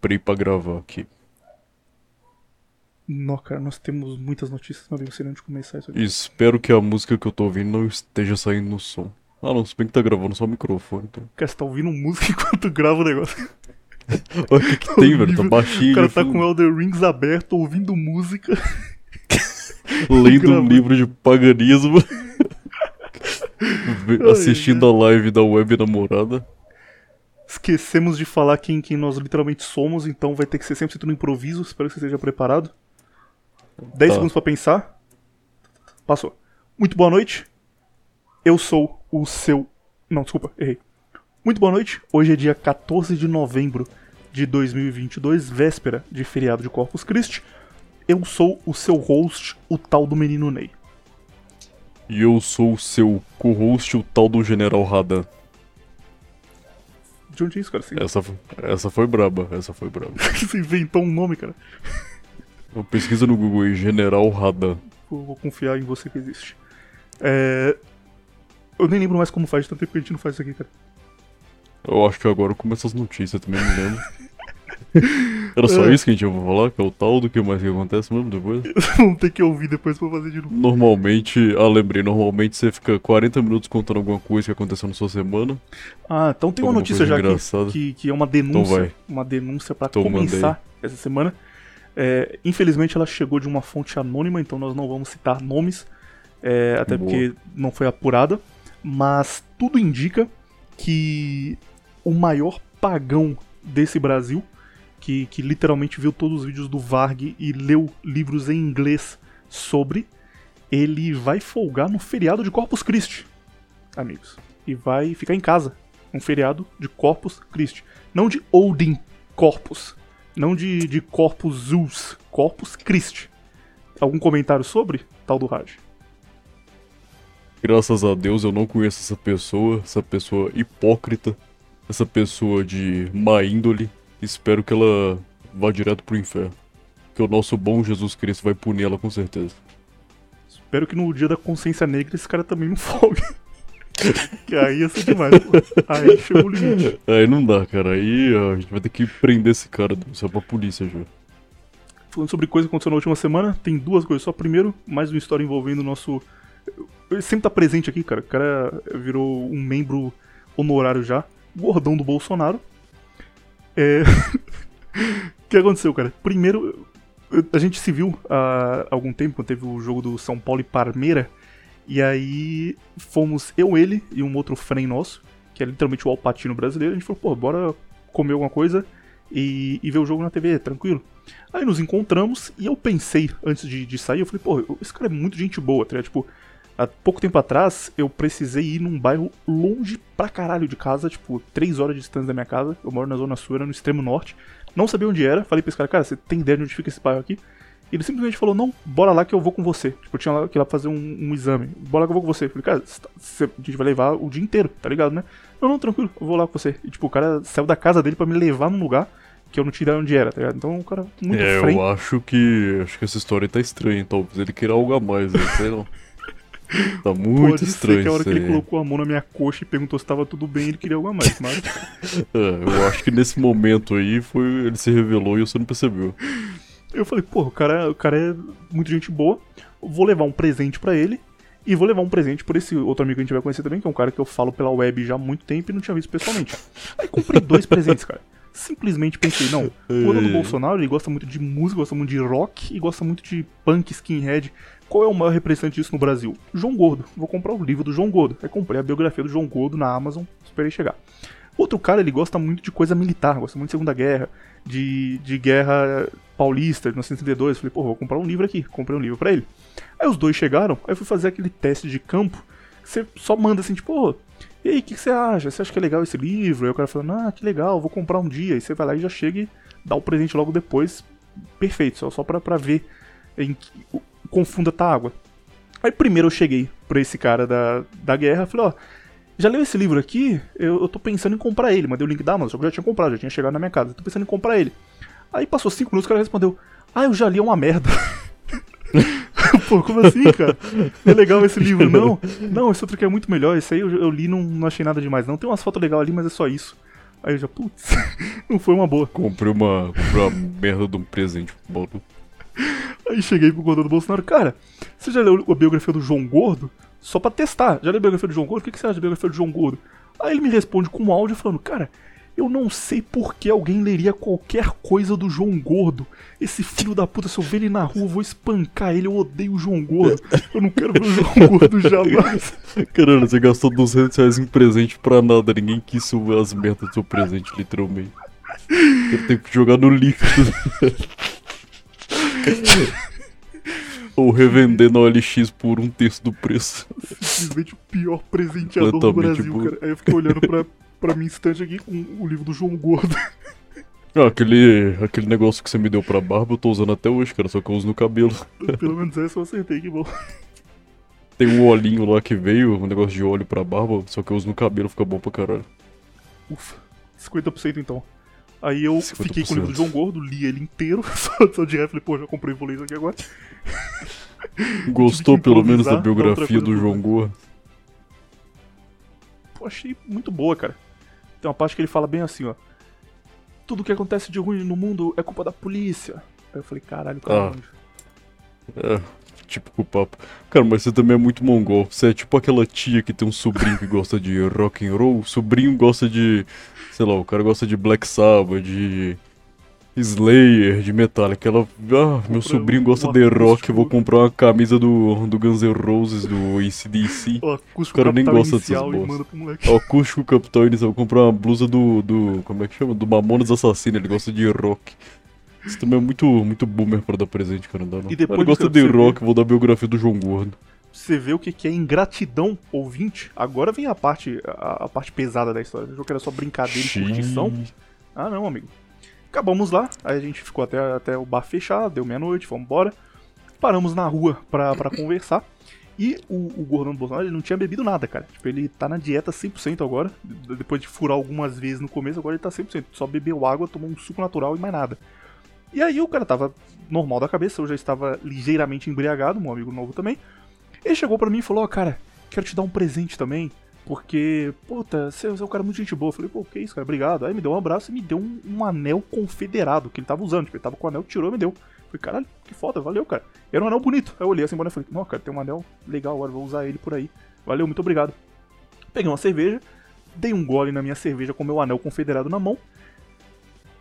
Play pra gravar aqui. Não, cara, nós temos muitas notícias, não sei onde começar isso aqui. Espero que a música que eu tô ouvindo não esteja saindo no som. Ah não, se bem que tá gravando só o microfone, então. Cara, você tá ouvindo música enquanto grava o negócio. Olha o que, que tem, velho. Tá baixinho. O cara tá fundo. com o Elder Rings aberto, ouvindo música. Lendo um livro de paganismo. Assistindo a live da web namorada. Esquecemos de falar quem, quem nós literalmente somos, então vai ter que ser 100% no improviso. Espero que você esteja preparado. 10 Tá. segundos pra pensar. Passou. Muito boa noite. Eu sou o seu. Não, desculpa, errei. Muito boa noite. Hoje é dia 14 de novembro de 2022, véspera de feriado de Corpus Christi. Eu sou o seu host, o tal do menino Ney. E eu sou o seu co-host, o tal do General Radan. De onde é isso, cara? Você, Essa, foi- essa foi braba, essa foi braba. você inventou um nome, cara. Pesquisa no Google aí, General Radan. Vou, vou confiar em você que existe. É... Eu nem lembro mais como faz, de tanto tempo que a gente não faz isso aqui, cara. Eu acho que agora começa as notícias, também não lembro. Era só É. isso que a gente ia falar? Que é o tal do que mais que acontece mesmo depois? Vamos ter que ouvir depois pra fazer de novo. Normalmente, ah, lembrei, normalmente você fica 40 minutos contando alguma coisa que aconteceu na sua semana. Ah, então tem uma notícia já aqui, que, que é uma denúncia. Então vai. Uma denúncia pra Então começar essa semana. É, infelizmente ela chegou de uma fonte anônima, então nós não vamos citar nomes. é, até Boa. porque não foi apurada. Mas tudo indica que o maior pagão desse Brasil, que, que literalmente viu todos os vídeos do Varg e leu livros em inglês sobre, ele vai folgar no feriado de Corpus Christi, amigos. E vai ficar em casa. Um feriado de Corpus Christi. Não de Odin Corpus. Não de, de Corpus Zeus. Corpus Christi. Algum comentário sobre tal do Raj? Graças a Deus eu não conheço essa pessoa, essa pessoa hipócrita, essa pessoa de má índole. Espero que ela vá direto pro inferno. Que o nosso bom Jesus Cristo vai punir ela com certeza. Espero que no dia da consciência negra esse cara também não folgue. que aí ia ser demais, pô. Aí chegou o limite. Aí não dá, cara. Aí ó, a gente vai ter que prender esse cara, denunciar pra polícia já. Falando sobre coisa que aconteceu na última semana, tem duas coisas. Só primeiro, mais uma história envolvendo o nosso. Ele sempre tá presente aqui, cara. O cara virou um membro honorário já. Gordão do Bolsonaro. É. O que aconteceu, cara? Primeiro, a gente se viu há algum tempo, quando teve o jogo do São Paulo e Parmeira. E aí fomos eu, ele e um outro friend nosso, que é literalmente o Alpatino brasileiro. A gente falou, pô, bora comer alguma coisa e, e ver o jogo na TV, tranquilo. Aí nos encontramos e eu pensei, antes de, de sair, eu falei, pô, esse cara é muito gente boa, tá? Tipo, há pouco tempo atrás eu precisei ir num bairro longe pra caralho de casa, tipo, 3 horas de distância da minha casa. Eu moro na Zona Sul, era no extremo norte. Não sabia onde era, falei pra esse cara, cara, você tem ideia de onde fica esse bairro aqui? E ele simplesmente falou, não, bora lá que eu vou com você. Tipo, eu tinha lá que ir lá fazer um, um exame. Bora lá que eu vou com você. Eu falei, cara, cê tá- a gente vai levar o dia inteiro, tá ligado, né? Não, não, tranquilo, eu vou lá com você. E tipo, o cara saiu da casa dele pra me levar num lugar que eu não tinha ideia onde era, tá ligado? Então o cara muito é, frente. eu acho que. Acho que essa história tá estranha, talvez ele queira algo a mais, aí, sei não. Tá muito Pode estranho ser que a hora que ele colocou a mão na minha coxa e perguntou se tava tudo bem, ele queria algo a mais, mas... É, eu acho que nesse momento aí foi. Ele se revelou e você não percebeu. Eu falei, pô, o cara, o cara é muito gente boa, vou levar um presente pra ele e vou levar um presente por esse outro amigo que a gente vai conhecer também, que é um cara que eu falo pela web já há muito tempo e não tinha visto pessoalmente. Aí comprei dois presentes, cara. Simplesmente pensei, não, o ano do Ei. Bolsonaro, ele gosta muito de música, gosta muito de rock e gosta muito de punk, skinhead. Qual é o maior representante disso no Brasil? João Gordo. Vou comprar o livro do João Gordo. Aí comprei a biografia do João Gordo na Amazon, esperei chegar. Outro cara, ele gosta muito de coisa militar, gosta muito de Segunda Guerra, de, de Guerra Paulista, de 1932. Falei, pô, vou comprar um livro aqui. Comprei um livro pra ele. Aí os dois chegaram, aí eu fui fazer aquele teste de campo, você só manda assim, tipo, ô, e aí, o que, que você acha? Você acha que é legal esse livro? Aí o cara falando, ah, que legal, vou comprar um dia. Aí você vai lá e já chega e dá o presente logo depois. Perfeito, só, só pra, pra ver em que, o quão funda tá água. Aí primeiro eu cheguei pra esse cara da, da guerra, falei, ó, já leu esse livro aqui? Eu, eu tô pensando em comprar ele. Mandei o link da Amazon, eu já tinha comprado, já tinha chegado na minha casa. Tô pensando em comprar ele. Aí passou cinco minutos, o cara respondeu, ah, eu já li, é uma merda. Pô, como assim, cara? É legal esse livro, não? Não, esse outro aqui é muito melhor. Esse aí eu, eu li não, não achei nada demais, não. Tem umas fotos legais ali, mas é só isso. Aí eu já, putz, não foi uma boa. Comprei uma, comprei uma merda de um presente Bauru. Aí cheguei pro gordão do Bolsonaro, cara, você já leu a biografia do João Gordo? Só pra testar. Já leu a biografia do João Gordo? O que, que você acha da biografia do João Gordo? Aí ele me responde com um áudio falando, cara, eu não sei por que alguém leria qualquer coisa do João Gordo. Esse filho da puta, se eu ver ele na rua, eu vou espancar ele. Eu odeio o João Gordo. Eu não quero ver o João Gordo jamais. Caramba, você gastou 200 reais em presente pra nada. Ninguém quis as merdas do seu presente, literalmente. Eu tenho que jogar no lixo. Ou revender na OLX por um terço do preço. Simplesmente o pior presenteador do Brasil, cara. Aí eu fiquei olhando pra, pra minha estante aqui com o livro do João Gordo. Ah, aquele, aquele negócio que você me deu pra barba eu tô usando até hoje, cara, só que eu uso no cabelo. Pelo menos essa eu acertei, que bom. Tem um olhinho lá que veio, um negócio de óleo pra barba, só que eu uso no cabelo, fica bom pra caralho. Ufa, 50% então. Aí eu 50%. fiquei com o livro do João Gordo, li ele inteiro, só, de ré, falei, pô, já comprei, vou ler isso aqui agora. Gostou pelo menos da biografia do João. Gordo? Pô, achei muito boa, cara. Tem uma parte que ele fala bem assim, ó. Tudo que acontece de ruim no mundo é culpa da polícia. Aí eu falei, caralho, cara. Ah. É, típico papo. Cara, mas você também é muito mongol. Você é tipo aquela tia que tem um sobrinho que gosta de rock and roll. O sobrinho gosta de, sei lá, o cara gosta de Black Sabbath, de Slayer, de Metallica. Ela, ah, meu sobrinho gosta de rock, eu vou comprar uma camisa do, do Guns N' Roses, do ACDC. Acústico O cara nem capital gosta dessas moleque. Ó, acústico Capitão Inicial, eu vou comprar uma blusa do, do, como é que chama? Do Mamonas Assassino, ele gosta de rock. Isso também é muito, muito boomer pra dar presente, cara, não dá não. E depois ele gosta de rock, vou dar a biografia do João Gordo. Você vê o que que é ingratidão ouvinte. Agora vem a parte, a, a parte pesada da história. Eu que era só brincadeira e curtição. Ah, não, amigo. Acabamos lá, aí a gente ficou até, até o bar fechar, deu meia-noite, fomos embora. Paramos na rua pra, pra conversar. E o, o gordão do Bolsonaro ele não tinha bebido nada, cara. Tipo, ele tá na dieta 100% agora. Depois de furar algumas vezes no começo, agora ele tá 100%. Só bebeu água, tomou um suco natural e mais nada. E aí o cara tava normal da cabeça, eu já estava ligeiramente embriagado, um amigo novo também. Ele chegou pra mim e falou, ó, cara, quero te dar um presente também. Porque, puta, você é um cara muito gente boa. Eu falei, pô, que isso, cara, obrigado. Aí me deu um abraço e me deu um, um anel confederado que ele tava usando. Tipo, ele tava com o anel, tirou e me deu. Eu falei, caralho, que foda, valeu, cara. Era um anel bonito. Aí eu olhei assim, e falei, não, cara, tem um anel legal, agora vou usar ele por aí. Valeu, muito obrigado. Peguei uma cerveja, dei um gole na minha cerveja com meu anel confederado na mão.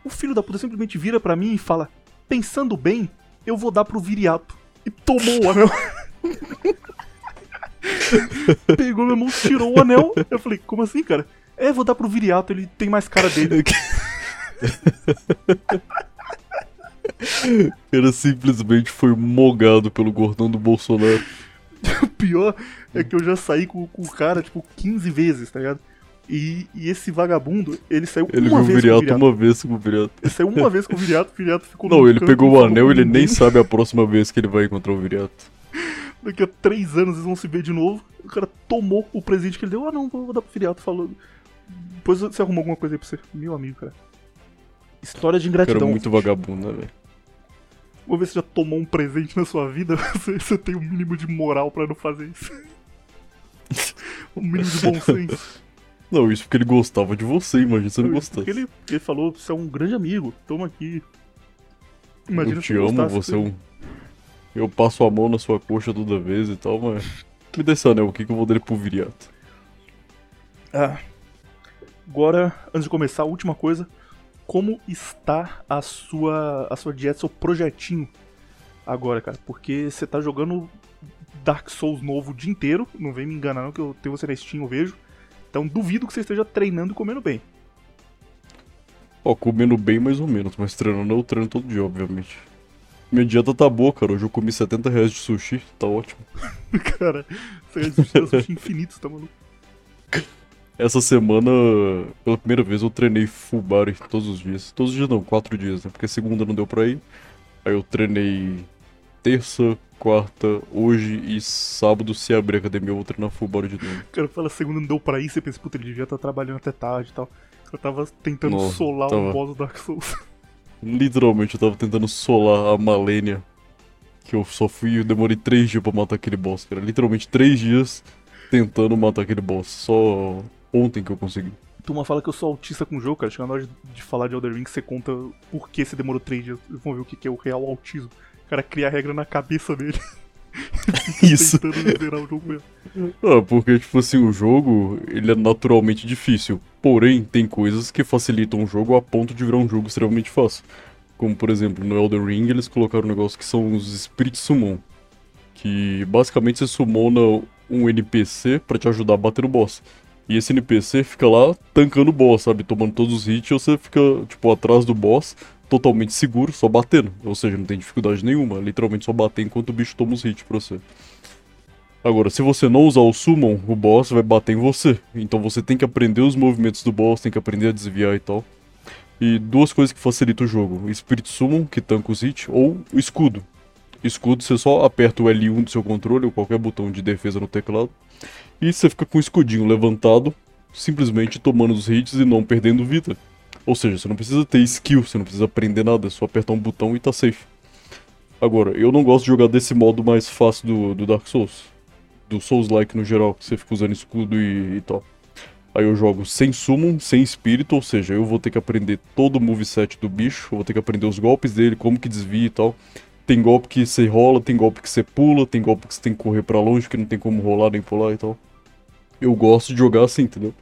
O filho da puta simplesmente vira pra mim e fala: Pensando bem, eu vou dar pro viriato. E tomou o anel. Pegou minha mão, tirou o anel. Eu falei: Como assim, cara? É, vou dar pro viriato, ele tem mais cara dele. Cara simplesmente foi mogado pelo gordão do Bolsonaro. O pior é que eu já saí com, com o cara, tipo, 15 vezes, tá ligado? E, e esse vagabundo, ele saiu Ele uma vez com o viriato viriato. uma vez com o viriato. Ele saiu uma vez com o viriato, o viriato ficou Não, ele canto, pegou o anel ele nem sabe a próxima vez que ele vai encontrar o viriato. Daqui a três anos eles vão se ver de novo. O cara tomou o presente que ele deu. Ah, não, vou, vou dar pro Viriato falando. Depois você arrumou alguma coisa aí pra você. Meu amigo, cara. História de O cara ingratidão. muito vagabundo, né, velho? Vou ver se já tomou um presente na sua vida. Você, você tem o mínimo de moral pra não fazer isso. o mínimo de bom senso. Não, isso porque ele gostava de você, imagina se ele gostasse. ele, ele falou: você é um grande amigo. Toma aqui. Imagina eu te amo, você é um. Eu passo a mão na sua coxa toda vez e tal, mas. Me dê esse anel, o que, que eu vou dar ele pro viriato? Ah. Agora, antes de começar, a última coisa. Como está a sua, a sua dieta, seu projetinho agora, cara? Porque você tá jogando Dark Souls novo o dia inteiro. Não vem me enganar, não, que eu tenho você na Steam, eu vejo. Então duvido que você esteja treinando e comendo bem. Ó, comendo bem mais ou menos, mas treinando eu treino todo dia, obviamente. Minha dieta tá boa, cara. Hoje eu comi 70 reais de sushi, tá ótimo. cara, você é sushi, sushi infinito, tá maluco? Essa semana, pela primeira vez, eu treinei full body todos os dias. Todos os dias não, quatro dias, né? Porque segunda não deu pra ir. Aí eu treinei terça, quarta, hoje e sábado. Se abrir a academia, eu vou treinar full body de novo. O cara fala, segunda não deu pra ir, você pensa, puta, ele devia estar trabalhando até tarde e tal. Eu tava tentando Nossa, solar o tava. boss do Dark Souls. Literalmente, eu tava tentando solar a Malenia. Que eu só fui, eu demorei três dias pra matar aquele boss, cara. Literalmente três dias tentando matar aquele boss. Só ontem que eu consegui. Turma fala que eu sou autista com o jogo, cara. Chegando na hora de, falar de Elder Ring, você conta por que você demorou três dias. Vão ver o que é o real autismo. O cara cria a regra na cabeça dele. Isso. Ah, porque, tipo assim, o jogo, ele é naturalmente difícil. Porém, tem coisas que facilitam o jogo a ponto de virar um jogo extremamente fácil. Como, por exemplo, no Elden Ring, eles colocaram um negócio que são os Spirit Summon. Que, basicamente, você summona um NPC pra te ajudar a bater no boss. E esse NPC fica lá tancando o boss, sabe? Tomando todos os hits e você fica, tipo, atrás do boss, totalmente seguro, só batendo. Ou seja, não tem dificuldade nenhuma. Literalmente só bater enquanto o bicho toma os hits pra você. Agora, se você não usar o Summon, o boss vai bater em você. Então você tem que aprender os movimentos do boss, tem que aprender a desviar e tal. E duas coisas que facilitam o jogo: o Spirit Summon, que tanca os hits, ou escudo. Escudo, você só aperta o L1 do seu controle ou qualquer botão de defesa no teclado. E você fica com o escudinho levantado, simplesmente tomando os hits e não perdendo vida. Ou seja, você não precisa ter skill, você não precisa aprender nada, é só apertar um botão e tá safe. Agora, eu não gosto de jogar desse modo mais fácil do, do Dark Souls. Do Souls-like no geral, que você fica usando escudo e, e tal. Aí eu jogo sem summon, sem espírito, ou seja, eu vou ter que aprender todo o moveset do bicho, eu vou ter que aprender os golpes dele, como que desvia e tal. Tem golpe que você rola, tem golpe que você pula, tem golpe que você tem que correr pra longe, que não tem como rolar nem pular e tal. Eu gosto de jogar assim, entendeu?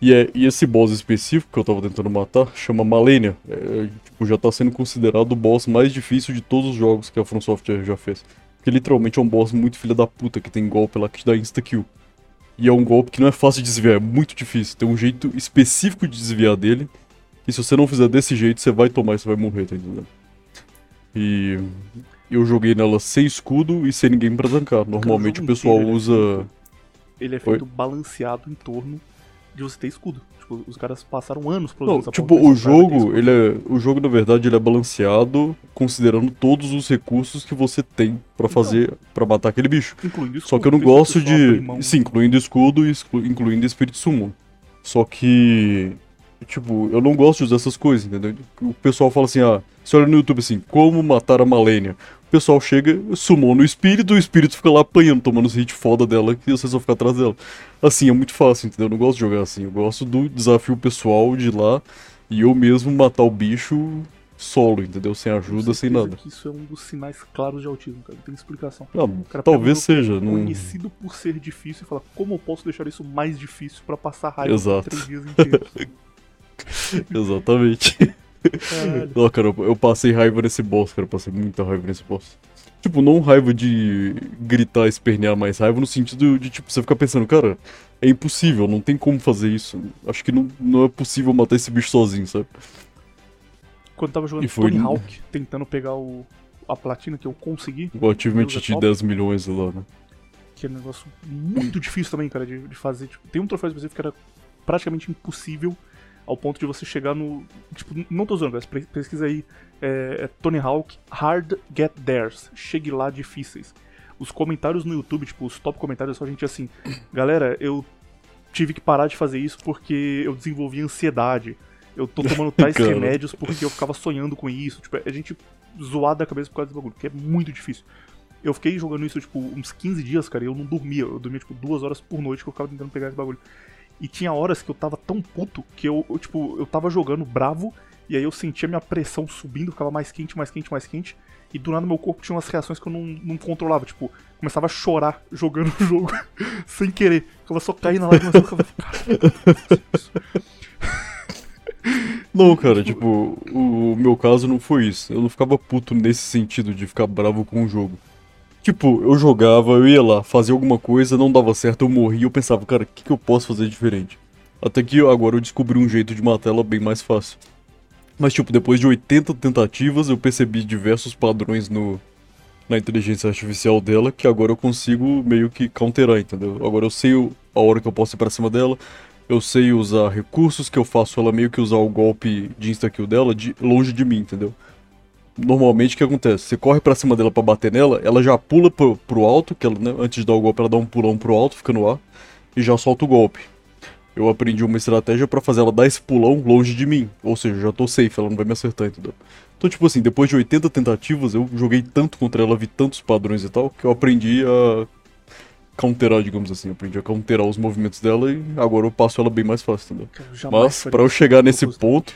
E, é, e esse boss específico que eu tava tentando matar chama Malenia. É, tipo, já tá sendo considerado o boss mais difícil de todos os jogos que a From Software já fez. Porque literalmente é um boss muito filha da puta que tem golpe lá que te dá insta-kill. E é um golpe que não é fácil de desviar, é muito difícil. Tem um jeito específico de desviar dele. E se você não fizer desse jeito, você vai tomar e você vai morrer, tá entendendo? E eu joguei nela sem escudo e sem ninguém pra tancar. Normalmente o pessoal inteiro, é usa. Ele é feito balanceado em torno de você ter escudo. Tipo, os caras passaram anos Não, produzindo essa tipo, o jogo, ele é. O jogo, na verdade, ele é balanceado considerando todos os recursos que você tem pra fazer. pra matar aquele bicho. Incluindo escudo. Só que eu não gosto de. Sim, incluindo escudo e exclu- incluindo Spirit Summon. Só que. Tipo, eu não gosto de usar essas coisas, entendeu? O pessoal fala assim, ah, você olha no YouTube assim, como matar a Malenia. O pessoal chega, sumou no espírito, o espírito fica lá apanhando, tomando os hits foda dela, que você só fica atrás dela. Assim, é muito fácil, entendeu? Eu não gosto de jogar assim. Eu gosto do desafio pessoal de ir lá e eu mesmo matar o bicho solo, entendeu? Sem ajuda, sem nada. que isso é um dos sinais claros de autismo, cara. Não tem explicação. Cara talvez seja. Não... Conhecido por ser difícil e fala, como eu posso deixar isso mais difícil pra passar raiva Exato. três dias inteiros? Exatamente. Não, cara, eu- passei raiva nesse boss, cara. Eu passei muita raiva nesse boss. Tipo, não raiva de gritar, espernear mais raiva, no sentido de, tipo, você ficar pensando, cara, é impossível, não tem como fazer isso. Acho que não, não é possível matar esse bicho sozinho, sabe? Quando eu tava jogando E foi- Tony Hawk, tentando pegar o, a platina que eu consegui, O achievement de top. 10 milhões lá, né? que é um negócio muito difícil também, cara, de, de fazer. Tipo, tem um troféu específico que era praticamente impossível ao ponto de você chegar no. Tipo, não tô usando, mas pesquisa aí. É, é Tony Hawk Hard Get Theirs. Chegue lá difíceis. Os comentários no YouTube, tipo, os top comentários, é só gente assim. Galera, eu tive que parar de fazer isso porque eu desenvolvi ansiedade. Eu tô tomando tais remédios porque eu ficava sonhando com isso. Tipo, é gente zoada da cabeça por causa desse bagulho, que é muito difícil. Eu fiquei jogando isso, tipo, uns 15 dias, cara, e eu não dormia. Eu dormia, tipo, duas horas por noite que eu ficava tentando pegar esse bagulho. E tinha horas que eu tava tão puto que eu, eu, tipo, eu tava jogando bravo, e aí eu sentia minha pressão subindo, ficava mais quente, mais quente, mais quente. E do nada meu corpo tinha umas reações que eu não, não controlava, tipo, começava a chorar jogando o jogo sem querer. Ficava só caindo na lágrima, eu ficava, Não, cara, tipo, o meu caso não foi isso. Eu não ficava puto nesse sentido de ficar bravo com o jogo. Tipo, eu jogava, eu ia lá, fazia alguma coisa, não dava certo, eu morria, eu pensava, cara, o que, que eu posso fazer diferente? Até que agora eu descobri um jeito de matar ela bem mais fácil. Mas, tipo, depois de 80 tentativas, eu percebi diversos padrões no, na inteligência artificial dela que agora eu consigo meio que counterar, entendeu? Agora eu sei a hora que eu posso ir pra cima dela, eu sei usar recursos que eu faço ela meio que usar o golpe de insta-kill dela de longe de mim, entendeu? Normalmente o que acontece? Você corre pra cima dela pra bater nela, ela já pula pro, pro alto, que ela, né, antes de dar o golpe ela dá um pulão pro alto, fica no ar, e já solta o golpe. Eu aprendi uma estratégia pra fazer ela dar esse pulão longe de mim, ou seja, eu já tô safe, ela não vai me acertar, entendeu? Então, tipo assim, depois de 80 tentativas, eu joguei tanto contra ela, vi tantos padrões e tal, que eu aprendi a counterar, digamos assim. Aprendi a counterar os movimentos dela e agora eu passo ela bem mais fácil, entendeu? Mas pra eu chegar nesse ponto,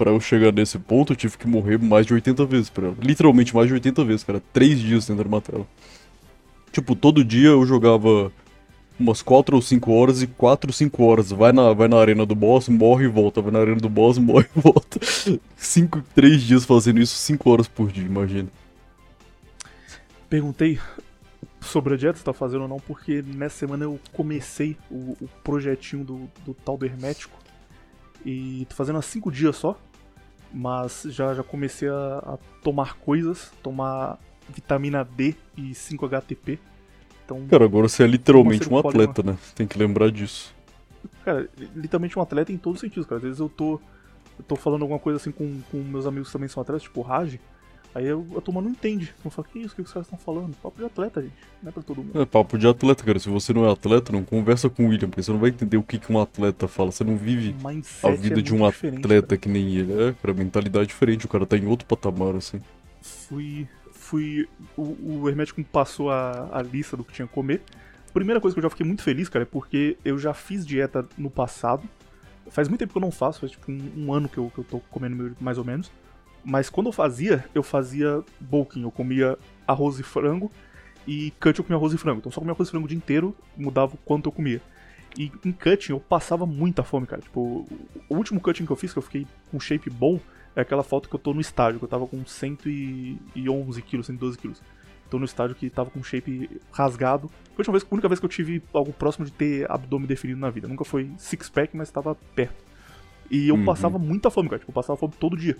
pra eu chegar nesse ponto, eu tive que morrer mais de 80 vezes pra ela. Literalmente mais de 80 vezes, cara. Três dias tentando matar ela. Tipo, todo dia eu jogava umas 4 ou 5 horas e 4, 5 horas. Vai na, vai na arena do boss, morre e volta. Vai na arena do boss, morre e volta. 5, 3 dias fazendo isso 5 horas por dia, imagina. Perguntei sobre a dieta, se tá fazendo ou não, porque nessa semana eu comecei o, o projetinho do, do tal do Hermético. E tô fazendo há 5 dias só. Mas já, já comecei a, a tomar coisas, tomar vitamina D e 5-HTP. Então, Cara, agora você é literalmente um atleta, né? Tem que lembrar disso. cara, literalmente um atleta em todos os sentidos, cara. Às vezes eu tô, eu tô falando alguma coisa assim com, com meus amigos que também são atletas, tipo o Raj. Aí eu, a turma não entende. Eu falo, que isso, o que os caras estão falando? Papo de atleta, gente. Não é pra todo mundo. É papo de atleta, cara. Se você não é atleta, não conversa com o William, porque você não vai entender o que, que um atleta fala. Você não vive a vida é de um atleta que nem ele. É, cara, mentalidade diferente. O cara tá em outro patamar, assim. fui. fui o, o Hermético me passou a, a lista do que tinha que comer. Primeira coisa que eu já fiquei muito feliz, cara, é porque eu já fiz dieta no passado. Faz muito tempo que eu não faço, faz tipo um, um ano que eu, que eu tô comendo mais ou menos. Mas quando eu fazia, eu fazia bulking, eu comia arroz e frango. E cut eu comia arroz e frango. Então só comia arroz e frango o dia inteiro, mudava o quanto eu comia. E em cutting eu passava muita fome, cara. Tipo, o último cutting que eu fiz, que eu fiquei com shape bom, é aquela foto que eu tô no estádio, que eu tava com 111 quilos, 112 quilos. Tô no estádio que tava com shape rasgado. Foi a, última vez, a única vez que eu tive algo próximo de ter abdômen definido na vida. Nunca foi six-pack, mas tava perto. E eu Uhum. passava muita fome, cara. Tipo, eu passava fome todo dia.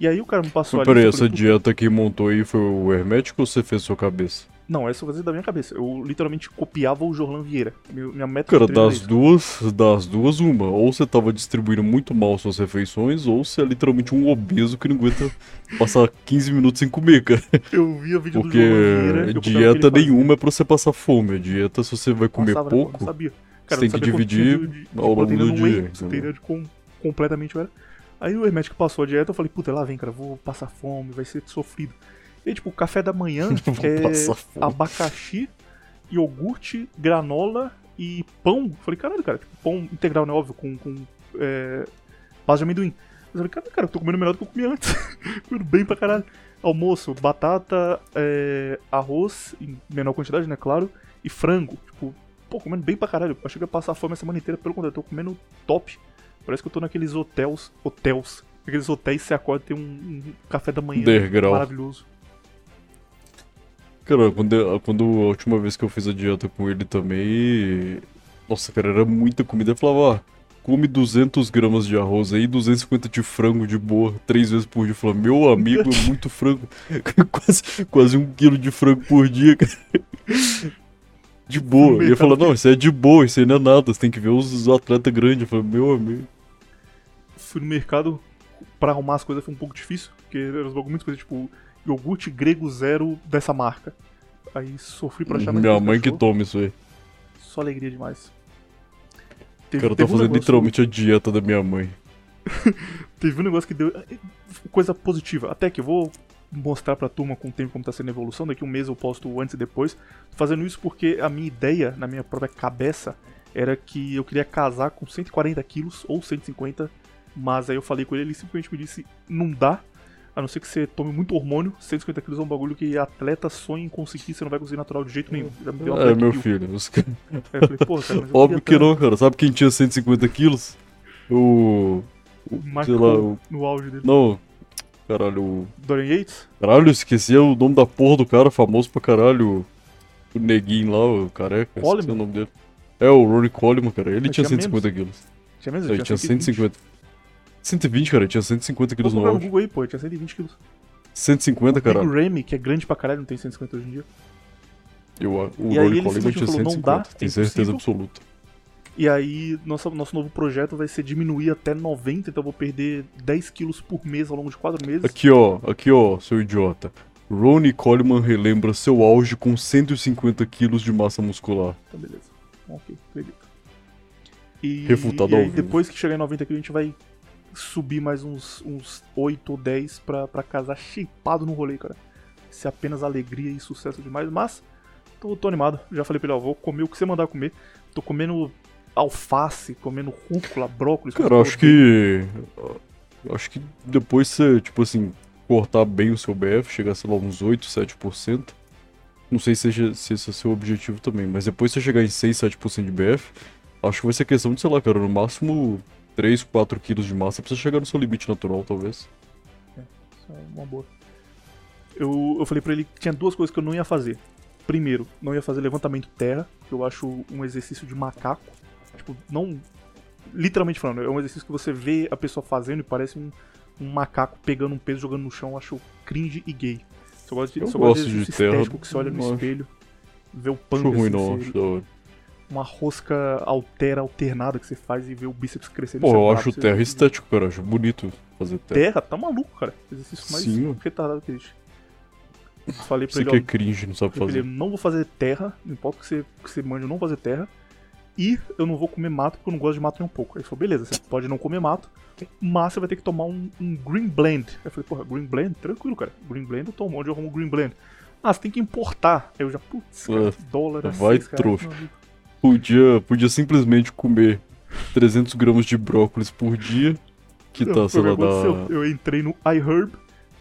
E aí o cara me passou Mas peraí, essa dieta que montou aí foi o hermético ou você fez sua cabeça? Não, essa eu fazia da minha cabeça. Eu literalmente copiava o Jorlan Vieira. Minha meta Cara, de das duas, das duas, uma. Ou você tava distribuindo muito mal suas refeições, ou você é literalmente um obeso que não aguenta passar 15 minutos sem comer, cara. Eu via vídeo Porque do Jorlan Vieira. dieta nenhuma é pra você passar fome. A dieta, se você vai comer Passava, né, pouco, Não sabia. você tem que dividir de- de- de ao longo do dia, whey, teria de com, completamente era. Aí o Hermético passou a dieta, eu falei, puta, lá vem, cara, vou passar fome, vai ser sofrido. E aí, tipo, café da manhã é abacaxi, iogurte, granola e pão. Eu falei, caralho, cara, tipo, pão integral, né, óbvio, com, com é, base de amendoim. Eu falei, caralho, cara, eu tô comendo melhor do que eu comia antes. comendo bem pra caralho. Almoço, batata, é, arroz, em menor quantidade, né, claro, e frango. Tipo, pô, comendo bem pra caralho. Eu achei que ia passar fome a semana inteira, pelo contrário, eu tô comendo top. Parece que eu tô naqueles hotéis, hotéis, aqueles hotéis que você acorda e tem um, um café da manhã Underground. maravilhoso. Cara, quando, eu- quando a última vez que eu fiz a dieta com ele também. Nossa, cara, era muita comida. Eu falava, ah, come 200 gramas de arroz aí, 250 de frango de boa, três vezes por dia. Eu falava, meu amigo, é muito frango. quase, quase um quilo de frango por dia, cara. De boa. E eu falava, não, isso é de boa, isso aí não é nada. Você tem que ver os, os atletas grandes. Eu falei, meu amigo. Fui no mercado pra arrumar as coisas foi um pouco difícil, porque eram muito coisas, tipo, iogurte grego zero dessa marca. Aí sofri pra achar Minha mãe que achou. toma isso aí. Só alegria demais. Teve, cara tá teve um fazendo literalmente a dieta da minha mãe. Teve um negócio que deu. Coisa positiva. Até que eu vou mostrar pra turma com o tempo como tá sendo a evolução. Daqui um mês eu posto antes e depois. Tô fazendo isso porque a minha ideia, na minha própria cabeça, era que eu queria casar com 140 quilos ou 150. Mas aí eu falei com ele, ele simplesmente me disse: não dá. A não ser que você tome muito hormônio, 150 quilos é um bagulho que atleta sonha em conseguir, você não vai conseguir natural de jeito nenhum. É, meu filho. os- eu falei, pô, cara, Óbvio que não, cara. Sabe quem tinha 150 quilos? O. o Michael sei lá, o. no auge dele. Não. Caralho, o. Dorian Yates? Caralho, esqueci o nome da porra do cara, famoso pra caralho. O neguinho lá, o careca. Coleman? o nome dele. É, o Rory Coleman, cara. Ele Mas tinha tinha 150 quilos. Tinha mesmo? Ele tinha 150. 120, cara. Tinha 150 quilos no auge. Google aí, pô, tinha 120 quilos. 150, Big caralho. Ramy, que é grande pra caralho, não tem 150 hoje em dia. Eu, o E Rory Coleman tinha falou, não 150. dá, é Tenho certeza absoluta. E aí, nossa, nosso novo projeto vai ser diminuir até 90, então eu vou perder 10 quilos por mês ao longo de 4 meses. Aqui, ó. Aqui, ó, seu idiota. Ronnie Coleman relembra seu auge com 150 quilos de massa muscular. Tá, beleza. Ok, acredito. E, Refutado e aí, depois que chegar em 90 quilos, a gente vai subir mais uns, uns 8 ou 10 pra, pra casar shapeado no rolê, cara. Isso é apenas alegria e sucesso demais, mas tô, tô animado. Já falei pra ele, ó, vou comer o que você mandar comer. Tô comendo alface, comendo rúcula, brócolis. Cara, eu acho que. Acho que depois você, tipo assim, cortar bem o seu BF, chegar, sei lá, uns 8, 7%. Não sei se, se esse é o seu objetivo também, mas depois você chegar em 6, 7% de BF, acho que vai ser questão de, sei lá, cara, no máximo 3, 4 quilos de massa pra você chegar no seu limite natural, talvez. Isso é uma boa. Eu, eu falei pra ele que tinha duas coisas que eu não ia fazer. Primeiro, não ia fazer levantamento terra, que eu acho um exercício de macaco. Tipo, não. Literalmente falando, é um exercício que você vê a pessoa fazendo e parece um, um macaco pegando um peso jogando no chão. Eu acho cringe e gay. Só gosto de, Eu só gosto de de terra, estético que você olha no acho- espelho, vê o Acho panga ruim assim, não, acho da hora. Uma rosca altera alternada que você faz e vê o bíceps crescendo. Pô, é eu acho é terra estético, cara. Acho bonito fazer terra. Terra, tá maluco, cara. Exercício mais Sim, retardado que existe. Falei pra Você ele, que é cringe, não sabe Eu fazer. não vou fazer terra, não importa que você, que você mande, eu não vou fazer terra. E eu não vou comer mato porque eu não gosto de mato nem um pouco. Aí ele falou, beleza, você pode não comer mato, mas você vai ter que tomar um, um Green Blend. Aí eu falei, porra, Green Blend? Tranquilo, cara. Green Blend eu tomo, onde eu arrumo Green Blend? Ah, você tem que importar. Aí eu já, putz, cara, Ah, dólar vai, seis trouxa. Podia, podia simplesmente comer 300 gramas de brócolis por dia, que Não, tá, foi sei lá, dá... Eu entrei no iHerb,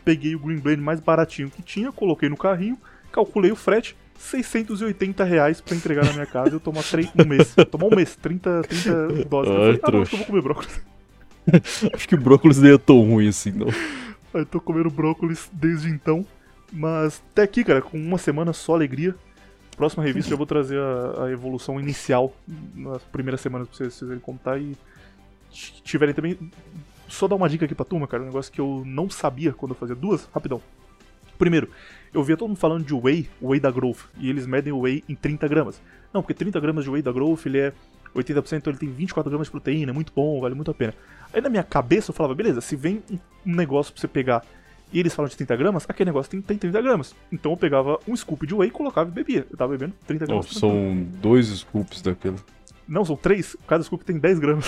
peguei o Green Blend mais baratinho que tinha, coloquei no carrinho, calculei o frete, 680 reais pra entregar na minha casa e eu tomar três, um mês. Tomar um mês, 30, 30 doses. Ai, eu falei, ah, não, acho que eu vou comer brócolis. Acho que o brócolis nem é tão ruim assim, não. Eu tô comendo brócolis desde então. Mas até aqui, cara, com uma semana só alegria. Próxima revista eu vou trazer a, a evolução inicial nas primeiras semanas pra vocês, verem contar e t- tiverem também. Só dar uma dica aqui pra turma, cara, um negócio que eu não sabia quando eu fazia duas, rapidão. Primeiro, eu via todo mundo falando de whey, whey da Growth, e eles medem o whey em 30 gramas. Não, porque 30 gramas de whey da Growth, ele é 80%, então ele tem 24 gramas de proteína, é muito bom, vale muito a pena. Aí na minha cabeça eu falava, beleza, se vem um negócio pra você pegar e eles falam de 30 gramas, aquele negócio tem, tem 30 gramas. Então eu pegava um scoop de whey, colocava e bebia. Eu tava bebendo 30 Ó, gramas. são dois scoops daquele. Não, são três, cada scoop tem 10 gramas.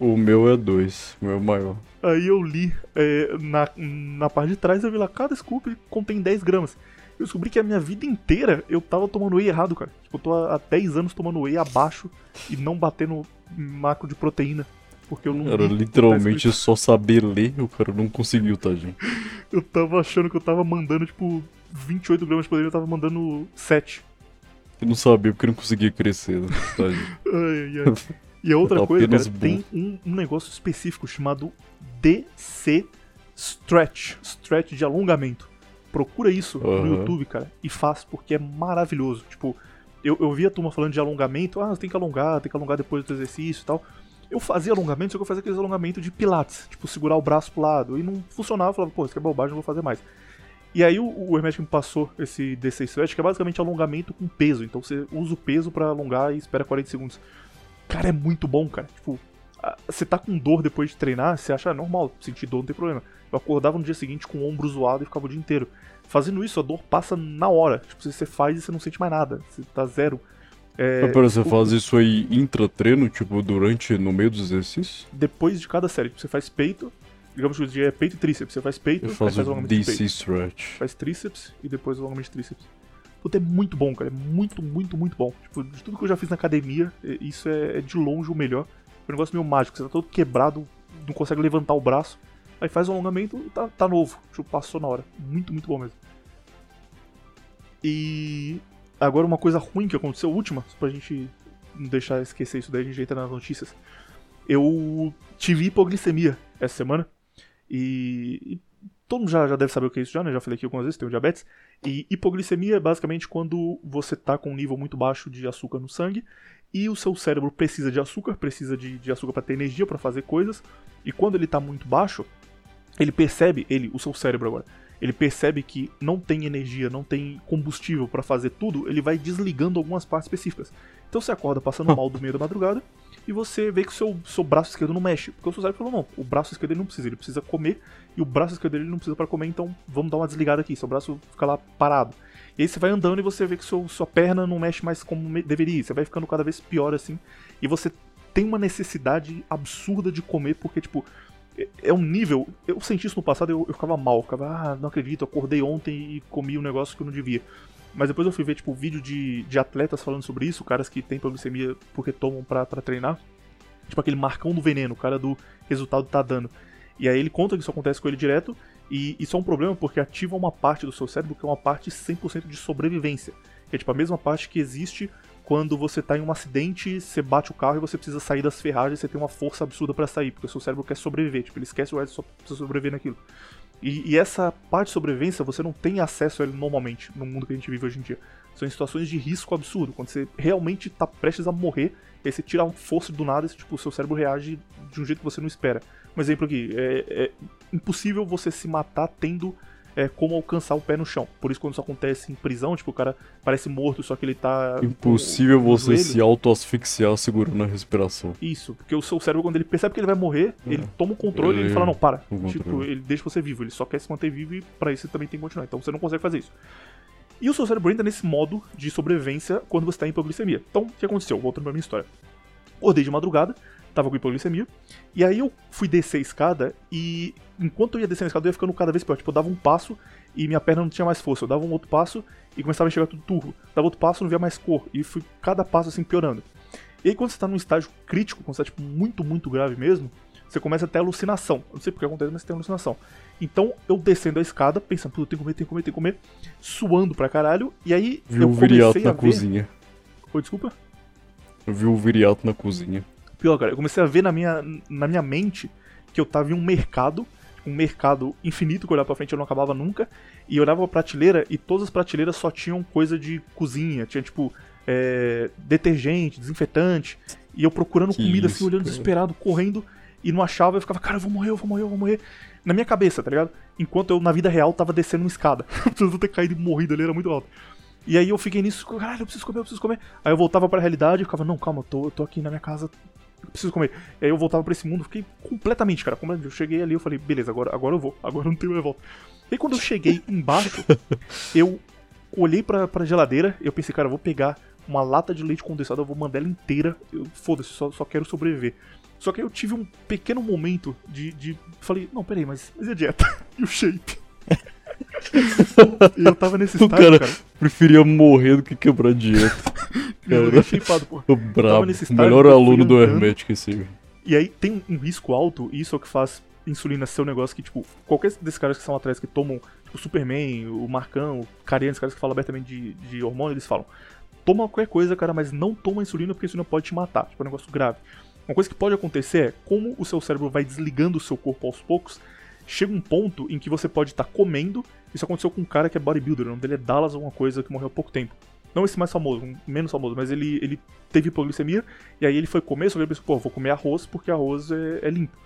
O meu é dois, o meu é maior. Aí eu li é, na, na parte de trás, eu vi lá, cada scoop contém 10 gramas. Eu descobri que a minha vida inteira eu tava tomando whey errado, cara. Tipo, eu tô há há 10 anos tomando whey abaixo e não batendo macro de proteína. Porque eu não tá literalmente escrito. só saber ler, o cara não conseguiu, tá, gente? Eu tava achando que eu tava mandando, tipo, 28 gramas de proteína, eu tava mandando 7. Eu não sabia porque não conseguia crescer, né, tá, gente? Ai, ai. E a outra coisa, Apenas cara, tem um, um negócio específico chamado DC Stretch. Stretch de alongamento. Procura isso no Aham. YouTube, cara, e faz, porque é maravilhoso. Tipo, eu, eu vi a turma falando de alongamento, ah, tem que alongar, tem que alongar depois do exercício e tal. Eu fazia alongamento, só que eu fazia aqueles alongamentos de pilates, tipo, segurar o braço pro lado. E não funcionava, eu falava, pô, isso aqui é bobagem, não vou fazer mais. E aí o, o Hermético me passou esse DC Stretch, que é basicamente alongamento com peso. Então você usa o peso pra alongar e espera 40 segundos. Cara, é muito bom, cara. Tipo, você tá com dor depois de treinar, você acha "Ah, normal, sentir dor não tem problema. Eu acordava no dia seguinte com o ombro zoado e ficava o dia inteiro. Fazendo isso, a dor passa na hora. Tipo, você faz e você não sente mais nada. Você tá zero. É, Mas pera, você o- faz isso aí intra-treino, tipo, durante, no meio dos exercícios? Depois de cada série, tipo, você faz peito. Digamos que o dia é peito e tríceps. Você faz peito, Eu faço faz alongamento de DC peito. stretch. Faz tríceps e depois o alongamento de tríceps. Puta, é muito bom, cara. É muito, muito, muito bom. Tipo, de tudo que eu já fiz na academia, isso é, é de longe o melhor. É um negócio meio mágico. Você tá todo quebrado, não consegue levantar o braço. Aí faz o alongamento e tá, tá novo. Tipo, passou na hora. Muito, muito bom mesmo. E agora uma coisa ruim que aconteceu, última, só pra gente não deixar esquecer isso daí, a gente entra nas notícias. Eu tive hipoglicemia essa semana. E, todo mundo já, já deve saber o que é isso já, né? Já falei aqui algumas vezes, tenho diabetes. E hipoglicemia é basicamente quando você tá com um nível muito baixo de açúcar no sangue e o seu cérebro precisa de açúcar, precisa de, de açúcar para ter energia para fazer coisas. E quando ele tá muito baixo, ele percebe, ele, o seu cérebro agora, ele percebe que não tem energia, não tem combustível para fazer tudo, ele vai desligando algumas partes específicas. Então você acorda passando mal do meio da madrugada e você vê que o seu, seu braço esquerdo não mexe. Porque o seu cérebro falou, não, o braço esquerdo ele não precisa, ele precisa comer e o braço esquerdo ele não precisa para comer, então vamos dar uma desligada aqui, seu braço fica lá parado. E aí você vai andando e você vê que seu, sua perna não mexe mais como deveria, você vai ficando cada vez pior assim, e você tem uma necessidade absurda de comer, porque tipo, é- é um nível. Eu senti isso no passado, eu, eu ficava mal, ficava, ah, não acredito, acordei ontem e comi um negócio que eu não devia. mas depois eu fui ver, tipo, vídeo de, de atletas falando sobre isso, caras que têm hipoglicemia porque tomam pra treinar. Tipo aquele Marcão do Veneno, o cara do resultado tá dando. E aí ele conta que isso acontece com ele direto, e isso é um problema porque ativa uma parte do seu cérebro que é uma parte 100% de sobrevivência. Que é tipo a mesma parte que existe quando você tá em um acidente, você bate o carro e você precisa sair das ferragens, você tem uma força absurda para sair, porque o seu cérebro quer sobreviver, tipo, ele esquece o resto, só precisa sobreviver naquilo. E, e, essa parte de sobrevivência você não tem acesso a ele normalmente no mundo que a gente vive hoje em dia. São situações de risco absurdo, quando você realmente tá prestes a morrer, aí você tira uma força do nada e tipo, o seu cérebro reage de um jeito que você não espera. Um exemplo aqui, é, é impossível você se matar tendo é, como alcançar o pé no chão. Por isso, quando isso acontece em prisão, tipo, o cara parece morto, só que ele tá. Impossível com, com você se auto-asfixiar segurando a respiração. Isso, porque o seu cérebro, quando ele percebe que ele vai morrer, é. ele toma o controle ele... e ele fala: não, para. Tipo, ele deixa você vivo, ele só quer se manter vivo e pra isso você também tem que continuar. Então você não consegue fazer isso. E o seu cérebro entra nesse modo de sobrevivência quando você tá em hipoglicemia. Então, o que aconteceu? Voltando pra minha história. Acordei de madrugada, tava com hipoglicemia. E aí eu fui descer a escada e enquanto eu ia descendo a escada eu ia ficando cada vez pior. Tipo, eu dava um passo e minha perna não tinha mais força. Eu dava um outro passo e começava a chegar tudo turvo. Dava outro passo não via mais cor. E fui cada passo assim piorando. E aí quando você tá num estágio crítico, quando você tá tipo muito, muito grave mesmo, você começa a ter alucinação. Eu não sei porque acontece, mas você tem alucinação. Então eu descendo a escada, pensando, puta, tem que comer, tem que comer, tem que comer, suando pra caralho. E aí Viu eu comecei na a ver... cozinha. Oi, desculpa? Eu vi o viriato na cozinha. Pior, cara, eu comecei a ver na minha, na minha mente que eu tava em um mercado, um mercado infinito que eu olhava pra frente eu não acabava nunca, e eu olhava pra prateleira e todas as prateleiras só tinham coisa de cozinha, tinha tipo é, detergente, desinfetante, e eu procurando que comida assim, isso, assim, olhando cara. desesperado, correndo, e não achava, eu ficava, cara, eu vou morrer, eu vou morrer, eu vou morrer. Na minha cabeça, tá ligado? Enquanto eu, na vida real, tava descendo uma escada. Precisava ter caído e morrido ali, era muito alto. E aí eu fiquei nisso, caralho, eu preciso comer, eu preciso comer. Aí eu voltava pra realidade e ficava, não, calma, eu tô, eu tô aqui na minha casa preciso comer. E aí eu voltava pra esse mundo, fiquei completamente, cara. Eu cheguei ali, eu falei, beleza, agora, agora eu vou, agora não tenho mais volta. E aí quando eu cheguei embaixo, eu olhei pra, pra geladeira, eu pensei, cara, eu vou pegar uma lata de leite condensado, eu vou mandar ela inteira, foda-se, só, só quero sobreviver. Só que aí eu tive um pequeno momento de. de falei, não, peraí, mas, mas e a dieta? e o shape? e eu tava nesse estágio, o cara, cara. preferia morrer do que quebrar dieta. cara. Shapeado, pô. O brabo. Melhor aluno do Hermético esse. E aí tem um risco alto, e isso é o que faz insulina ser um negócio que, tipo, qualquer desses caras que são atletas que tomam, tipo, o Superman, o Marcão, o Carinha, esses caras que falam abertamente de, de hormônio, eles falam: toma qualquer coisa, cara, mas não toma insulina porque a insulina pode te matar. Tipo, é um negócio grave. Uma coisa que pode acontecer é, como o seu cérebro vai desligando o seu corpo aos poucos, chega um ponto em que você pode estar tá comendo. Isso aconteceu com um cara que é bodybuilder, o nome dele é Dallas, alguma coisa, que morreu há pouco tempo. Não esse mais famoso, um menos famoso, mas ele, ele teve hipoglicemia, e aí ele foi comer, só que ele pensou, pô, vou comer arroz porque arroz é, é limpo.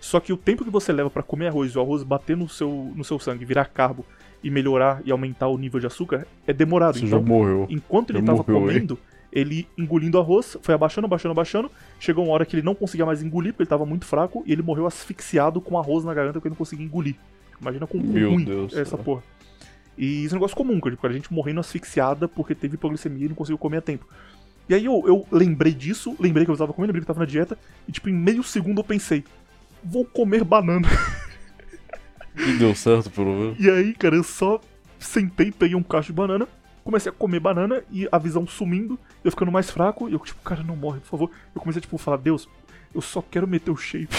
Só que o tempo que você leva para comer arroz e o arroz bater no seu, no seu sangue, virar carbo e melhorar e aumentar o nível de açúcar, é demorado. Você então, já morreu. Enquanto ele já tava morreu, comendo, hein? Ele engolindo arroz, foi abaixando, abaixando, abaixando. Chegou uma hora que ele não conseguia mais engolir, porque ele tava muito fraco, e ele morreu asfixiado com arroz na garganta porque ele não conseguia engolir. Imagina como Meu ruim Deus, essa cara. porra. E isso é um negócio comum, cara, tipo, a gente morrendo asfixiada porque teve hipoglicemia e não conseguiu comer a tempo. E aí eu, eu lembrei disso, lembrei que eu tava comendo, lembrei que eu tava na dieta, e tipo, em meio segundo eu pensei, vou comer banana. E deu certo, pelo menos. E aí, cara, eu só sentei, peguei um cacho de banana, comecei a comer banana e a visão sumindo, eu ficando mais fraco, e eu, tipo, cara, não morre, por favor. Eu comecei, tipo, a falar, Deus, eu só quero meter o shape.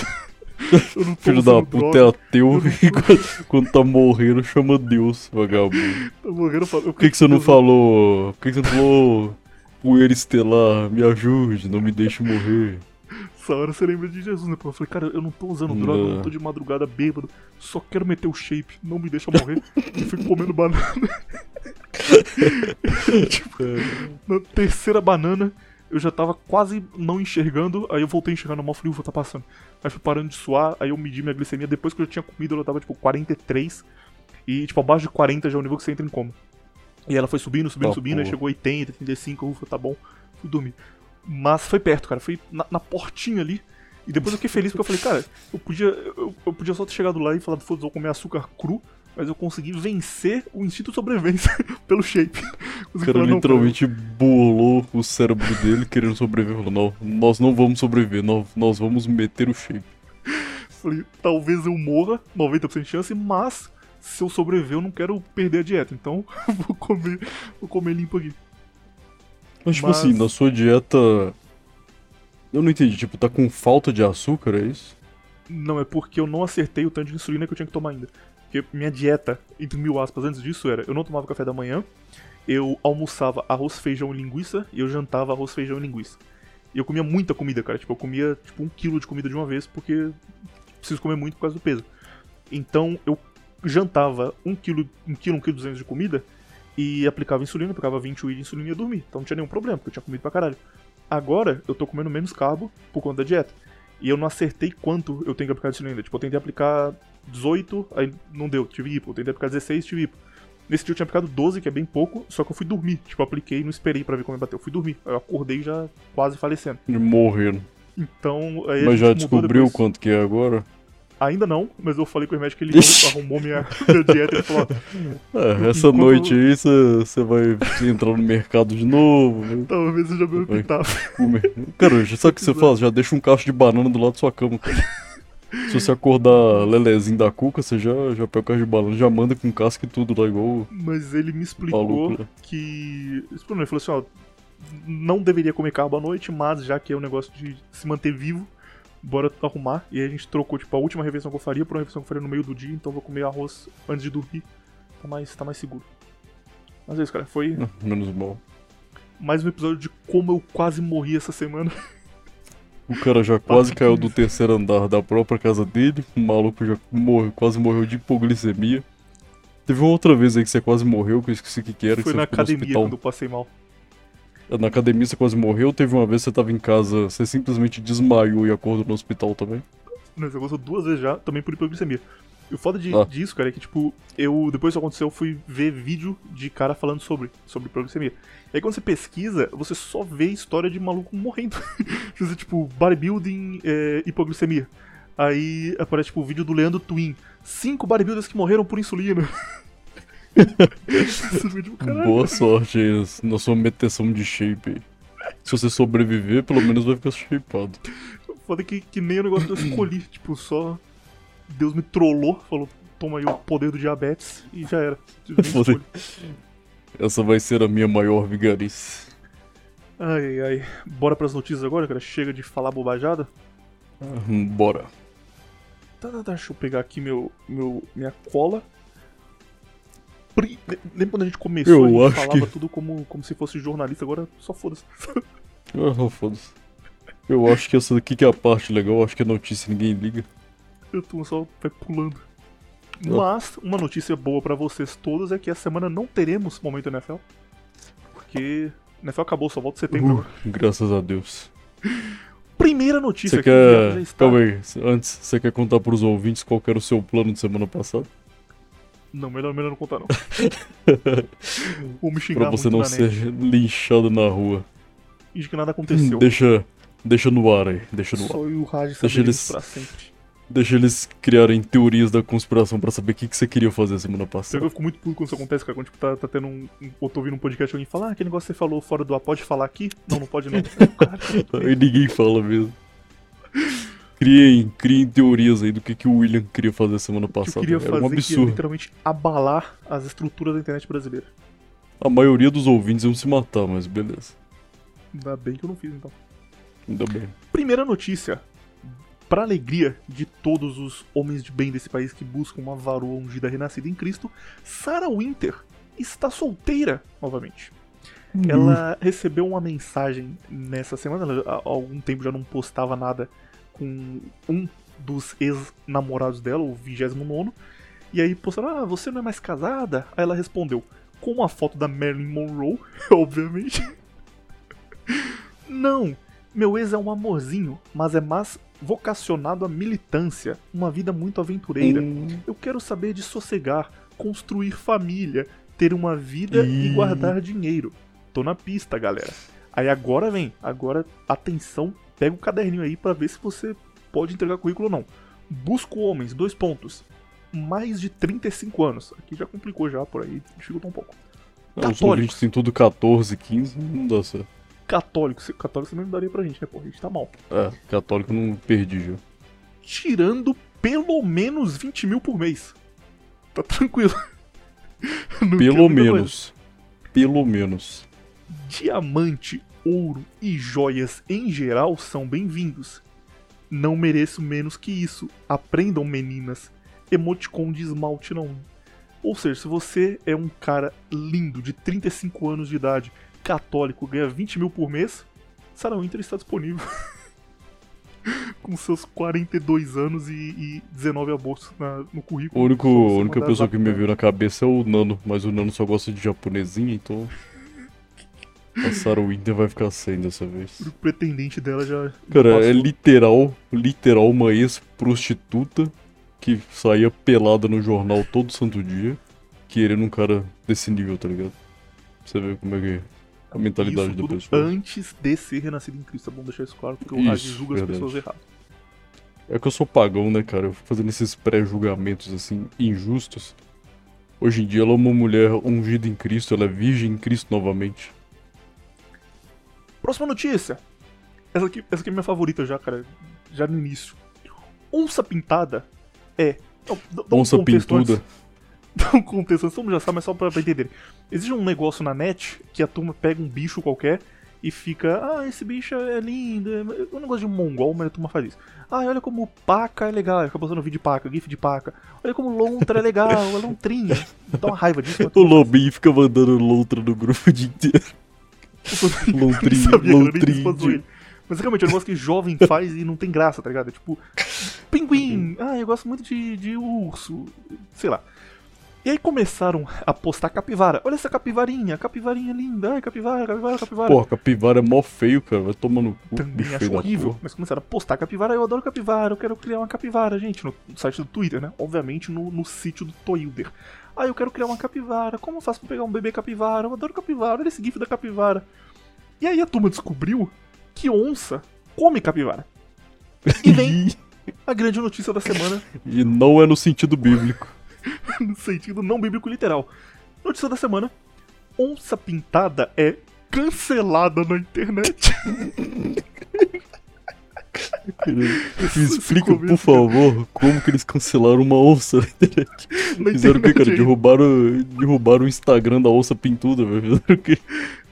Filho da puta é ateu e quando, quando tá morrendo chama Deus, vagabundo. Tá morrendo, falo, Por que, que você não falou. Por que, que você não falou. Poeira estelar, me ajude, não me deixe morrer. Essa hora você lembra de Jesus, né? Eu falei, cara, eu não tô usando droga, eu não tô de madrugada bêbado, só quero meter o shape, não me deixa morrer. e fui comendo banana. tipo, na terceira banana, eu já tava quase não enxergando, aí eu voltei a enxergar normal, falei, ufa, tá passando. Aí fui parando de suar, aí eu medi minha glicemia, depois que eu já tinha comido, ela tava tipo 43, e tipo abaixo de 40 já é o nível que você entra em coma. E ela foi subindo, subindo, tá subindo, aí chegou 80, 35, ufa, tá bom, fui dormir. Mas foi perto, cara, foi na, na portinha ali, e depois eu fiquei feliz porque eu falei, cara, eu podia, eu, eu podia só ter chegado lá e falado, foda-se, vou comer açúcar cru, mas eu consegui vencer o instinto de sobrevivência pelo shape. O cara literalmente burlou o cérebro dele querendo sobreviver. Falou, não, nós não vamos sobreviver, nós, nós vamos meter o shape. Falei, talvez eu morra, 90% de chance, mas se eu sobreviver, eu não quero perder a dieta. Então, vou comer, vou comer limpo aqui. Mas, tipo Mas- assim, na sua dieta. Eu não entendi, tipo, tá com falta de açúcar, é isso? Não, é porque eu não acertei o tanto de insulina que eu tinha que tomar ainda. Porque minha dieta, entre mil aspas, antes disso era: eu não tomava café da manhã, eu almoçava arroz, feijão e linguiça, e eu jantava arroz, feijão e linguiça. E eu comia muita comida, cara. Tipo, eu comia tipo um quilo de comida de uma vez, porque preciso comer muito por causa do peso. Então eu jantava um quilo, um quilo, um quilo duzentos de comida e aplicava insulina, aplicava 20 UI de insulina e ia dormir. Então não tinha nenhum problema, porque eu tinha comido pra caralho. Agora eu tô comendo menos carbo por conta da dieta. E eu não acertei quanto eu tenho que aplicar de insulina. Tipo, eu tentei aplicar 18, aí não deu, tive hipo. Eu tentei aplicar 16, tive hipo. Nesse dia eu tinha aplicado 12, que é bem pouco, só que eu fui dormir. Tipo, apliquei e não esperei pra ver como ia bater. Eu fui dormir. Aí eu acordei já quase falecendo. Morrendo. Então, aí Mas já descobriu depois. quanto que é agora? Ainda não, mas eu falei com o médico que ele arrumou minha, minha dieta. Ele falou: É, essa Enquanto- noite aí você vai entrar no mercado de novo. vai talvez seja meu epitáfio. Cara, sabe o que você faz? Já deixa um cacho de banana do lado da sua cama, cara. Se você acordar lelezinho da cuca, você já, já pega o cacho de banana, já manda com casca e tudo lá, igual Mas ele me explicou maluco lá. que. Ele falou assim: ó, não deveria comer carbo à noite, mas já que é um negócio de se manter vivo, bora arrumar. E aí a gente trocou, tipo, a última refeição que eu faria por uma refeição que eu faria no meio do dia, então eu vou comer arroz antes de dormir. Tá mais, tá mais seguro. Mas é isso, cara. Foi Menos mal. mais um episódio de como eu quase morri essa semana. O cara já quase caiu do terceiro andar da própria casa dele. O maluco já morreu, quase morreu de hipoglicemia. Teve uma outra vez aí que você quase morreu, que eu esqueci o que, que era. que Foi você na academia hospital. quando eu passei mal. Na academia você quase morreu. Teve uma vez que você tava em casa, você simplesmente desmaiou e acordou no hospital também. Não, isso aconteceu duas vezes já, também por hipoglicemia. E o foda de, Ah. disso, cara, é que, tipo, eu, depois que isso aconteceu, eu fui ver vídeo de cara falando sobre, sobre hipoglicemia. E aí quando você pesquisa, você só vê história de maluco morrendo. você, tipo, bodybuilding, é, hipoglicemia. Aí aparece, tipo, o vídeo do Leandro Twin. Cinco bodybuilders que morreram por insulina. Caralho. Boa sorte aí na sua meteção de shape. Se você sobreviver, pelo menos vai ficar shapeado. Foda que, que nem o negócio que eu escolhi. tipo, só. Deus me trollou, falou: toma aí o poder do diabetes e já era. Essa vai ser a minha maior vigarice. Ai, ai. Bora pras notícias agora, cara? Chega de falar bobajada. Bora. Tá, tá, tá. Deixa eu pegar aqui meu, meu, minha cola. Pri- Lembra quando a gente começou? Eu a gente falava que- tudo como, como se fosse jornalista, agora só foda-se. Ah, foda-se. Eu acho que essa daqui que é a parte legal, acho que a notícia ninguém liga. Eu tô só vai pulando. Ah. Mas, uma notícia boa pra vocês todos é que essa semana não teremos momento NFL. Porque NFL acabou, só volta em setembro. Uh, graças a Deus. Primeira notícia Você que o Viado já quer. está... Calma aí, antes, você quer contar pros ouvintes qual que era o seu plano de semana passada? Não, melhor, melhor não contar não. Vou me xingar Pra você não ser linchado na rua. Finge que nada aconteceu. Deixa. Deixa no ar aí, deixa no ar. Só e o Raj Deixa eles- pra sempre. Deixa eles criarem teorias da conspiração pra saber o que, que você queria fazer semana passada. eu fico muito puto quando isso acontece, cara. Quando tipo, tá, tá tendo um, um. Ou tô ouvindo um podcast e alguém fala, ah, aquele negócio que você falou fora do ar, pode falar aqui? Não, não pode não. Aí ninguém fala mesmo. Criem, criem teorias aí do que, que o William queria fazer semana que eu passada. queria Era um fazer que ia absurdo. literalmente abalar as estruturas da internet brasileira. A maioria dos ouvintes iam se matar, mas beleza. Ainda bem que eu não fiz então. Ainda bem. Primeira notícia. Pra alegria de todos os homens de bem desse país que buscam uma varoa ungida renascida em Cristo, Sarah Winter está solteira novamente. Ela recebeu uma mensagem nessa semana, ela há algum tempo já não postava nada com um dos ex-namorados dela, o 29 e aí postaram, ah, você não é mais casada? Aí ela respondeu, com uma foto da Marilyn Monroe, obviamente. não, meu ex é um amorzinho, mas é mais vocacionado à militância, uma vida muito aventureira. Hum, Eu quero saber de sossegar, construir família, ter uma vida e Ih. guardar dinheiro. Tô na pista, galera. Aí agora vem, agora atenção, pega o caderninho aí pra ver se você pode entregar currículo ou não. Busco homens, dois pontos. Mais de 35 anos. Aqui já complicou já, por aí dificultou um pouco. os Católicos. ouvintes tudo 14, 15, não dá certo. Católico, católico também não daria pra gente, né, pô? A gente tá mal. É, católico não perdi já. Tirando pelo menos 20 mil por mês. Tá tranquilo. Pelo coisa. menos. Pelo menos. Diamante, ouro e joias em geral são bem-vindos. Não mereço menos que isso. Aprendam, meninas. Emoticon de esmalte não. Ou seja, se você é um cara lindo, de 35 anos de idade, católico, ganha 20 mil por mês, Sarah Winter está disponível. Com seus 42 anos e, e 19 abortos na- no O currículo. único, a única pessoa que me veio na cabeça é o Nano, mas o Nano só gosta de japonesinha, então. A Sarah Winter vai ficar sem dessa vez. O pretendente dela já. Cara, passou. é literal, literal uma ex-prostituta que saía pelada no jornal todo santo dia, querendo um cara desse nível, tá ligado? Pra você ver como é que é a mentalidade Isso da tudo pessoa. antes de ser renascido em Cristo. É bom deixar isso claro, porque o Isso, julga as pessoas erradas. É que eu sou pagão, né, cara? Eu fico fazendo esses pré-julgamentos, assim, injustos. Hoje em dia ela é uma mulher ungida em Cristo, ela é virgem em Cristo novamente. Próxima notícia. Essa aqui, essa aqui é minha favorita já, cara. Já no início. Onça pintada é. Não, um Onça contexto pintuda. antes. Dá um contexto antes, todo mundo já sabe, mas só pra, pra entender. Existe um negócio na net que a turma pega um bicho qualquer e fica. Ah, esse bicho é lindo. É um negócio de mongol, mas a turma faz isso. Ah, olha como paca é legal. Fica postando vídeo de paca, gif de paca. Olha como lontra é legal, é lontrinha. Dá uma raiva disso. O Lobinho fica mandando lontra no grupo o dia inteiro. Lontrinho, lontrinho. Mas realmente é um negócio que jovem faz e não tem graça, tá ligado? É tipo, pinguim, ah, eu gosto muito de, de urso, sei lá. E aí começaram a postar capivara. Olha essa capivarinha, capivarinha linda, ai, capivara, capivara, capivara. Pô, capivara é mó feio, cara. Vai tomar no cu. Também acho horrível. Mas começaram a postar capivara, eu adoro capivara, eu quero criar uma capivara, gente, no site do Twitter, né? Obviamente no, no sítio do Toilder. Ah, eu quero criar uma capivara, como eu faço pra pegar um bebê capivara? Eu adoro capivara, olha esse gif da capivara. E aí a turma descobriu que onça come capivara. E vem a grande notícia da semana, E não é no sentido bíblico. no sentido não bíblico literal. Notícia da semana: onça pintada é cancelada na internet. Me explica, por favor, como que eles cancelaram uma onça na internet. Na Fizeram o que, cara? aí. Derrubaram, derrubaram o Instagram da onça pintuda, velho. Fizeram o quê?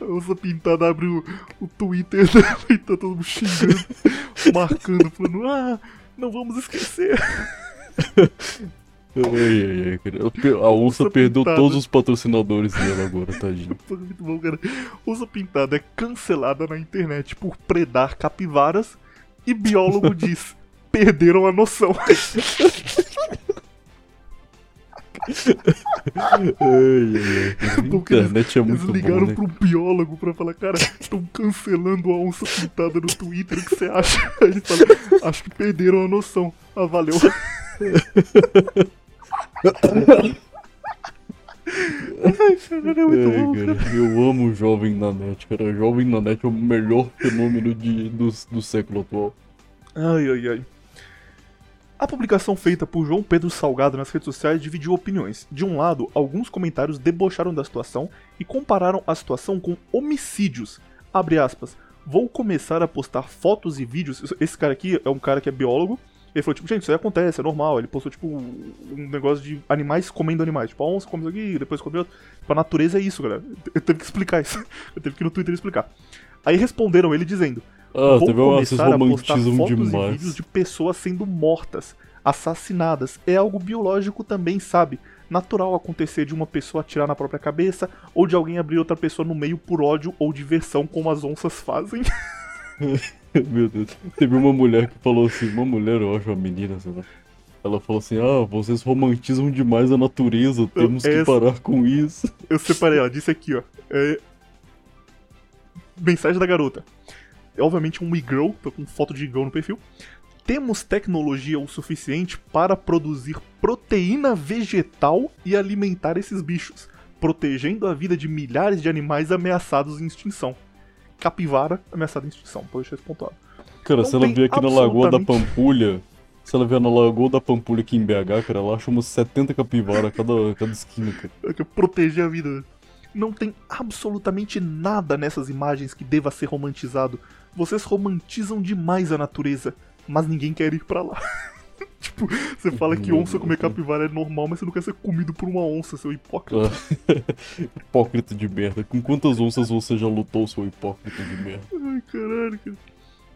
A onça pintada abre o, o Twitter dela e tá todo mundo xingando, marcando, falando: ah, não vamos esquecer. Ai, ai, ai, A onça Onça perdeu pintada. todos os patrocinadores dela agora, tadinho. Muito bom, cara. Onça pintada é cancelada na internet por predar capivaras e biólogo diz: perderam a noção. Porque eles- internet é Eles muito ligaram bom, né? um biólogo pra falar, cara, estão cancelando a onça pintada no Twitter, o que você acha? Aí ele fala, acho que perderam a noção. Ah, valeu. Ai, cara, é muito bom, cara. cara, eu amo o Jovem na Net, cara. Jovem na Net é o melhor fenômeno de, do, do século atual. Ai, ai, ai. A publicação feita por João Pedro Salgado nas redes sociais dividiu opiniões. De um lado, alguns comentários debocharam da situação e compararam a situação com homicídios. Abre aspas. Vou começar a postar fotos e vídeos. Esse cara aqui é um cara que é biólogo. Ele falou, tipo, gente, isso aí acontece, é normal. Ele postou, tipo, um negócio de animais comendo animais. Tipo, a onça come isso aqui, depois come outro. Tipo, a natureza é isso, galera. Eu teve que explicar isso. Eu teve que ir no Twitter explicar. Aí responderam ele dizendo: Ah, Vou começar a postar fotos e demais. vídeos de pessoas sendo mortas, assassinadas. É algo biológico também, sabe? Natural acontecer de uma pessoa atirar na própria cabeça ou de alguém abrir outra pessoa no meio por ódio ou diversão, como as onças fazem. Meu Deus. Teve uma mulher que falou assim, uma mulher, eu acho, uma menina, sei lá. Ela falou assim, ah, vocês romantizam demais a natureza, temos que essa- parar com isso. Eu separei ela, disse aqui, ó. É... Mensagem da garota. É obviamente um e-girl, tô com foto de e-girl no perfil. Temos tecnologia o suficiente para produzir proteína vegetal e alimentar esses bichos, protegendo a vida de milhares de animais ameaçados em extinção. Capivara ameaçada em extinção, pode deixar isso pontuado. Cara, Não se ela vier aqui na Lagoa da absolutamente- Pampulha, se ela vier na Lagoa da Pampulha aqui em BH, cara, ela acha umas 70 capivaras a cada, cada esquina, cara. É proteger a vida. Não tem absolutamente nada nessas imagens que deva ser romantizado. Vocês romantizam demais a natureza, mas ninguém quer ir pra lá. tipo, você fala que onça comer capivara é normal, mas você não quer ser comido por uma onça, seu hipócrita. hipócrita de merda. Com quantas onças você já lutou, seu hipócrita de merda? Ai, caralho, cara.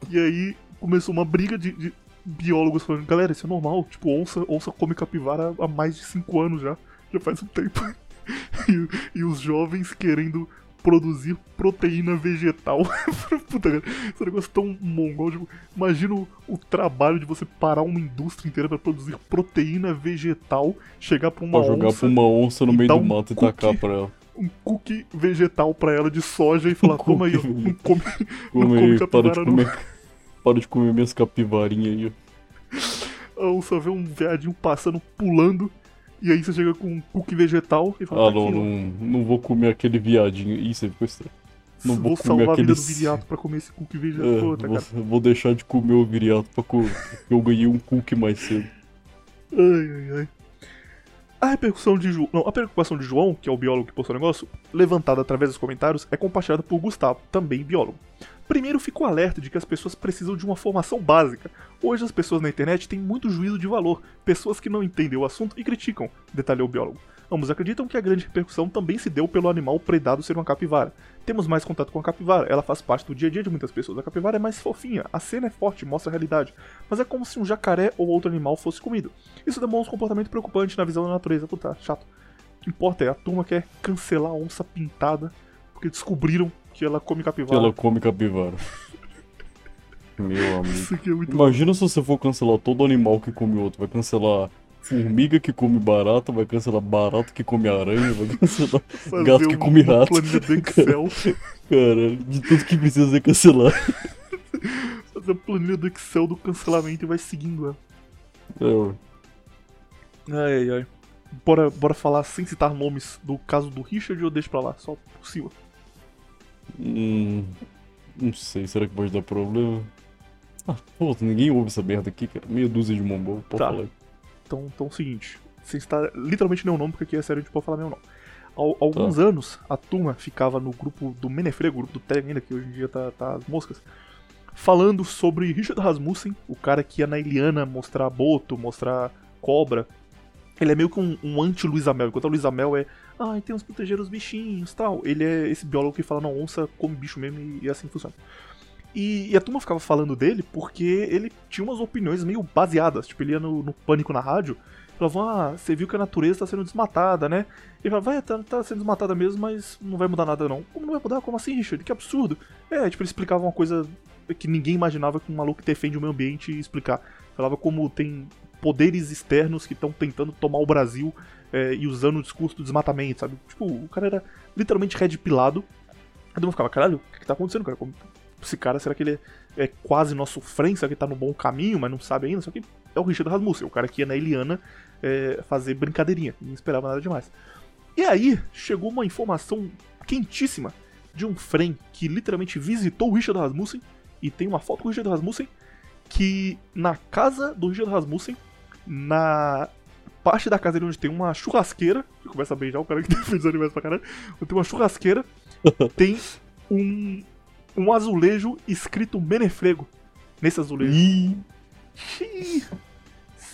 E aí começou uma briga de, de biólogos falando, galera, isso é normal. Tipo, onça, onça come capivara há mais de 5 anos já. Já faz um tempo. e, e os jovens querendo produzir proteína vegetal. Puta, cara, esse negócio tão mongol. Tipo, imagina o, o, trabalho de você parar uma indústria inteira para produzir proteína vegetal, chegar pra uma pra jogar onça. pra uma onça no meio do um mato cookie, e tacar pra ela. Um cookie vegetal pra ela de soja e falar: um toma aí, não come, come, não come capivara, para de comer, para de comer minhas capivarinhas aí, ó. A onça vê um viadinho passando, pulando. E aí você chega com um cookie vegetal e fala. Ah, não, não, não vou comer aquele viadinho. Ih, você ficou estranho. Não vou, vou comer salvar aquele... a vida do viriato pra comer esse cookie vegetal. É, vou, vou, deixar de comer o viriato pra comer. eu ganhei um cookie mais cedo. Ai, ai, ai. A repercussão de João. Não, a preocupação de João, que é o biólogo que postou o negócio, levantada através dos comentários, é compartilhada por Gustavo, também biólogo. Primeiro, fico alerta de que as pessoas precisam de uma formação básica. Hoje as pessoas na internet têm muito juízo de valor, pessoas que não entendem o assunto e criticam, detalhou o biólogo. Ambos acreditam que a grande repercussão também se deu pelo animal predado ser uma capivara. Temos mais contato com a capivara, ela faz parte do dia a dia de muitas pessoas. A capivara é mais fofinha, a cena é forte, mostra a realidade, mas é como se um jacaré ou outro animal fosse comido. Isso demonstra um comportamento preocupante na visão da natureza. Puta, chato. O que importa é a turma quer cancelar a onça pintada porque descobriram que ela come capivara. Que ela come capivara. Meu amigo. Isso aqui é muito Imagina bom. se você for cancelar todo animal que come outro. Vai cancelar formiga que come barata, vai cancelar barata que come aranha, vai cancelar Fazer gato que come rato. Excel. Cara, de tudo que precisa ser cancelar. Fazer a planilha do Excel do cancelamento e vai seguindo ela. É, ué. Ai, ai, ai. Bora, bora falar sem citar nomes do caso do Richard ou deixa pra lá, só por cima. Hum, não sei, será que pode dar problema? Ah, pô, ninguém ouve essa merda aqui, cara. Meia dúzia de mongol, pode tá. falar. Então, então é o seguinte, você está literalmente nenhum nome, porque aqui é sério, a gente pode falar meu nome. Há alguns tá. anos, a turma ficava no grupo do Menefrego, grupo do Telegram, que hoje em dia tá, tá as moscas, falando sobre Richard Rasmussen, o cara que ia na Iliana mostrar boto, mostrar cobra. Ele é meio que um, um anti-Luiz Amel, enquanto a Luiz Amel é ah, temos que proteger os bichinhos tal. Ele é esse biólogo que fala, não, onça come bicho mesmo e, e assim funciona. E, e, a turma ficava falando dele porque ele tinha umas opiniões meio baseadas. Tipo, ele ia no, no pânico na rádio falavam, ah, você viu que a natureza está sendo desmatada, né? Ele falava, vai, tá, tá, sendo desmatada mesmo, mas não vai mudar nada não. Como não vai mudar? Como assim, Richard? Que absurdo. É, tipo, ele explicava uma coisa que ninguém imaginava que um maluco que defende o meio ambiente explicar. Falava como tem poderes externos que estão tentando tomar o Brasil é, e usando o discurso do desmatamento, sabe? Tipo, o cara era literalmente red pilado. Aí eu ficava, caralho, o que, que tá acontecendo, cara? Como, esse cara, será que ele é, é quase nosso friend? Será que ele tá no bom caminho, mas não sabe ainda? Só que é o Richard Rasmussen, o cara que ia na Eliana é, fazer brincadeirinha, não esperava nada demais. E aí, chegou uma informação quentíssima de um friend que literalmente visitou o Richard Rasmussen e tem uma foto com o Richard Rasmussen que na casa do Richard Rasmussen, na parte da casa dele onde tem uma churrasqueira. Que começa a beijar o cara que defende os animais pra caralho. Tem uma churrasqueira. tem um, um azulejo escrito Menefrego. Nesse azulejo. Ih.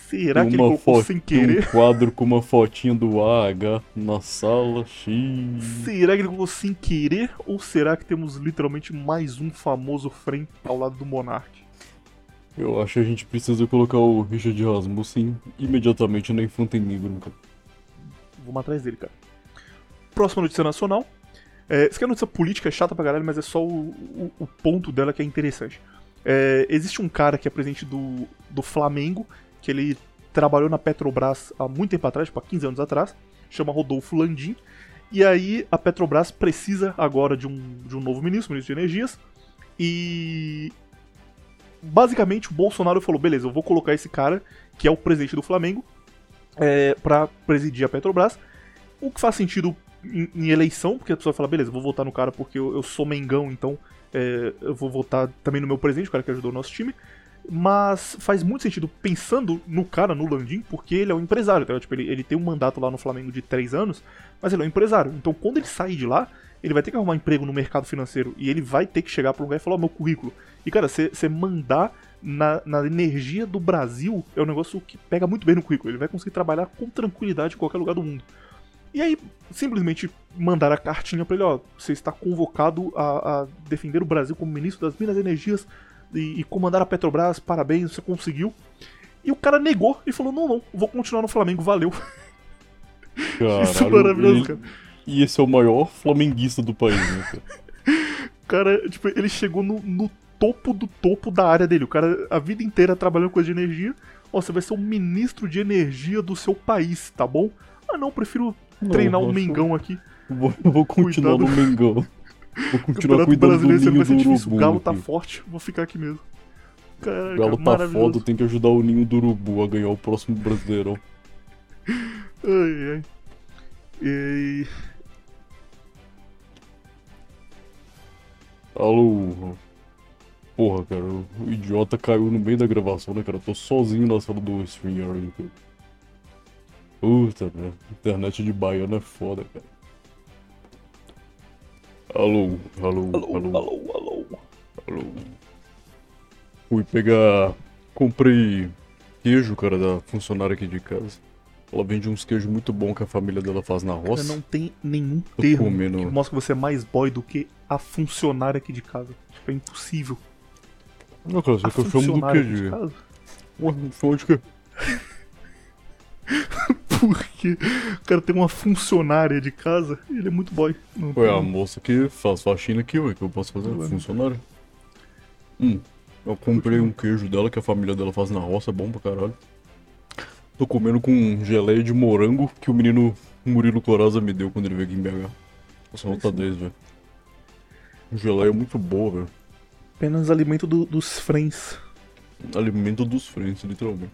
Será que ele colocou sem querer? Um quadro com uma fotinha do AH na sala. Xiii. Será que ele colocou sem querer? Ou será que temos literalmente mais um famoso frame ao lado do Monark? Eu acho que a gente precisa colocar o Richard Rasmussen imediatamente na Infanto Negro, cara. Vamos atrás dele, cara. Próxima notícia nacional. É, isso aqui é notícia política, é chata pra caralho, mas é só o, o, o ponto dela que é interessante. É, existe um cara que é presidente do, do Flamengo, que ele trabalhou na Petrobras há muito tempo atrás, tipo há 15 anos atrás, chama Rodolfo Landim. E aí a Petrobras precisa agora de um, de um novo ministro, ministro de Energias, e basicamente o Bolsonaro falou: beleza, eu vou colocar esse cara, que é o presidente do Flamengo, é, para presidir a Petrobras. O que faz sentido em, em, eleição, porque a pessoa fala: beleza, vou votar no cara porque eu, eu sou Mengão, então é, eu vou votar também no meu presidente, o cara que ajudou o nosso time. Mas faz muito sentido pensando no cara, no Landim, porque ele é um empresário. Tá? Tipo, ele, ele tem um mandato lá no Flamengo de 3 anos, mas ele é um empresário. Então quando ele sair de lá, ele vai ter que arrumar emprego no mercado financeiro e ele vai ter que chegar para um lugar e falar: oh, meu currículo. E cara, você mandar na, na energia do Brasil é um negócio que pega muito bem no currículo. Ele vai conseguir trabalhar com tranquilidade em qualquer lugar do mundo. E aí, simplesmente mandar a cartinha pra ele, ó, você está convocado a, a defender o Brasil como ministro das Minas e Energias e, e, comandar a Petrobras, parabéns, você conseguiu. E o cara negou e falou, não, não, vou continuar no Flamengo, valeu. Caralho, Isso é maravilhoso, ele... cara. E esse é o maior flamenguista do país, né, cara? cara, tipo, ele chegou no, no topo do topo da área dele. O cara, a vida inteira trabalhando com coisa de energia. Ó, você vai ser o ministro de energia do seu país, tá bom? Ah, não, prefiro não, treinar o um Mengão aqui. Vou, vou continuar no Mengão. Vou continuar cuidando brasileiro, do ninho do urubu. O Galo tá forte, vou ficar aqui mesmo. Caraca, o Galo tá foda, tem que ajudar o ninho do urubu a ganhar o próximo brasileirão. Ai, ai. E... Alô. Porra, cara, o idiota caiu no meio da gravação, né, cara? Eu tô sozinho na sala do StreamYard, cara. Puta, né? Internet de baiano é foda, cara. Alô, alô, alô, alô, alô, alô. alô. Fui pegar. Comprei queijo, cara, da funcionária aqui de casa. Ela vende uns queijos muito bons que a família dela faz na roça. Não tem nenhum termo comendo... que mostra que você é mais boy do que a funcionária aqui de casa. Tipo, é impossível. Não, cara, você tá filme do quê, de? Ué, filme de quê? Porque o cara tem uma funcionária de casa e ele é muito boy. Não Ué, tem... a moça que faz faxina aqui, ué, que eu posso fazer? Ué. Funcionária. Hum, eu comprei um queijo dela que a família dela faz na roça, é bom pra caralho. Tô comendo com geleia de morango que o menino Murilo Coraza me deu quando ele veio aqui em BH. Nossa, nota 10, velho. Geleia é muito boa, velho. Apenas alimento do, dos friends. Alimento dos friends, literalmente.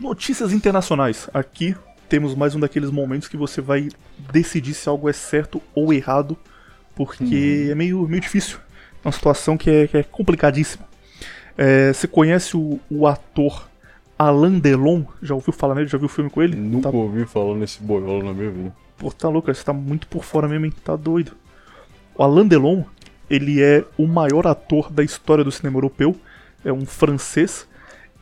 Notícias internacionais. Aqui temos mais um daqueles momentos que você vai decidir se algo é certo ou errado, porque hum. é meio, meio difícil. É uma situação que é, que é complicadíssima. É, você conhece o, o, ator Alain Delon? Já ouviu falar nele? Já viu o filme com ele? Nunca tá... ouvi falar nesse boiola na minha vida. Pô, tá louco, você tá muito por fora mesmo, hein? Tá doido. O Alain Delon, ele é o maior ator da história do cinema europeu. É um francês.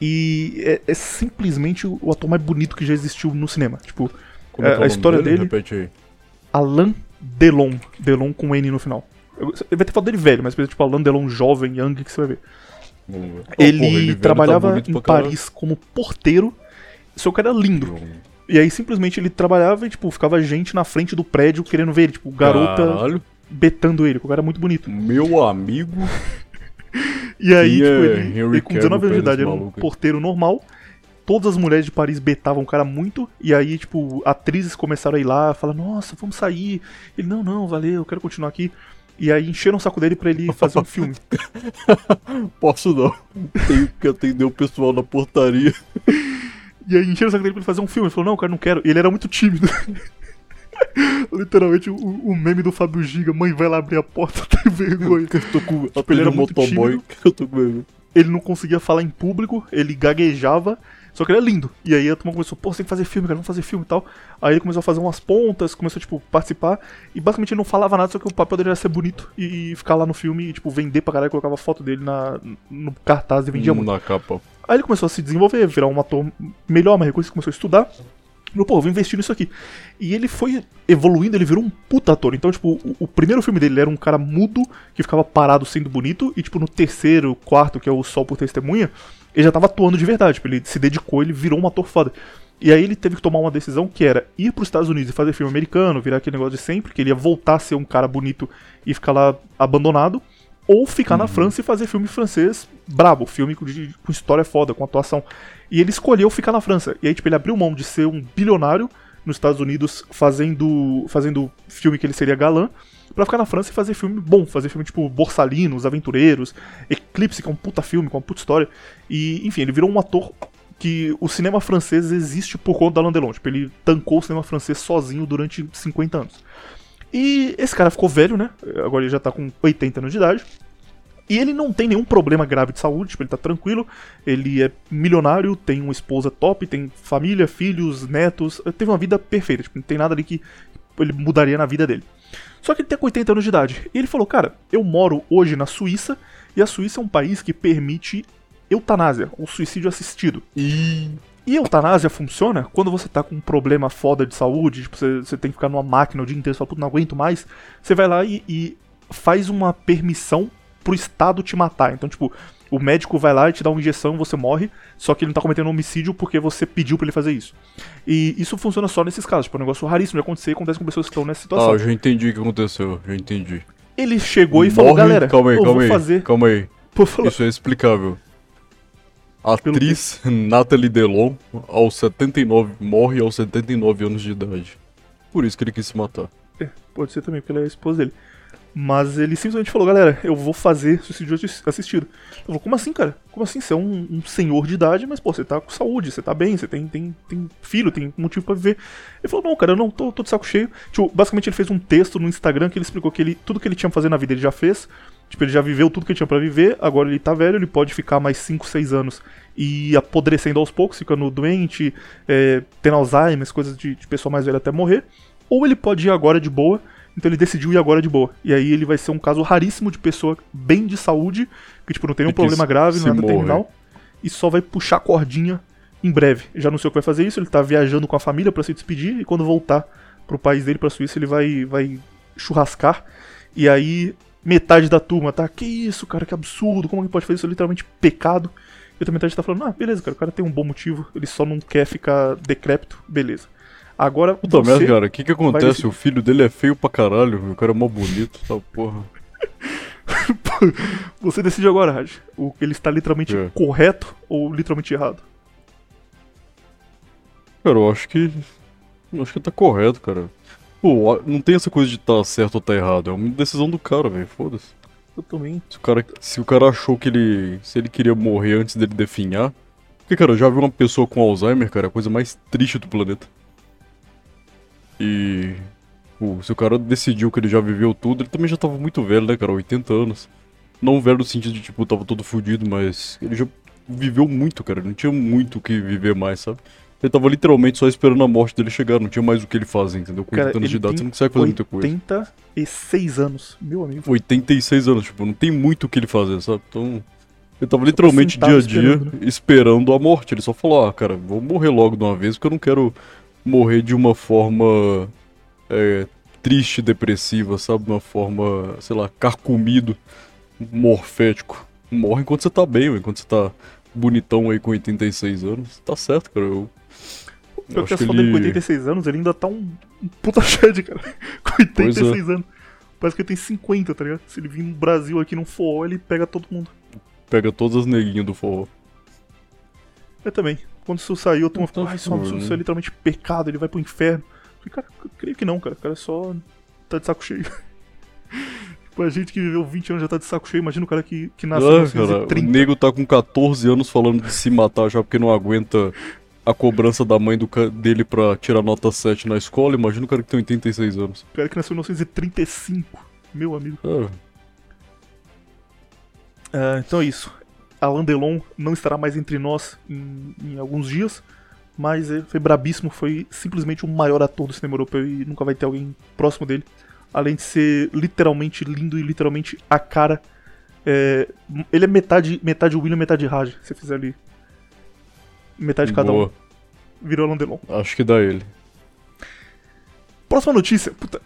E é, é simplesmente o, ator mais bonito que já existiu no cinema. Tipo, Como é, é a história dele. Aí. Alain Delon. Delon com N no final. Ele vai ter falado dele velho, mas tipo Alain Delon jovem, young, que você vai ver. Ele, porra, ele tá trabalhava tá em Paris como porteiro, só que era lindo. E aí simplesmente ele trabalhava e, tipo, ficava gente na frente do prédio querendo ver ele, tipo, garota Caralho. Betando ele, o cara era muito bonito. Meu amigo. e aí, tipo, ele, ele com 19 anos de idade, era um porteiro normal. Todas as mulheres de Paris betavam o cara muito, e aí, tipo, atrizes começaram a ir lá, falar, nossa, vamos sair. Ele, não, não, valeu, eu quero continuar aqui. E aí encheram o saco dele pra ele fazer um filme. Posso não. Tenho que atender o pessoal na portaria. E aí encheram o saco dele pra ele fazer um filme. Ele falou, não, cara, não quero. E ele era muito tímido. Literalmente o, o, meme do Fábio Giga, mãe, vai lá abrir a porta, tem vergonha. Eu tô com tipo, ele era motoboy. Eu tô com vergonha. Ele não conseguia falar em público, ele gaguejava só que ele é lindo. E aí a turma começou, pô, você tem que fazer filme, cara, vamos fazer filme e tal. Aí ele começou a fazer umas pontas, começou, tipo, participar. E basicamente ele não falava nada, só que o papel dele era ser bonito e, ficar lá no filme e, tipo, vender pra caralho, colocava foto dele na, no cartaz e vendia hum, muito. Na capa. Aí ele começou a se desenvolver, virar um ator melhor, mais reconhecido, começou a estudar. Falou, pô, vou investir nisso aqui. E ele foi evoluindo, ele virou um puta ator. Então, tipo, o, o, primeiro filme dele era um cara mudo que ficava parado sendo bonito. E, tipo, no terceiro, quarto, que é o Sol por Testemunha, ele já tava atuando de verdade. Tipo, ele se dedicou, ele virou um ator foda. E aí ele teve que tomar uma decisão que era ir para os Estados Unidos e fazer filme americano, virar aquele negócio de sempre, que ele ia voltar a ser um cara bonito e ficar lá abandonado, ou ficar uhum. na França e fazer filme francês brabo, filme de, com história foda, com atuação. E ele escolheu ficar na França. E aí, tipo, ele abriu mão de ser um bilionário nos Estados Unidos fazendo, fazendo filme que ele seria galã, para ficar na França e fazer filme bom, fazer filme tipo Borsalino, Os Aventureiros, Eclipse, que é um puta filme, com uma puta história. E, enfim, ele virou um ator que o cinema francês existe por conta da Alain Delon. Tipo, ele tancou o cinema francês sozinho durante 50 anos. E esse cara ficou velho, né? Agora ele já tá com 80 anos de idade. E ele não tem nenhum problema grave de saúde, tipo, ele tá tranquilo, ele é milionário, tem uma esposa top, tem família, filhos, netos, teve uma vida perfeita, tipo, não tem nada ali que ele mudaria na vida dele. Só que ele tem 80 anos de idade. E ele falou, cara, eu moro hoje na Suíça, e a Suíça é um país que permite eutanásia, ou suicídio assistido. E. E eutanásia funciona quando você tá com um problema foda de saúde, tipo, você, você tem que ficar numa máquina o dia inteiro, fala, puta, não aguento mais. Você vai lá e, e faz uma permissão pro Estado te matar. Então, tipo, o médico vai lá e te dá uma injeção, você morre, só que ele não tá cometendo homicídio porque você pediu pra ele fazer isso. E isso funciona só nesses casos, tipo, é um negócio raríssimo de acontecer, acontece com pessoas que estão nessa situação. Ah, já entendi o que aconteceu, já entendi. Ele chegou e falou, Morre- galera, Calma aí, eu calma vou aí. fazer... Calma aí. Falou, Isso é explicável. A Pelo atriz Nathalie Delon, aos 79, morre aos 79 anos de idade. Por isso que ele quis se matar. É, pode ser também, porque ela é a esposa dele. Mas ele simplesmente falou, galera, eu vou fazer suicídio assi- assistido. Eu falei, como assim, cara? Como assim? Você é um, um senhor de idade, mas, pô, você tá com saúde, você tá bem, você tem, tem, tem filho, tem motivo pra viver. Ele falou, não, cara, eu não tô, tô de saco cheio. Tipo, basicamente ele fez um texto no Instagram que ele explicou que ele, tudo que ele tinha pra fazer na vida ele já fez. Tipo, ele já viveu tudo que ele tinha pra viver, agora ele tá velho, ele pode ficar mais 5, 6 anos e apodrecendo aos poucos, ficando doente, é, tendo Alzheimer, coisas de, de pessoa mais velha até morrer. Ou ele pode ir agora de boa, então ele decidiu ir agora de boa. E aí ele vai ser um caso raríssimo de pessoa bem de saúde, que tipo, não tem nenhum problema grave, nada morre. terminal, e só vai puxar a cordinha em breve. Já não sei o que vai fazer isso, ele tá viajando com a família pra se despedir, e quando voltar pro país dele, pra Suíça, ele vai, vai churrascar. E aí, metade da turma tá, que isso, cara, que absurdo, como que pode fazer isso? É literalmente pecado. E outra metade tá falando, ah, beleza, cara, o cara tem um bom motivo, ele só não quer ficar decrépito, beleza. Agora, Puta merda, cara, o que que acontece? O filho dele é feio pra caralho, o cara é mó bonito, tá porra. Você decide agora, Raj. O ele está literalmente É. correto ou literalmente errado? Cara, eu acho que. eu acho que tá correto, cara. Pô, não tem essa coisa de tá certo ou tá errado, é uma decisão do cara, velho, foda-se. Eu também. Se o, cara, se o cara achou que ele. Se ele queria morrer antes dele definhar. Porque, cara, eu já vi uma pessoa com Alzheimer, cara, a coisa mais triste do planeta. E. pô, se o cara decidiu que ele já viveu tudo, ele também já tava muito velho, né, cara? 80 anos. Não velho no sentido de, tipo, tava todo fudido, mas ele já viveu muito, cara. Não tinha muito o que viver mais, sabe? Ele tava literalmente só esperando a morte dele chegar, não tinha mais o que ele fazer, entendeu? Com Cara, 80 anos de idade você não consegue fazer muita coisa. 86 anos, meu amigo. 86 anos, tipo, não tem muito o que ele fazer, sabe? Então. Ele tava literalmente dia a dia esperando, esperando, a morte. Ele só falou, ah, cara, vou morrer logo de uma vez, porque eu não quero morrer de uma forma é, triste, depressiva, sabe? De uma forma, sei lá, carcomido, morfético. Morre enquanto você tá bem, enquanto você tá bonitão aí com 86 anos. Tá certo, cara. Eu, eu Eu acho que que dele com ele... 86 anos, ele ainda tá um, um puta shed, cara. Com 86 é. anos. Parece que ele tem 50, tá ligado? Se ele vir no Brasil aqui num forró, ele pega todo mundo. pega todas as neguinhas do forró. Eu também. Quando isso saiu, a turma ficou, Então, ah, isso é um absurdo, isso é literalmente pecado, ele vai pro inferno. Eu falei, cara, eu creio que não, cara. O cara só tá de saco cheio. tipo, a gente que viveu 20 anos já tá de saco cheio, imagina o cara que, que nasceu em Ah, cara, o 1930. nego tá com 14 anos falando de se matar já porque não aguenta a cobrança da mãe do dele pra tirar nota 7 na escola. Imagina o cara que tem 86 anos. O cara que nasceu em 1935, meu amigo. Ah, Ah, então é isso. Alain Delon não estará mais entre nós em, em alguns dias, mas é, foi brabíssimo, foi simplesmente o maior ator do cinema europeu e nunca vai ter alguém próximo dele. Além de ser literalmente lindo e literalmente a cara. é, ele é metade, metade William, metade Raj, se fizer ali. Metade de cada boa. um. Virou Alain Delon. Acho que dá ele. Próxima notícia. Puta,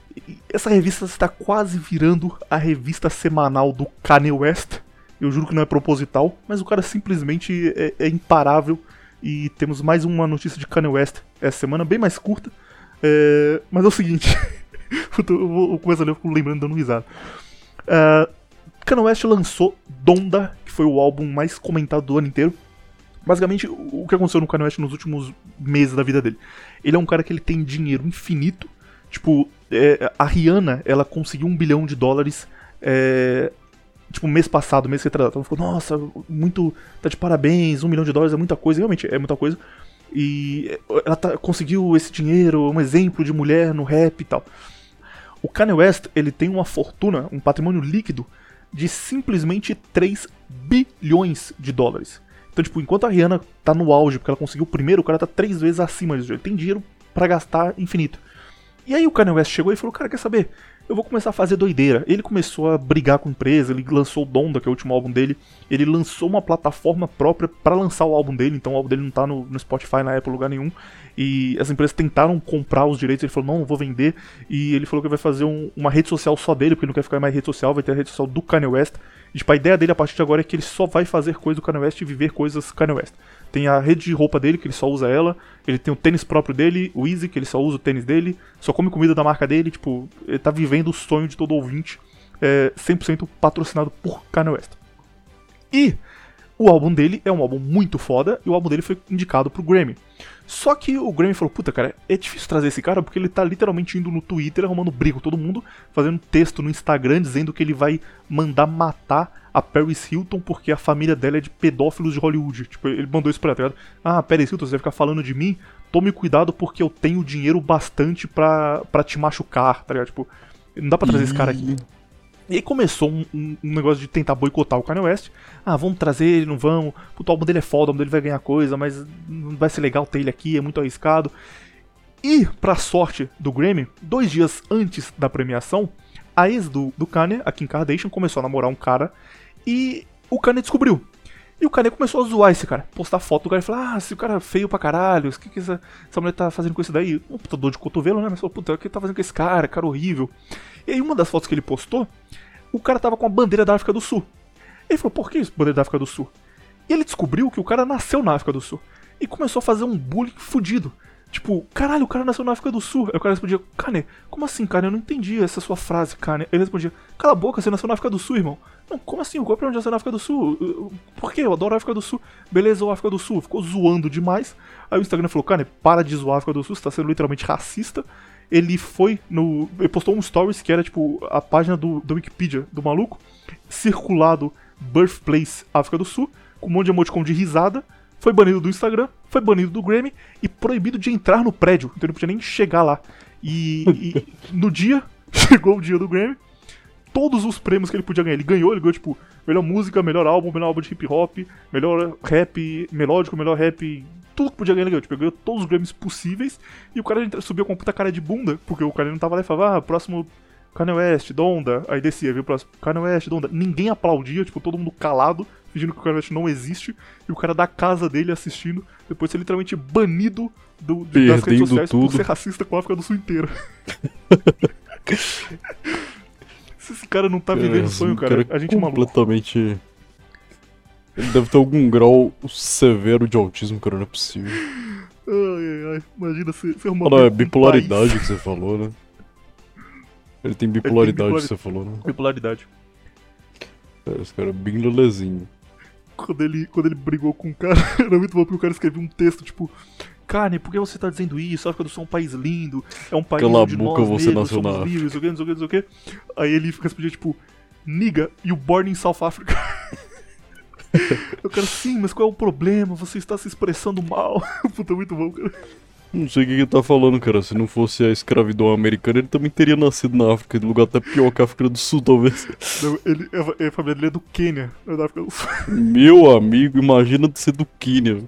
essa revista está quase virando a revista semanal do Kanye West. Eu juro que não é proposital, mas o cara simplesmente é, é imparável. E temos mais uma notícia de Kanye West essa semana, bem mais curta. É, mas é o seguinte. eu, tô- eu vou eu começo eu fico lembrando dando risada. É, Kanye West lançou Donda, que foi o álbum mais comentado do ano inteiro. Basicamente, o o que aconteceu no Kanye West nos últimos meses da vida dele? Ele é um cara que ele tem dinheiro infinito. Tipo, é, a Rihanna, ela conseguiu um bilhão de dólares, é, tipo, mês passado, mês retrasado. Então ficou, nossa, muito, tá de parabéns, um milhão de dólares é muita coisa. Realmente, é muita coisa. E ela tá- conseguiu esse dinheiro, um exemplo de mulher no rap e tal. O Kanye West, ele tem uma fortuna, um patrimônio líquido de simplesmente 3 bilhões de dólares. Então, tipo, enquanto a Rihanna tá no auge, porque ela conseguiu o primeiro, o cara tá três vezes acima disso. Ele tem dinheiro pra gastar infinito. E aí o Kanye West chegou e falou, cara, quer saber? Eu vou começar a fazer doideira. Ele começou a brigar com a empresa, ele lançou o Donda, que é o último álbum dele. Ele lançou uma plataforma própria para lançar o álbum dele, então o álbum dele não tá no, no Spotify, na Apple, lugar nenhum. E as empresas tentaram comprar os direitos, ele falou, não, não vou vender. E ele falou que vai fazer um, uma rede social só dele, porque ele não quer ficar mais rede social, vai ter a rede social do Kanye West. E, tipo, a ideia dele a partir de agora é que ele só vai fazer coisa do Kanye West e viver coisas Kanye West. Tem a rede de roupa dele, que ele só usa ela. Ele tem o tênis próprio dele, o Easy, que ele só usa o tênis dele. Só come comida da marca dele. Tipo, ele tá vivendo o sonho de todo ouvinte. É 100% patrocinado por Kanye West. E o álbum dele é um álbum muito foda. E o álbum dele foi indicado pro Grammy. Só que o Grammy falou, puta, cara, é difícil trazer esse cara porque ele tá literalmente indo no Twitter arrumando briga com todo mundo, fazendo texto no Instagram dizendo que ele vai mandar matar a Paris Hilton porque a família dela é de pedófilos de Hollywood. Tipo, ele mandou isso pra ela, tá ligado? Ah, Paris Hilton, você vai ficar falando de mim? Tome cuidado porque eu tenho dinheiro bastante pra, pra te machucar, tá ligado? Tipo, não dá pra trazer esse cara aqui. E aí começou um, um, negócio de tentar boicotar o Kanye West. Ah, vamos trazer ele, não vamos. Puto, o álbum dele é foda, o álbum dele vai ganhar coisa, mas não vai ser legal ter ele aqui, é muito arriscado. E, pra sorte do Grammy, dois dias antes da premiação, a ex do, do Kanye, a Kim Kardashian, começou a namorar um cara e o Kanye descobriu. E o Kanye começou a zoar esse cara, postar foto do cara e falar: Ah, se o cara é feio pra caralho, o que, que essa, essa mulher tá fazendo com isso daí? Um puta dor de cotovelo, né? Mas falou: Puta, o que tá fazendo com esse cara? Cara horrível. E aí, uma das fotos que ele postou, o cara tava com a bandeira da África do Sul. Ele falou: Por que isso, bandeira da África do Sul? E ele descobriu que o cara nasceu na África do Sul. E começou a fazer um bullying fudido. Tipo, caralho, o cara nasceu na África do Sul. Aí o cara respondia, Kane, como assim, Kane? Eu não entendi essa sua frase, Kane. Ele respondia, cala a boca, você nasceu na África do Sul, irmão. Não, como assim? O golpe é onde nasceu na África do Sul? Por quê? Eu adoro a África do Sul. Beleza, o África do Sul. Ficou zoando demais. Aí o Instagram falou, Kane, para de zoar a África do Sul, você tá sendo literalmente racista. Ele foi no. Ele postou um stories que era tipo a página do, do Wikipedia do maluco, circulado Birthplace África do Sul, com um monte de emoticon de risada foi banido do Instagram, foi banido do Grammy e proibido de entrar no prédio. Então ele não podia nem chegar lá. E, e no dia, chegou o dia do Grammy, todos os prêmios que ele podia ganhar. Ele ganhou, ele ganhou, tipo, melhor música, melhor álbum, melhor álbum de hip hop, melhor rap melódico, melhor rap. Tudo que podia ganhar, ele ganhou. Tipo, ele ganhou todos os Grammys possíveis. E o cara subiu com a puta cara de bunda, porque o cara não tava lá e falava, ah, próximo Kanye West, Donda. Aí descia, viu o próximo Kanye West, Donda. Ninguém aplaudia, tipo, todo mundo calado, fingindo que o West não existe, e o cara da casa dele assistindo, depois ser literalmente banido do, de, das redes sociais tudo. por ser racista com a África do Sul inteira. Se esse cara não tá vivendo o sonho, cara, cara, a gente é completamente... Maluco. Ele deve ter algum grau severo de autismo, cara, não é possível. Ai, ai, ai. Imagina ser, ser uma. Não, é bipolaridade que você falou, né? Ele tem bipolaridade, Ele tem bipolaridade. que você falou, né? Bipolaridade. É, esse cara é bem lelezinho quando ele, quando ele brigou com o cara, era muito bom porque o cara escreveu um texto tipo. Carne, por que você tá dizendo isso? A África do Sul é um país lindo, é um país Cala onde boca, nós você negros nasceu somos na livres, não sei o que, não sei o que, não sei o que. Aí ele respondia tipo, Niga, you born in South Africa. Eu quero sim, mas qual é o problema? Você está se expressando mal. Puta, muito bom, cara. Não sei o que ele tá falando, cara. Se não fosse a escravidão americana, ele também teria nascido na África, em lugar até pior que a África do Sul, talvez. Não, ele, a, a família dele é do Quênia, não é da África do Sul. Meu amigo, imagina de ser do Quênia.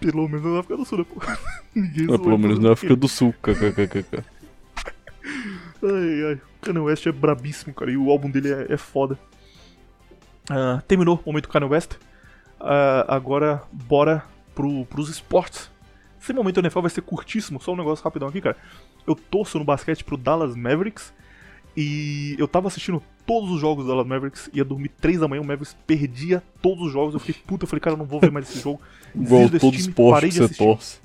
Pelo menos na África do Sul, né, pô? Ninguém ah, pelo menos na África do Sul, kkkk. Ai, ai. Kanye West é brabíssimo, cara, e o álbum dele é, é foda. Uh, terminou o momento Kanye West. Uh, agora, bora pro, pros esportes. Esse momento NFL vai ser curtíssimo, só um negócio rapidão aqui, cara. Eu torço no basquete pro Dallas Mavericks e eu tava assistindo todos os jogos do Dallas Mavericks, ia dormir 3 da manhã, o Mavericks perdia todos os jogos. Eu fiquei puta, eu falei, cara, eu não vou ver mais esse jogo. Igual todo esporte parei de assistir. Torce.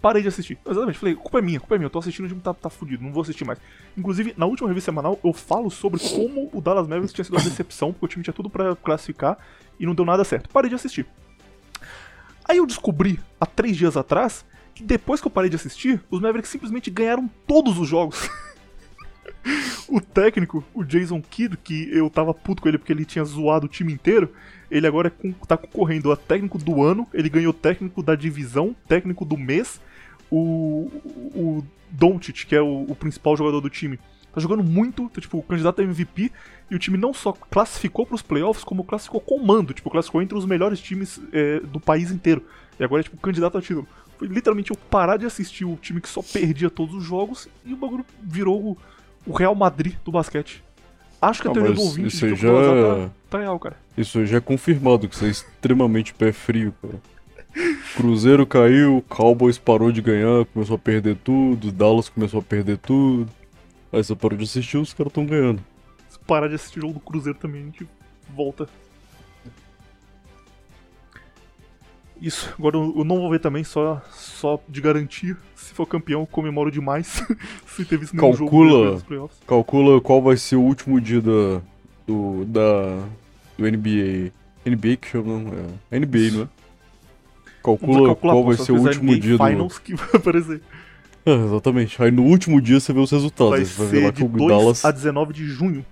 Parei de assistir. Exatamente, falei, culpa é minha, culpa é minha, eu tô assistindo, o time tá, tá fudido, não vou assistir mais. Inclusive, na última revista semanal, eu falo sobre como o Dallas Mavericks tinha sido uma decepção, porque o time tinha tudo para classificar e não deu nada certo. Parei de assistir. Aí eu descobri, há três dias atrás, que depois que eu parei de assistir, os Mavericks simplesmente ganharam todos os jogos. o técnico, o Jason Kidd, que eu tava puto com ele porque ele tinha zoado o time inteiro, ele agora é tá concorrendo a técnico do ano, ele ganhou técnico da divisão, técnico do mês, o, o Doncic, que é o, o principal jogador do time, tá jogando muito, tá, tipo, o candidato a MVP, e o time não só classificou para os playoffs, como classificou comando, tipo, classificou entre os melhores times é, do país inteiro. E agora é tipo candidato a título. Foi literalmente eu parar de assistir o time que só perdia todos os jogos e o bagulho virou o, Real Madrid do basquete. Acho que a Ah, teoria mas do ouvinte isso de já- tá, tá real, cara. Isso aí já é confirmado, que você é extremamente pé frio, cara. Cruzeiro caiu, Cowboys parou de ganhar, começou a perder tudo, Dallas começou a perder tudo. Aí você parou de assistir, os caras tão ganhando. Parar de assistir o jogo do Cruzeiro também, a gente volta. Isso, agora eu não vou ver também, só, só de garantia. Se for campeão, comemoro demais. Se teve isso nenhum Calcula. jogo depois dos playoffs. Calcula qual vai ser o último dia da. do. da. do NBA. NBA que chama, não? É. NBA, não é? Calcula qual vai ser o último NBA dia do. Finals que vai aparecer. É, exatamente. Aí no último dia você vê os resultados. Vai vai ser que de o 2 Dallas. a 19 de junho.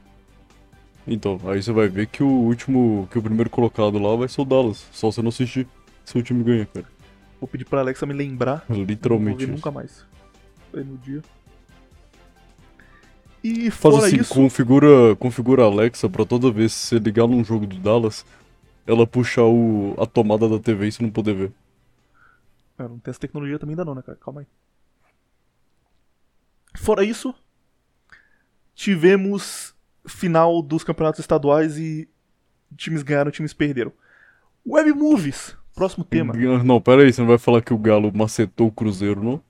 Então, aí você vai ver que o último. que o primeiro colocado lá vai ser o Dallas. Só você não assistir. Seu time ganha, cara. Vou pedir pra Alexa me lembrar. Não Literalmente. isso. nunca mais. Aí no dia. E Faz fora assim, isso, configura, configura a Alexa pra toda vez que você ligar num jogo do Dallas, ela puxar o, a tomada da TV e você não poder ver. Ah, não tem essa tecnologia também ainda não, né, cara? Calma aí. Fora isso, tivemos final dos campeonatos estaduais e times ganharam, times perderam. Web Movies, próximo tema. Não, pera aí, você não vai falar que o Galo macetou o Cruzeiro, não?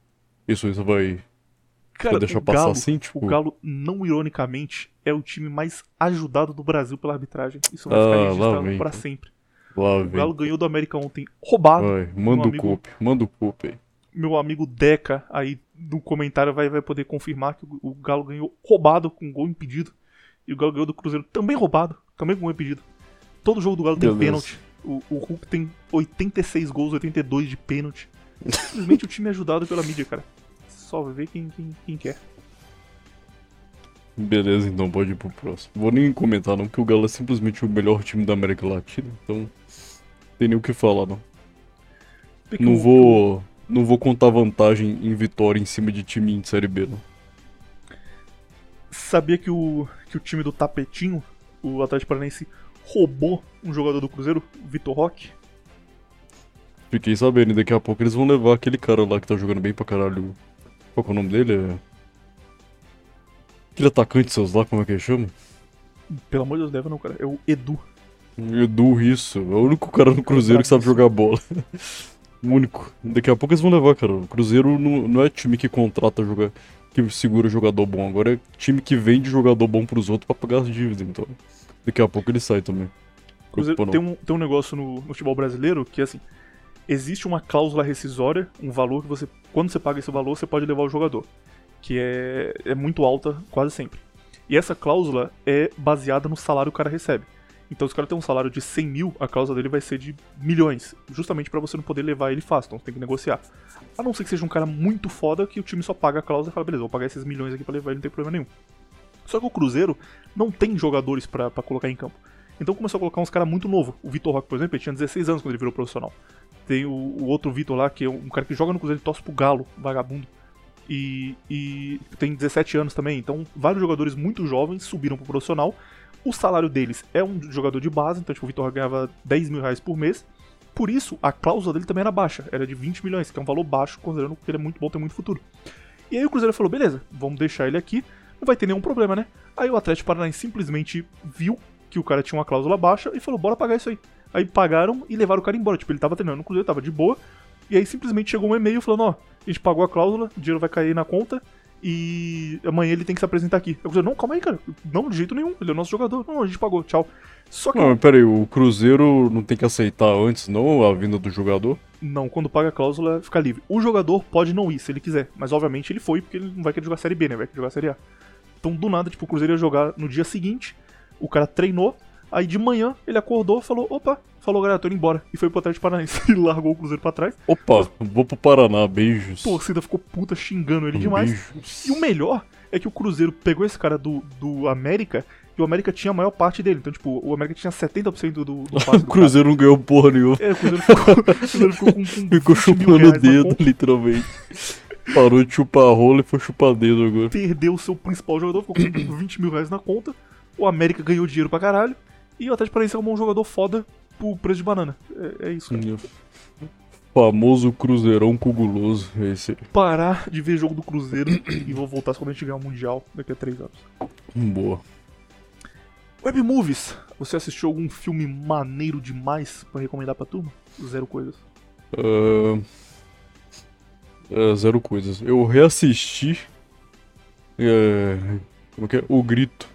Isso aí você vai, Cara, vai deixar passar Galo, assim, tipo... o Galo, não ironicamente, é o time mais ajudado do Brasil pela arbitragem. Isso vai Ah, ficar lá registrado cara. sempre. Lá O vem. Galo ganhou do América ontem roubado. Vai, manda Meu o amigo- coupe, manda o coupe aí. meu amigo Deca aí no comentário vai, vai poder confirmar que o, o Galo ganhou roubado com gol impedido. E o Galo ganhou do Cruzeiro também roubado, também com gol impedido. Todo jogo do Galo tem Meu pênalti. O, o Hulk tem 86 gols, 82 de pênalti. Simplesmente o time é ajudado pela mídia, cara. Só ver quem, quem, quem quer. Beleza, então pode ir pro próximo. Vou nem comentar não, porque o Galo é simplesmente o melhor time da América Latina, então... Tem nem o que falar, não. Porque Não vou... Não vou contar vantagem em vitória em cima de time de Série B, não. Sabia que o, que o time do Tapetinho, o Atlético Paranaense, roubou um jogador do Cruzeiro, o Vitor Roque? Fiquei sabendo, daqui a pouco eles vão levar aquele cara lá que tá jogando bem pra caralho. Qual que é o nome dele? É... Aquele atacante seus lá, como é que ele chama? Pelo amor de Deus, leva não, cara. É o Edu. Edu, isso. É o único cara no Cruzeiro que sabe jogar bola. o único. Daqui a pouco eles vão levar, cara. O Cruzeiro não, não é time que contrata jogar. Que segura jogador bom. Agora é time que vende jogador bom pros outros pra pagar as dívidas, então. Daqui a pouco ele sai também. Preocupa tem, um, tem um negócio no, no futebol brasileiro que, assim, existe uma cláusula rescisória, um valor que você, quando você paga esse valor, você pode levar o jogador, que é, é muito alta quase sempre. E essa cláusula é baseada no salário que o cara recebe. Então, se o cara tem um salário de 100 mil, a cláusula dele vai ser de milhões, justamente pra você não poder levar ele fácil, então você tem que negociar. A não ser que seja um cara muito foda que o time só paga a cláusula e fala, beleza, vou pagar esses milhões aqui pra levar ele, não tem problema nenhum. Só que o Cruzeiro não tem jogadores pra colocar em campo. Então começou a colocar uns caras muito novo. O Vitor Roque, por exemplo, ele tinha 16 anos quando ele virou profissional. Tem o, o outro Vitor lá, que é um cara que joga no Cruzeiro, ele torce pro Galo, vagabundo. E, e tem 17 anos também. Então, vários jogadores muito jovens subiram pro profissional. O salário deles é um jogador de base, então tipo, o Vitor ganhava 10 mil reais por mês. Por isso, a cláusula dele também era baixa, era de 20 milhões, que é um valor baixo, considerando que ele é muito bom, tem muito futuro. E aí o Cruzeiro falou, beleza, vamos deixar ele aqui, não vai ter nenhum problema, né? Aí o Atlético Paranaense simplesmente viu que o cara tinha uma cláusula baixa e falou, bora pagar isso aí. Aí pagaram e levaram o cara embora. Tipo, ele tava treinando no Cruzeiro, tava de boa. E aí simplesmente chegou um e-mail falando, ó, a gente pagou a cláusula, o dinheiro vai cair na conta e amanhã ele tem que se apresentar aqui. Eu Cruzeiro, não, calma aí, cara. Não, de jeito nenhum, ele é o nosso jogador. Não, a gente pagou, tchau. Só que Não, mas pera aí, o Cruzeiro não tem que aceitar antes, não, a vinda do jogador? não, quando paga a cláusula, fica livre. O jogador pode não ir se ele quiser, mas obviamente ele foi porque ele não vai querer jogar Série B, né? Vai querer jogar Série A. Então, do nada, tipo, o Cruzeiro ia jogar no dia seguinte, o cara treinou, aí de manhã ele acordou, falou, opa, falou, galera, tô indo embora. E foi pro Atlético Paranaense e largou o Cruzeiro pra trás. Opa, vou pro Paraná, beijos. Torcida ficou puta xingando ele demais. Beijos. E o melhor é que o Cruzeiro pegou esse cara do, do América e o América tinha a maior parte dele. Então, tipo, o América tinha 70% do, do passe O do Cruzeiro não ganhou porra nenhuma. É, o Cruzeiro ficou, o Cruzeiro ficou com, com Ficou 20 mil chupando o dedo, literalmente. Parou de chupar rola e foi chupar dedo agora. perdeu o seu principal jogador, ficou com 20 mil reais na conta. O América ganhou dinheiro pra caralho. E o Atlético Paranaense arrumou um jogador foda por preço de banana. É, é isso, cara. Famoso Cruzeirão Cuguloso. Esse. Parar de ver jogo do Cruzeiro e vou voltar só quando a gente ganhar o Mundial daqui a três anos. Boa. Web Movies. Você assistiu algum filme maneiro demais pra recomendar pra turma? Zero coisas. Ah, é, zero coisas. Eu reassisti. é, como que é? O Grito.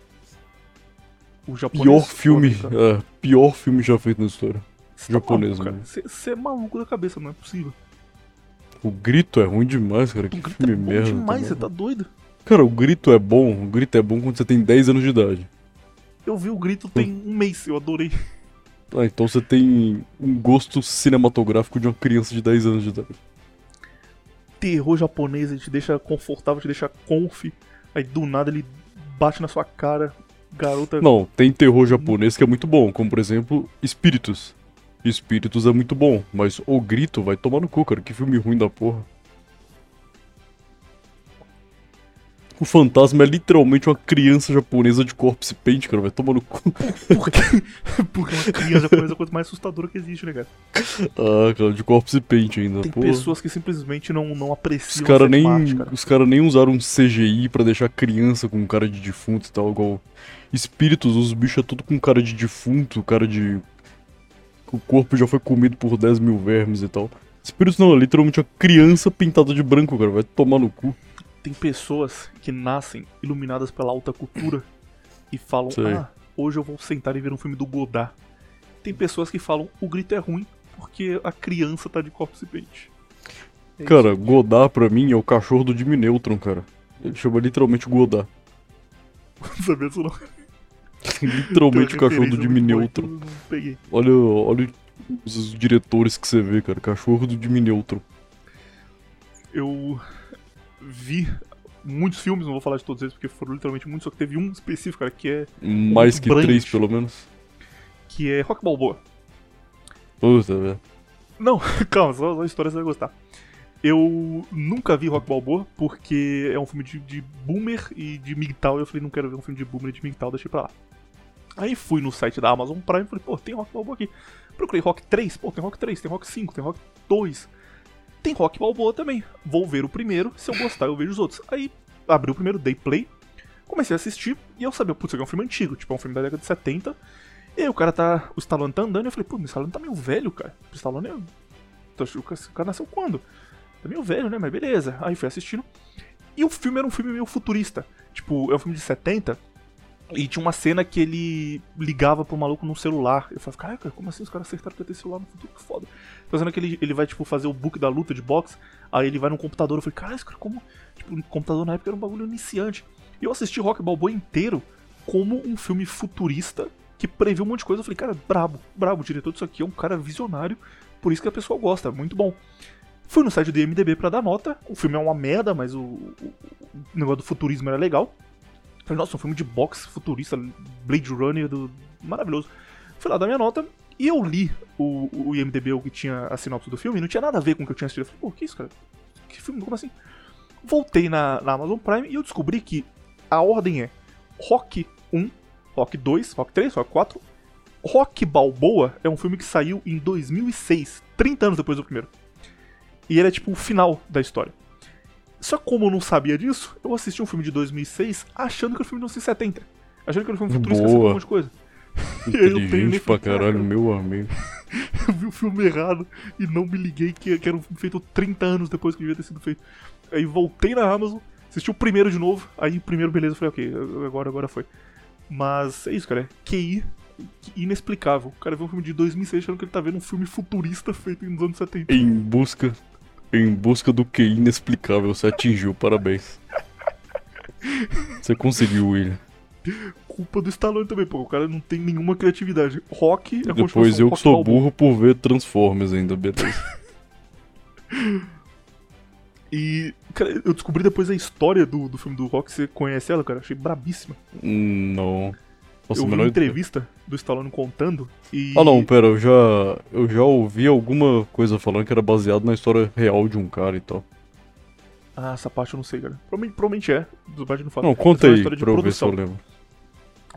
O japonês. Pior filme. É, pior filme já feito na história. Tá japonês, maluco, cara. mano. Você é maluco da cabeça, não é possível. O Grito é ruim demais, cara. O Que filme é bom merda. demais, tá você tá maluco. doido? Cara, o Grito é bom. O Grito é bom quando você tem 10 anos de idade. Eu vi o grito tem Hum. um mês, eu adorei. Ah, então você tem um gosto cinematográfico de uma criança de 10 anos de idade. Terror japonês, ele te deixa confortável, te deixa conf. Aí do nada ele bate na sua cara. Garota. Não, tem terror japonês que é muito bom, como por exemplo, Espíritos. Espíritos é muito bom, mas O Grito vai tomar no cu, cara. Que filme ruim da porra. O fantasma é literalmente uma criança japonesa de corpse paint, cara. Vai tomar no cu. Porque, porque uma criança japonesa é a coisa mais assustadora que existe, né, cara? Ah, cara, de corpse paint ainda. Tem porra. pessoas que simplesmente não, não Os apreciam caras a nem, sétima arte, cara. os cara nem usaram um CGI pra deixar criança com cara de defunto e tal, igual espíritos, os bichos é tudo com cara de defunto, cara de. O corpo já foi comido por 10 mil vermes e tal. Espíritos não, é literalmente uma criança pintada de branco, cara. Vai tomar no cu. Tem pessoas que nascem iluminadas pela alta cultura e falam: Sei. Ah, hoje eu vou sentar e ver um filme do Godard. Tem pessoas que falam: O grito é ruim porque a criança tá de corpse paint. É Cara, Godard pra mim é o cachorro do Jimmy Neutron, cara. Ele chama literalmente Godard. isso. Não sabia disso não. literalmente cachorro do Jimmy Neutron. peguei. Olha, olha os diretores que você vê, cara. Cachorro do Jimmy Neutron. Eu vi muitos filmes, não vou falar de todos eles porque foram literalmente muitos, só que teve um específico, cara, que é, Mais que Brandt. três, pelo menos. que é Rock Balboa. Puta, velho. Não, calma, só, só a história você vai gostar. Eu nunca vi Rock Balboa porque é um filme de, de boomer e de MGTOW. Eu falei, não quero ver um filme de boomer e de MGTOW, deixei pra lá. Aí fui no site da Amazon Prime e falei, pô, tem Rock Balboa aqui. Procurei Rock 3, pô, tem Rock 3, tem Rock 5, tem Rock 2. Tem Rock Balboa também. Vou ver o primeiro, se eu gostar eu vejo os outros. Aí abri o primeiro, dei play, comecei a assistir e eu sabia, putz, isso aqui é um filme antigo, tipo, é um filme da década de 70. E aí o cara tá. O Stallone tá andando e eu falei, pô, o Stallone tá meio velho, cara. O Stallone é. O cara nasceu quando? Tá meio velho, né? Mas beleza. Aí fui assistindo. E o filme era um filme meio futurista. Tipo, é um filme de 70. E tinha uma cena que ele ligava pro maluco no celular. Eu falava, caraca, como assim os caras acertaram pra ter celular no futuro? Que foda. A cena que ele, ele vai, tipo, fazer o book da luta de boxe. Aí ele vai no computador. Eu falei, caralho, esse cara, como. Tipo, o computador na época era um bagulho iniciante. E eu assisti Rock Balboa inteiro como um filme futurista que previu um monte de coisa. Eu falei, cara, brabo, brabo. O diretor disso aqui é um cara visionário. Por isso que a pessoa gosta, muito bom. Fui no site do IMDB pra dar nota. O filme é uma merda, mas o, o- o negócio do futurismo era legal. Falei, nossa, um filme de boxe futurista, Blade Runner, do... maravilhoso. Fui lá dar minha nota e eu li o, o IMDB, o que tinha a sinopse do filme, não tinha nada a ver com o que eu tinha assistido. Eu falei, pô, que isso, cara? Que filme? Como assim? Voltei na, na Amazon Prime e eu descobri que a ordem é Rock 1, Rock 2, Rock 3, Rock 4. Rock Balboa é um filme que saiu em 2006, 30 anos depois do primeiro. E ele é tipo o final da história. Só como eu não sabia disso, eu assisti um filme de 2006 achando que era um filme de 1970. Achando que era um filme futurista Boa. um monte de coisa. E Inteligente pra caralho, "Caraca, meu amigo. eu vi o filme errado e não me liguei que, que era um filme feito 30 anos depois que devia ter sido feito. Aí voltei na Amazon, assisti o primeiro de novo, aí o primeiro, beleza, eu falei, ok, agora, agora foi. Mas é isso, cara, é QI inexplicável. O cara vê um filme de 2006 achando que ele tá vendo um filme futurista feito nos anos 70. Em busca. Em busca do que inexplicável, você atingiu, parabéns. Você conseguiu, William. Culpa do Stallone também, pô, o cara não tem nenhuma criatividade. Rock é Depois eu que sou burro por ver Transformers ainda, beleza. E, cara, eu descobri depois a história do, do filme do Rock, você conhece ela, cara? Achei brabíssima. Hum, não. Nossa, eu vi uma entrevista do Stallone contando e... Ah não, pera, eu já. Eu já ouvi alguma coisa falando que era baseado na história real de um cara e tal. Ah, essa parte eu não sei, cara. Provavelmente, provavelmente é, do parte não fala. Não, conta é aí pra eu ver se eu lembro.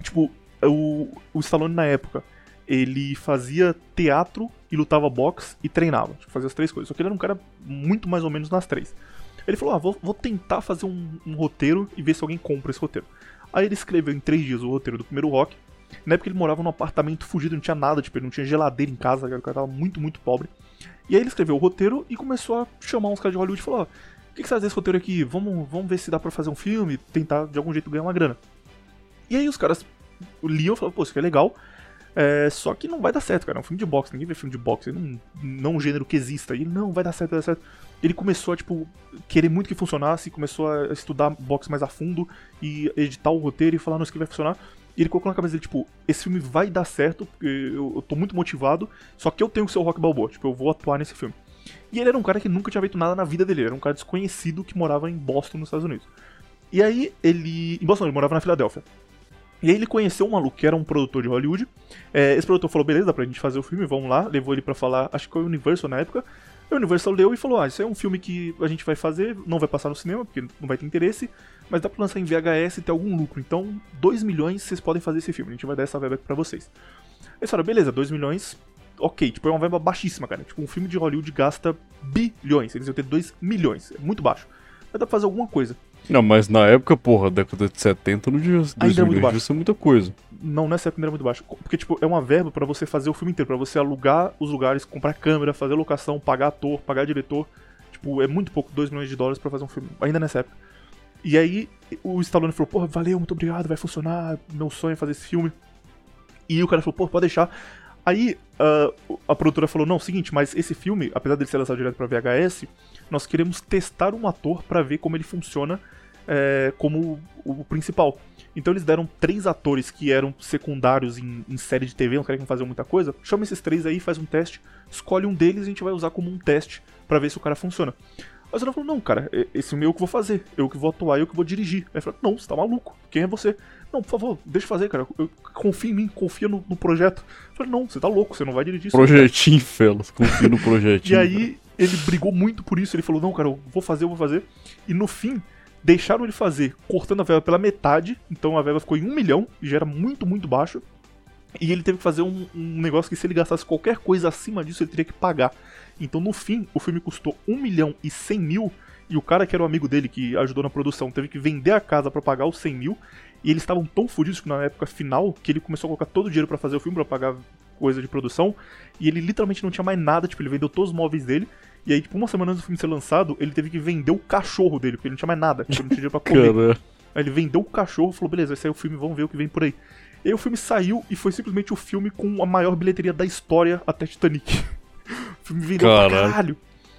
Tipo, o, o Stallone na época, ele fazia teatro e lutava boxe e treinava. Tipo, fazia as três coisas. Só que ele era um cara muito mais ou menos nas três. Ele falou: Ah, vou, vou tentar fazer um, um, roteiro e ver se alguém compra esse roteiro. Aí ele escreveu em três dias o roteiro do primeiro rock. Na época ele morava num apartamento fugido, não tinha nada, tipo, ele não tinha geladeira em casa, o cara tava muito, muito pobre. E aí ele escreveu o roteiro e começou a chamar uns caras de Hollywood e falou: Ó, o que, que você faz desse roteiro aqui? Vamos, vamos ver se dá pra fazer um filme, tentar de algum jeito ganhar uma grana. E aí os caras liam e falavam: Pô, isso aqui é legal. É, só que não vai dar certo, cara. É um filme de boxe, ninguém vê filme de boxe, não, não um gênero que exista. Ele, não, vai dar certo, vai dar certo. Ele começou a, tipo, querer muito que funcionasse, começou a estudar boxe mais a fundo e editar o roteiro e falar, não, isso aqui vai funcionar. E ele colocou na cabeça dele, tipo, esse filme vai dar certo, porque eu, eu tô muito motivado, só que eu tenho que ser o Rock Balboa, tipo, eu vou atuar nesse filme. E ele era um cara que nunca tinha feito nada na vida dele, era um cara desconhecido que morava em Boston, nos Estados Unidos. E aí ele. Em Boston, ele morava na Filadélfia. E aí ele conheceu um maluco que era um produtor de Hollywood. É, esse produtor falou, beleza, dá pra gente fazer o filme, vamos lá. Levou ele para falar, acho que foi o Universal na época. O Universal leu e falou, ah, isso é um filme que a gente vai fazer, não vai passar no cinema, porque não vai ter interesse, mas dá pra lançar em VHS e ter algum lucro. Então, 2 milhões vocês podem fazer esse filme, a gente vai dar essa verba aqui pra vocês. Eles falaram, beleza, 2 milhões, ok, tipo, é uma verba baixíssima, cara. Tipo, um filme de Hollywood gasta bilhões, eles iam ter 2 milhões, é muito baixo. Mas dá pra fazer alguma coisa. Não, mas na época, porra, década de 70 não devia, Ainda é muito baixo. ser muita coisa. Não, nessa época ainda era muito baixo. Porque, tipo, é uma verba para você fazer o filme inteiro, para você alugar os lugares, comprar câmera, fazer locação, pagar ator, pagar diretor. Tipo, é muito pouco, 2 milhões de dólares para fazer um filme. Ainda nessa época. E aí, o Stallone falou, porra, valeu, muito obrigado, vai funcionar, meu sonho é fazer esse filme. E o cara falou, pô, pode deixar. Aí, uh, a produtora falou, não, seguinte, mas esse filme, apesar dele ser lançado direto pra VHS, nós queremos testar um ator para ver como ele funciona é, como o principal. Então eles deram três atores que eram secundários em, em série de TV, não querem que faziam muita coisa. Chama esses três aí, faz um teste, escolhe um deles e a gente vai usar como um teste para ver se o cara funciona. Mas ela falou, não, cara, esse é eu que vou fazer, eu que vou atuar, eu que vou dirigir. Aí falou, não, você tá maluco, quem é você? Não, por favor, deixa eu fazer, cara, eu, confia em mim, confia no, no projeto. Eu falei, não, você tá louco, você não vai dirigir isso. Projetinho, Felas, confia no projetinho. e aí, ele brigou muito por isso, ele falou, não, cara, eu vou fazer, eu vou fazer. E no fim, deixaram ele fazer cortando a verba pela metade, então a verba ficou em um milhão, e já era muito, muito baixo. E ele teve que fazer um, um, negócio que se ele gastasse qualquer coisa acima disso, ele teria que pagar. Então no fim, o filme custou 1 milhão e 100 mil, e o cara que era o amigo dele, que ajudou na produção, teve que vender a casa para pagar os 100 mil, e eles estavam tão fodidos que na época final, que ele começou a colocar todo o dinheiro para fazer o filme, para pagar coisa de produção, e ele literalmente não tinha mais nada, tipo, ele vendeu todos os móveis dele, e aí, tipo, uma semana antes do filme ser lançado, ele teve que vender o cachorro dele, porque ele não tinha mais nada, tipo, não tinha dinheiro pra comer. Aí ele vendeu o cachorro e falou, beleza, vai sair o filme, vamos ver o que vem por aí. E aí o filme saiu e foi simplesmente o filme com a maior bilheteria da história até Titanic. o filme vendeu caralho. pra caralho.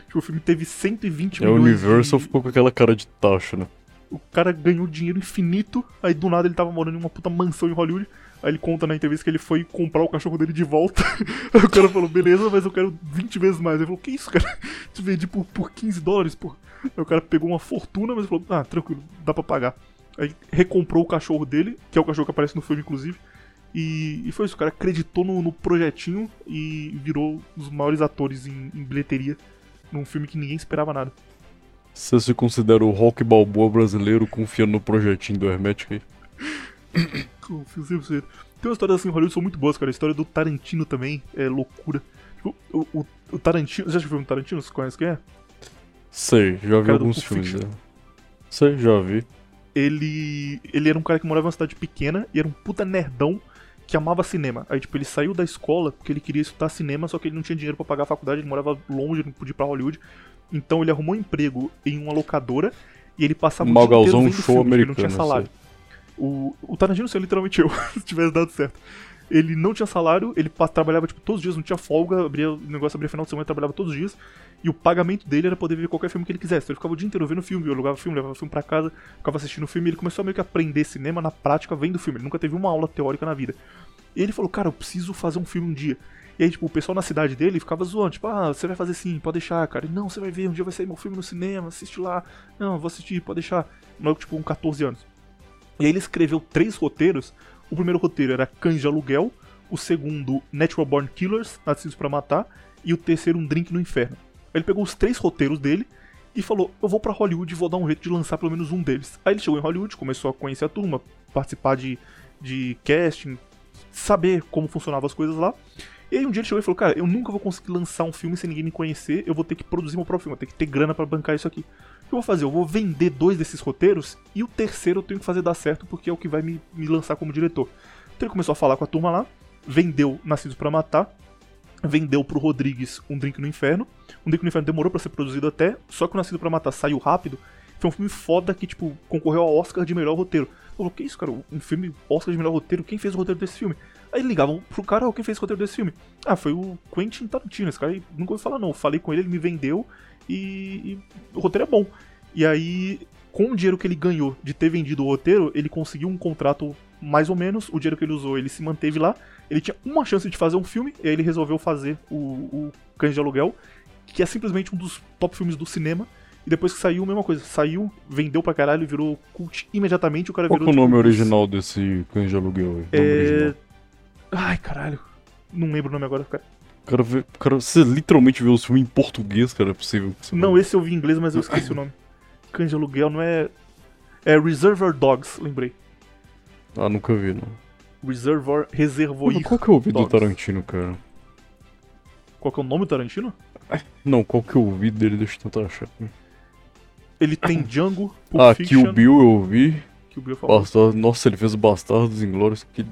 Tipo, o filme teve 120 é, milhões. O Universal de... ficou com aquela cara de taxa, né? O cara ganhou dinheiro infinito, aí do nada ele tava morando em uma puta mansão em Hollywood. Aí ele conta na entrevista que ele foi comprar o cachorro dele de volta. Aí o cara falou, beleza, mas eu quero 20 vezes mais. Ele falou, que isso, cara? Te vendi por, por 15 dólares, pô. Aí o cara pegou uma fortuna, mas falou, ah, tranquilo, dá pra pagar. Aí recomprou o cachorro dele, que é o cachorro que aparece no filme, inclusive. E, e foi isso, o cara acreditou no, no, projetinho e virou um dos maiores atores em, em bilheteria num filme que ninguém esperava nada. Você se considera o rock balboa brasileiro confiando no projetinho do Hermetic aí? Confio 100%. Tem umas histórias assim em Hollywood são muito boas, cara. A história do Tarantino também é loucura. Tipo, o, o, o Tarantino. Você já viu um Tarantino? Você conhece quem é? Sei, já vi alguns filmes dele. Sei, já vi. Ele. Ele era um cara que morava em uma cidade pequena e era um puta nerdão que amava cinema. Aí, tipo, ele saiu da escola porque ele queria estudar cinema, só que ele não tinha dinheiro para pagar a faculdade, ele morava longe, não podia ir pra Hollywood. Então ele arrumou um emprego em uma locadora e ele passava o dia inteiro vendo show filme, americano, ele não tinha salário. Sei. O, o Tarantino literalmente eu, se tivesse dado certo. Ele não tinha salário, ele trabalhava tipo, todos os dias, não tinha folga, abria, o negócio abria final de semana, trabalhava todos os dias. E o pagamento dele era poder ver qualquer filme que ele quisesse. Então ele ficava o dia inteiro vendo filme, eu alugava filme, levava filme pra casa, ficava assistindo filme. Ele começou a meio que aprender cinema na prática vendo filme. Ele nunca teve uma aula teórica na vida. E ele falou, cara, eu preciso fazer um filme um dia. E aí, tipo, o pessoal na cidade dele ficava zoando, tipo, ah, você vai fazer sim, pode deixar, cara. Não, você vai ver, um dia vai sair meu filme no cinema, assiste lá. Não, vou assistir, pode deixar. Não, tipo, com 14 anos. E aí ele escreveu três roteiros. O primeiro roteiro era Cães de Aluguel, o segundo Natural Born Killers, Nascidos para Matar, e o terceiro Um Drink no Inferno. Ele pegou os três roteiros dele e falou: Eu vou para Hollywood e vou dar um jeito de lançar pelo menos um deles. Aí ele chegou em Hollywood, começou a conhecer a turma, participar de, de casting, saber como funcionavam as coisas lá. E aí um dia ele chegou e falou, cara, eu nunca vou conseguir lançar um filme sem ninguém me conhecer, eu vou ter que produzir meu próprio filme, eu vou ter que ter grana pra bancar isso aqui. Eu vou fazer? Eu vou vender dois desses roteiros e o terceiro eu tenho que fazer dar certo porque é o que vai me, me lançar como diretor. Então ele começou a falar com a turma lá, vendeu Nascidos para Matar, vendeu pro Rodrigues Um Drink no Inferno. Um Drink no Inferno demorou para ser produzido até, só que o Nascido para Matar saiu rápido. Foi um filme foda que, tipo, concorreu ao Oscar de melhor roteiro. Falou, que isso, cara? Um filme Oscar de melhor roteiro? Quem fez o roteiro desse filme? Aí ligavam pro cara, oh, quem fez o roteiro desse filme? Ah, foi o Quentin Tarantino. Esse cara aí nunca ouviu falar, não. Falei com ele, ele me vendeu e, e o roteiro é bom. E aí, com o dinheiro que ele ganhou de ter vendido o roteiro, ele conseguiu um contrato mais ou menos. O dinheiro que ele usou, ele se manteve lá. Ele tinha uma chance de fazer um filme, e aí ele resolveu fazer o, o Cães de Aluguel, que é simplesmente um dos top filmes do cinema. E depois que saiu, mesma coisa. Saiu, vendeu pra caralho, virou cult imediatamente. O cara Qual virou. que é o tipo, nome original desse Cães de Aluguel? É. Ai, caralho. Não lembro o nome agora, cara. Cara, vê- cara, você literalmente vê os filmes em português, cara, é possível. Não, esse eu vi em inglês, mas eu esqueci o nome. Cães de Aluguel não é. É Reservoir Dogs, lembrei. Ah, nunca vi, não. Reservoir. Reservoir. Qual que é o vídeo do Dogs. Tarantino, cara? Qual que é o nome do Tarantino? Não, qual que é o vídeo dele? Deixa eu tentar achar. Ele tem Django, Pulp Ah, Fiction. Kill Bill eu vi. Kill Bill é. Bastardo... Nossa, ele fez Bastardos Inglórios. Que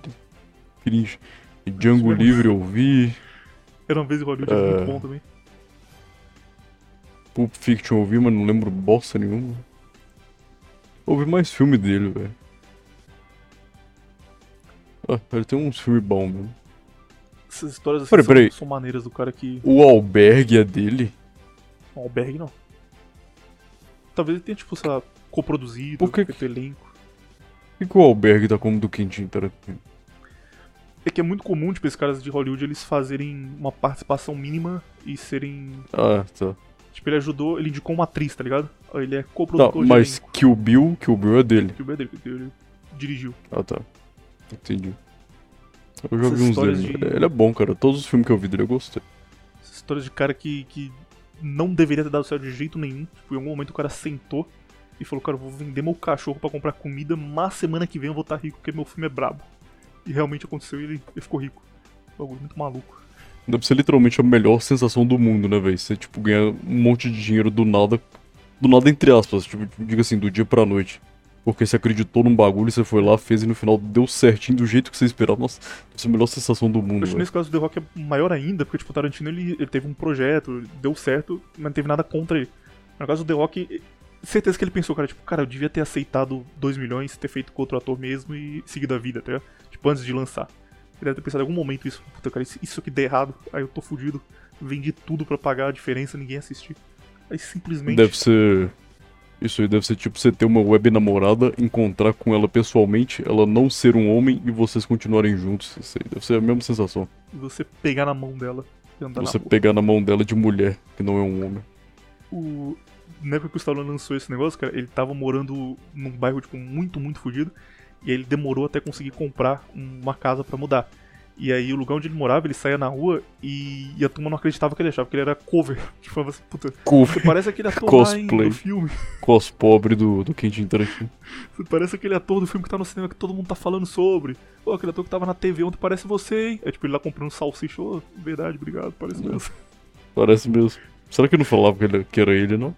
cringe. Django. Livre eu vi. Era uma vez em Hollywood, é muito bom também. Pulp Fiction eu vi, mas não lembro bosta nenhuma. Eu vi mais filme dele, velho. Ah, ele tem uns filmes bons, mesmo. Essas histórias assim Peraí, são, peraí. são maneiras do cara que. O Albergue é dele? Um albergue não. Talvez ele tenha, tipo, sei lá, coproduzido, Por que feito elenco. Por que, que o Albergue tá como do Quentin Tarantino? É que é muito comum, tipo, esses caras de Hollywood eles fazerem uma participação mínima e serem. Ah, tá. Tipo, ele ajudou, ele indicou uma atriz, tá ligado? Ele é Tá, coprodutor de mas elenco. Kill Bill, Kill Bill é dele. Que o dele, que ele dirigiu. Ah, tá. Entendi. Eu já Essas vi uns histórias dele. de- Ele é bom, cara. Todos os filmes que eu vi dele eu gostei. Essas histórias de cara que, que não deveria ter dado certo de jeito nenhum. Tipo, em algum momento o cara sentou e falou, cara, eu vou vender meu cachorro pra comprar comida, mas semana que vem eu vou estar rico porque meu filme é brabo. E realmente aconteceu e ele, ele ficou rico. Bagulho muito maluco. Deve ser literalmente a melhor sensação do mundo, né, velho? Você, tipo, ganha um monte de dinheiro do nada. Do nada, entre aspas. Tipo, diga assim, do dia pra noite. Porque você acreditou num bagulho, você foi lá, fez e no final deu certinho do jeito que você esperava. Nossa, deve ser a melhor sensação do mundo, Acho que nesse caso do The Rock é maior ainda, porque tipo, o Tarantino ele, ele teve um projeto, deu certo, mas não teve nada contra ele. No caso do The Rock, certeza que ele pensou, cara, tipo, cara, eu devia ter aceitado 2 milhões, ter feito com outro ator mesmo e seguido a vida, tá ligado? Tipo, antes de lançar. Ele deve ter pensado em algum momento isso, puta, cara, isso- aqui der errado, aí eu tô fudido, vendi tudo pra pagar a diferença, ninguém assistir. Aí simplesmente. Deve ser. Isso aí deve ser tipo você ter uma web namorada, encontrar com ela pessoalmente, ela não ser um homem e vocês continuarem juntos. Isso aí deve ser a mesma sensação. Você pegar na mão dela e andar Você na pegar na mão dela de mulher, que não é um homem. o... Na época que o Stallone lançou esse negócio, cara, ele tava morando num bairro, tipo, muito, muito fodido. E aí ele demorou até conseguir comprar uma casa pra mudar. E aí o lugar onde ele morava, ele saía na rua e, e a turma não acreditava que ele achava que ele era cover. Tipo, falava assim, puta, Cover parece aquele ator Cosplay. do filme. cos pobre do, do Quentin Tarantino. Você parece aquele ator do filme que tá no cinema que todo mundo tá falando sobre. Pô, aquele ator que tava na TV ontem parece você, hein? É tipo ele lá comprando salsicha. Ô, verdade, obrigado, parece mesmo. Parece mesmo. Será que não falava que, ele- que era ele, não?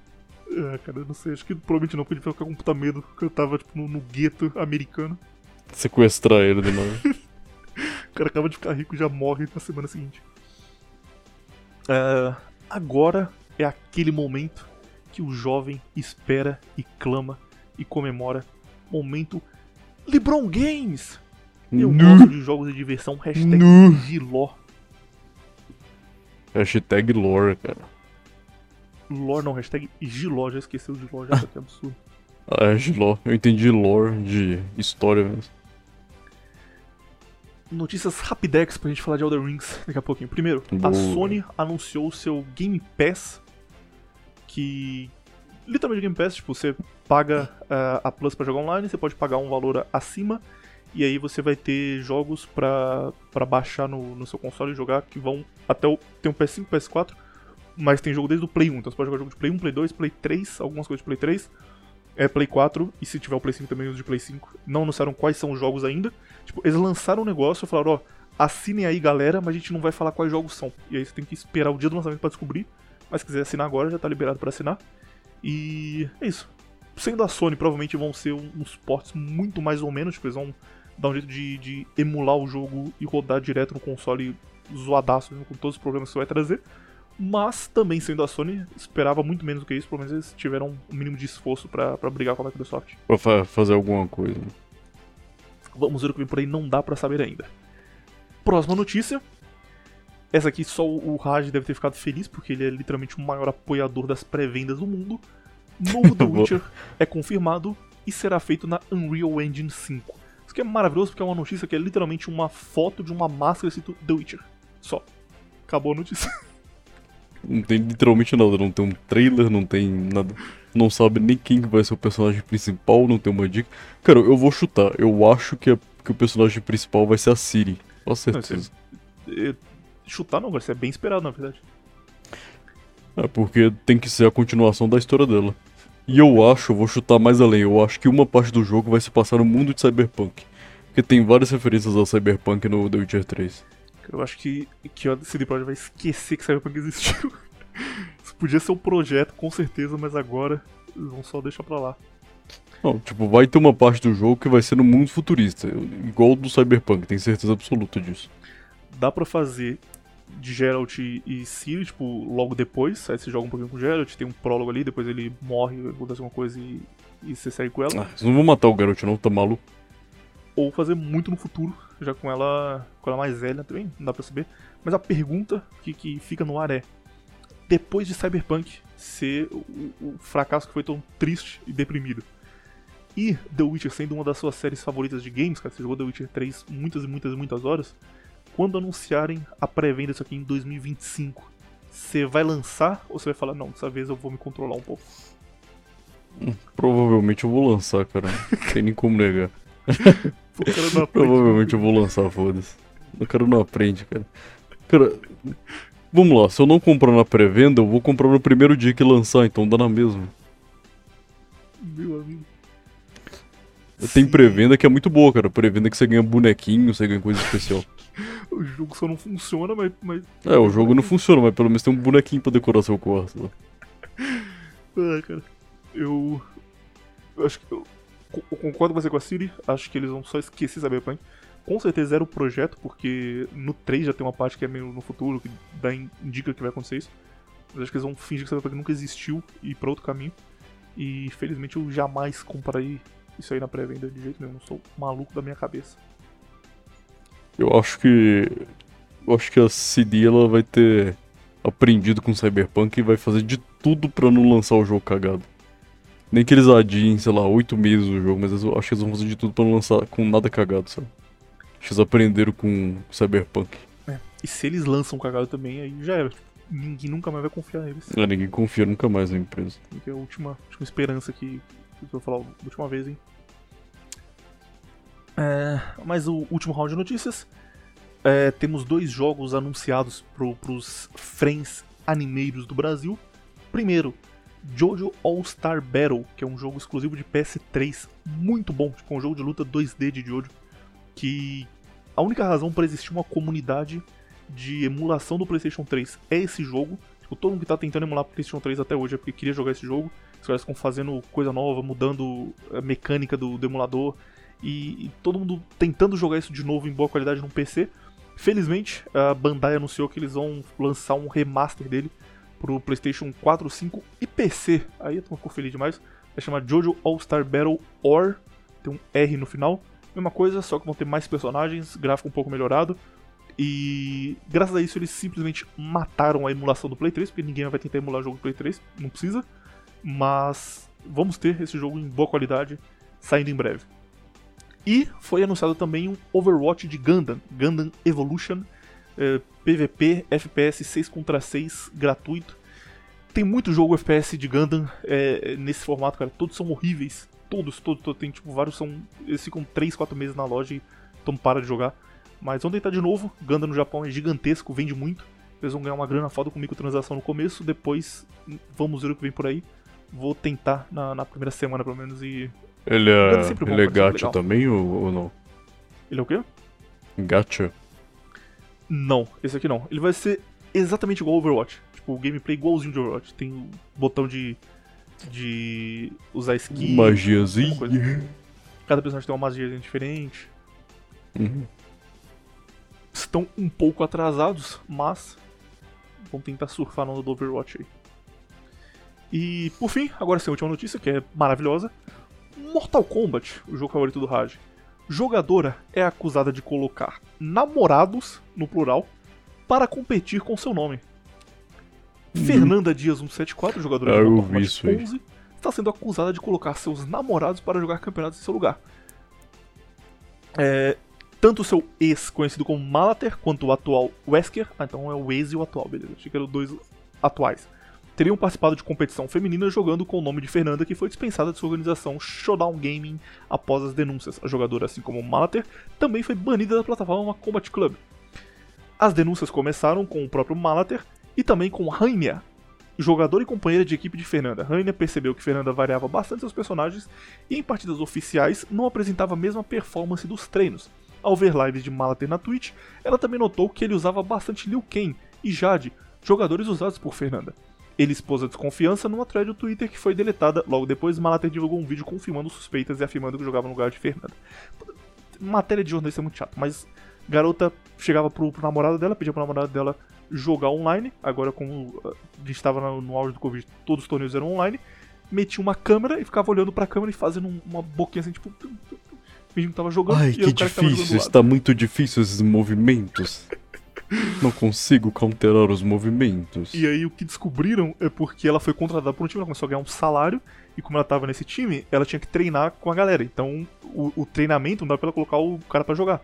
É, cara, eu não sei, acho que provavelmente não, porque ele ficava com puta medo que eu tava, tipo, no, no gueto americano. Sequestrar ele do nada. O cara acaba de ficar rico e já morre na semana seguinte. É, agora é aquele momento que o jovem espera e clama e comemora. Momento LeBron Games! Eu Nu. gosto de jogos de diversão. Hashtag Nu. Giló. Hashtag lore, cara. Lore não, hashtag Giló. Já esqueceu o Giló, já que absurdo. Ah, é de lore. Eu entendi lore de história mesmo. Notícias rapidex pra gente falar de Elder Rings daqui a pouquinho. Primeiro, a Boa. Sony anunciou o seu Game Pass, que literalmente Game Pass, tipo, você paga ah, a Plus pra jogar online, você pode pagar um valor acima, e aí você vai ter jogos pra baixar no, no seu console e jogar, que vão até o... tem um PS5, PS4, mas tem jogo desde o Play 1, então você pode jogar jogo de Play 1, Play 2, Play 3, algumas coisas de Play 3, é Play 4, e se tiver o Play 5 também os de Play 5. Não anunciaram quais são os jogos ainda, Tipo, eles lançaram um negócio e falaram, ó, assinem aí, galera, mas a gente não vai falar quais jogos são. E aí você tem que esperar o dia do lançamento pra descobrir. Mas se quiser assinar agora, já tá liberado pra assinar. E é isso. Sendo a Sony, provavelmente vão ser uns ports muito mais ou menos, tipo, eles vão dar um jeito de, de emular o jogo e rodar direto no console zoadaço, com todos os problemas que isso vai trazer. Mas também sendo a Sony, esperava muito menos do que isso, pelo menos eles tiveram um mínimo de esforço pra, pra brigar com a Microsoft. Pra fa- fazer alguma coisa. Vamos ver o que vem por aí, não dá pra saber ainda. Próxima notícia. Essa aqui só o Raj deve ter ficado feliz, porque ele é literalmente o maior apoiador das pré-vendas do mundo. Novo The. Witcher é confirmado e será feito na Unreal Engine 5. Isso aqui é maravilhoso porque é uma notícia que é literalmente uma foto de uma máscara escrito The Witcher. Só. Acabou a notícia. Não tem literalmente nada, não tem um trailer, não tem nada. Não sabe nem quem que vai ser o personagem principal, não tem uma dica. Cara, eu vou chutar. Eu acho que, a- que o personagem principal vai ser a Siri. Com certeza. Eh, Chutar não, isso é bem esperado na verdade. É porque tem que ser a continuação da história dela. E eu acho, eu vou chutar mais além, eu acho que uma parte do jogo vai se passar no mundo de Cyberpunk. Porque tem várias referências ao Cyberpunk no The Witcher 3. Eu acho que, que a CD Projekt vai esquecer que Cyberpunk existiu. Isso podia ser um projeto, com certeza, mas agora eles vão só deixar pra lá. Não, tipo, vai ter uma parte do jogo que vai ser no mundo futurista, igual do Cyberpunk, tenho certeza absoluta disso. Dá pra fazer de Geralt e Ciri, tipo, logo depois. Aí você joga um pouquinho com o Geralt, tem um prólogo ali, depois ele morre, acontece alguma coisa e, e você segue com ela. Ah, não vão matar o garoto não, tá maluco? Ou fazer muito no futuro, já com ela, com ela mais velha também, não dá pra saber. Mas a pergunta que, que fica no ar é: depois de Cyberpunk ser o, o fracasso que foi tão triste e deprimido, e The Witcher sendo uma das suas séries favoritas de games, cara, você jogou The Witcher 3 muitas e muitas e muitas horas, quando anunciarem a pré-venda disso aqui em 2025, você vai lançar ou você vai falar, não, dessa vez eu vou me controlar um pouco? Provavelmente eu vou lançar, cara. Não tem nem como negar. O cara não aprende. Provavelmente eu vou lançar, foda-se. O cara não aprende, cara. Cara, vamos lá, se eu não comprar na pré-venda, eu vou comprar no primeiro dia que lançar, então dá na mesma. Meu amigo. Tem pré-venda que é muito boa, cara. Pré-venda que você ganha bonequinho, você ganha coisa especial. O jogo só não funciona, mas, mas É, o jogo não funciona, mas pelo menos tem um bonequinho pra decorar seu quarto. lá. Ah, cara. Eu. Eu acho que. Eu concordo com você com a Siri. Acho que eles vão só esquecer Cyberpunk. Com certeza era o projeto, porque no 3 já tem uma parte que é meio no futuro, que dá, in- indica que vai acontecer isso. Mas acho que eles vão fingir que Cyberpunk nunca existiu e ir pra outro caminho. E felizmente eu jamais comprarei isso aí na pré-venda de jeito nenhum. Eu sou maluco da minha cabeça. Eu acho que. Eu acho que a CD ela vai ter aprendido com Cyberpunk e vai fazer de tudo pra não lançar o jogo cagado. Nem que eles adiem, sei lá, oito meses o jogo, mas eu acho que eles vão fazer de tudo pra não lançar com nada cagado, sabe? Acho que eles aprenderam com Cyberpunk. E se eles lançam cagado também, aí já era. Ninguém nunca mais vai confiar neles. Ah, ninguém confia nunca mais na empresa. Que é a última, última esperança que, que eu vou falar da última vez, hein? É, mas o último round de notícias. É, temos dois jogos anunciados pro, pros friends animeiros do Brasil. Primeiro, Jojo All-Star Battle, que é um jogo exclusivo de PS3, muito bom, tipo um jogo de luta 2D de Jojo, que a única razão para existir uma comunidade de emulação do PlayStation 3 é esse jogo. Tipo, todo mundo que tá tentando emular o PlayStation 3 até hoje é porque queria jogar esse jogo. Os caras ficam fazendo coisa nova, mudando a mecânica do, do emulador e, e todo mundo tentando jogar isso de novo em boa qualidade num PC. Felizmente, a Bandai anunciou que eles vão lançar um remaster dele pro PlayStation 4, 5 e PC. Aí eu tô feliz demais. Vai chamar Jojo All-Star Battle Or, tem um R no final. Mesma coisa, só que vão ter mais personagens, gráfico um pouco melhorado. E graças a isso eles simplesmente mataram a emulação do Play 3, porque ninguém vai tentar emular o jogo do Play 3, não precisa. Mas vamos ter esse jogo em boa qualidade saindo em breve. E foi anunciado também um Overwatch de Gundam, Gundam Evolution, eh, PVP, FPS 6 contra 6, gratuito. Tem muito jogo FPS de Gundam eh, nesse formato, cara. Todos são horríveis. Todos, todos, todos. Tem tipo vários são. Eles ficam 3, 4 meses na loja e então para de jogar. Mas vamos tentar de novo. Gundam no Japão é gigantesco, vende muito. Eles vão ganhar uma grana foda com microtransação no começo. Depois vamos ver o que vem por aí. Vou tentar na, na primeira semana pelo menos e. Ele é, bom, ele é gacha também ou, ou não? Ele é o quê? Gacha? Não, esse aqui não. Ele vai ser exatamente igual ao Overwatch. Tipo, o gameplay igualzinho de Overwatch. Tem o botão de. de usar skill. Magiazinha. Cada personagem tem uma magia diferente. Uhum. Estão um pouco atrasados, mas vão tentar surfar no do Overwatch aí. E por fim, agora sim a última notícia, que é maravilhosa. Mortal Kombat, o jogo favorito do Raj. Jogadora é acusada de colocar namorados, no plural, para competir com seu nome. Fernanda Dias 174, jogadora Ah, de Mortal Kombat isso aí. 11, está sendo acusada de colocar seus namorados para jogar campeonatos em seu lugar. É, tanto o seu ex, conhecido como Malater, quanto o atual Wesker, ah, então é o ex e o atual, beleza, achei que eram dois atuais, teriam participado de competição feminina jogando com o nome de Fernanda, que foi dispensada de sua organização Showdown Gaming após as denúncias. A jogadora, assim como Malater, também foi banida da plataforma Combat Club. As denúncias começaram com o próprio Malater e também com Rainer, jogador e companheira de equipe de Fernanda. Rainer percebeu que Fernanda variava bastante seus personagens e em partidas oficiais não apresentava a mesma performance dos treinos. Ao ver lives de Malater na Twitch, ela também notou que ele usava bastante Liu Kang e Jade, jogadores usados por Fernanda. Ele expôs a desconfiança numa thread do Twitter que foi deletada. Logo depois, Malater divulgou um vídeo confirmando suspeitas e afirmando que jogava no lugar de Fernanda. Matéria de jornalista é muito chato, mas garota chegava pro, pro namorado dela, pedia pro namorado dela jogar online. Agora, como a gente estava no, no auge do Covid, todos os torneios eram online. Metia uma câmera e ficava olhando pra câmera e fazendo um- uma boquinha assim, tipo. Fingindo que tava jogando. Ai, que difícil, está muito difícil esses movimentos. Não consigo counterar os movimentos. E aí o que descobriram é porque ela foi contratada por um time, ela começou a ganhar um salário, e como ela tava nesse time, ela tinha que treinar com a galera. Então o, o treinamento não dá pra ela colocar o cara pra jogar.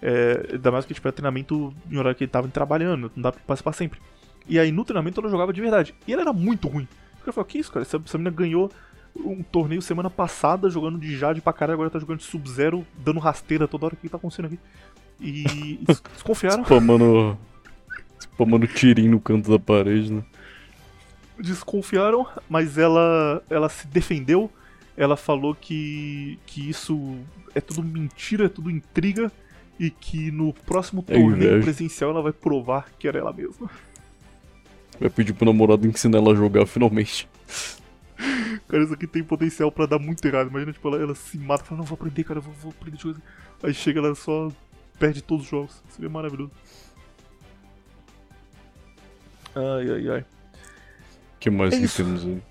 É, ainda mais que tipo, era treinamento em horário que ele tava trabalhando, não dá pra participar sempre. E aí no treinamento ela jogava de verdade. E ela era muito ruim. O cara falou, que isso, cara? Essa, essa menina ganhou um torneio semana passada jogando de Jade pra caralho, agora tá jogando de Sub-Zero, dando rasteira toda hora. O que tá acontecendo aqui? E des- desconfiaram. Spamando. Spamando tirinho no canto da parede, né? desconfiaram, mas ela ela se defendeu. Ela falou que que isso é tudo mentira, é tudo intriga e que no próximo É torneio inveja. presencial ela vai provar que era ela mesma. Vai pedir pro namorado ensinar ela a jogar finalmente. Cara, isso aqui tem potencial pra dar muito errado. Imagina, tipo, ela, ela se mata, fala, não, vou aprender, cara, vou, vou aprender de coisa. Aí chega, ela só perde todos os jogos. Seria maravilhoso. Ai, ai, ai. Que mais É que temos aí?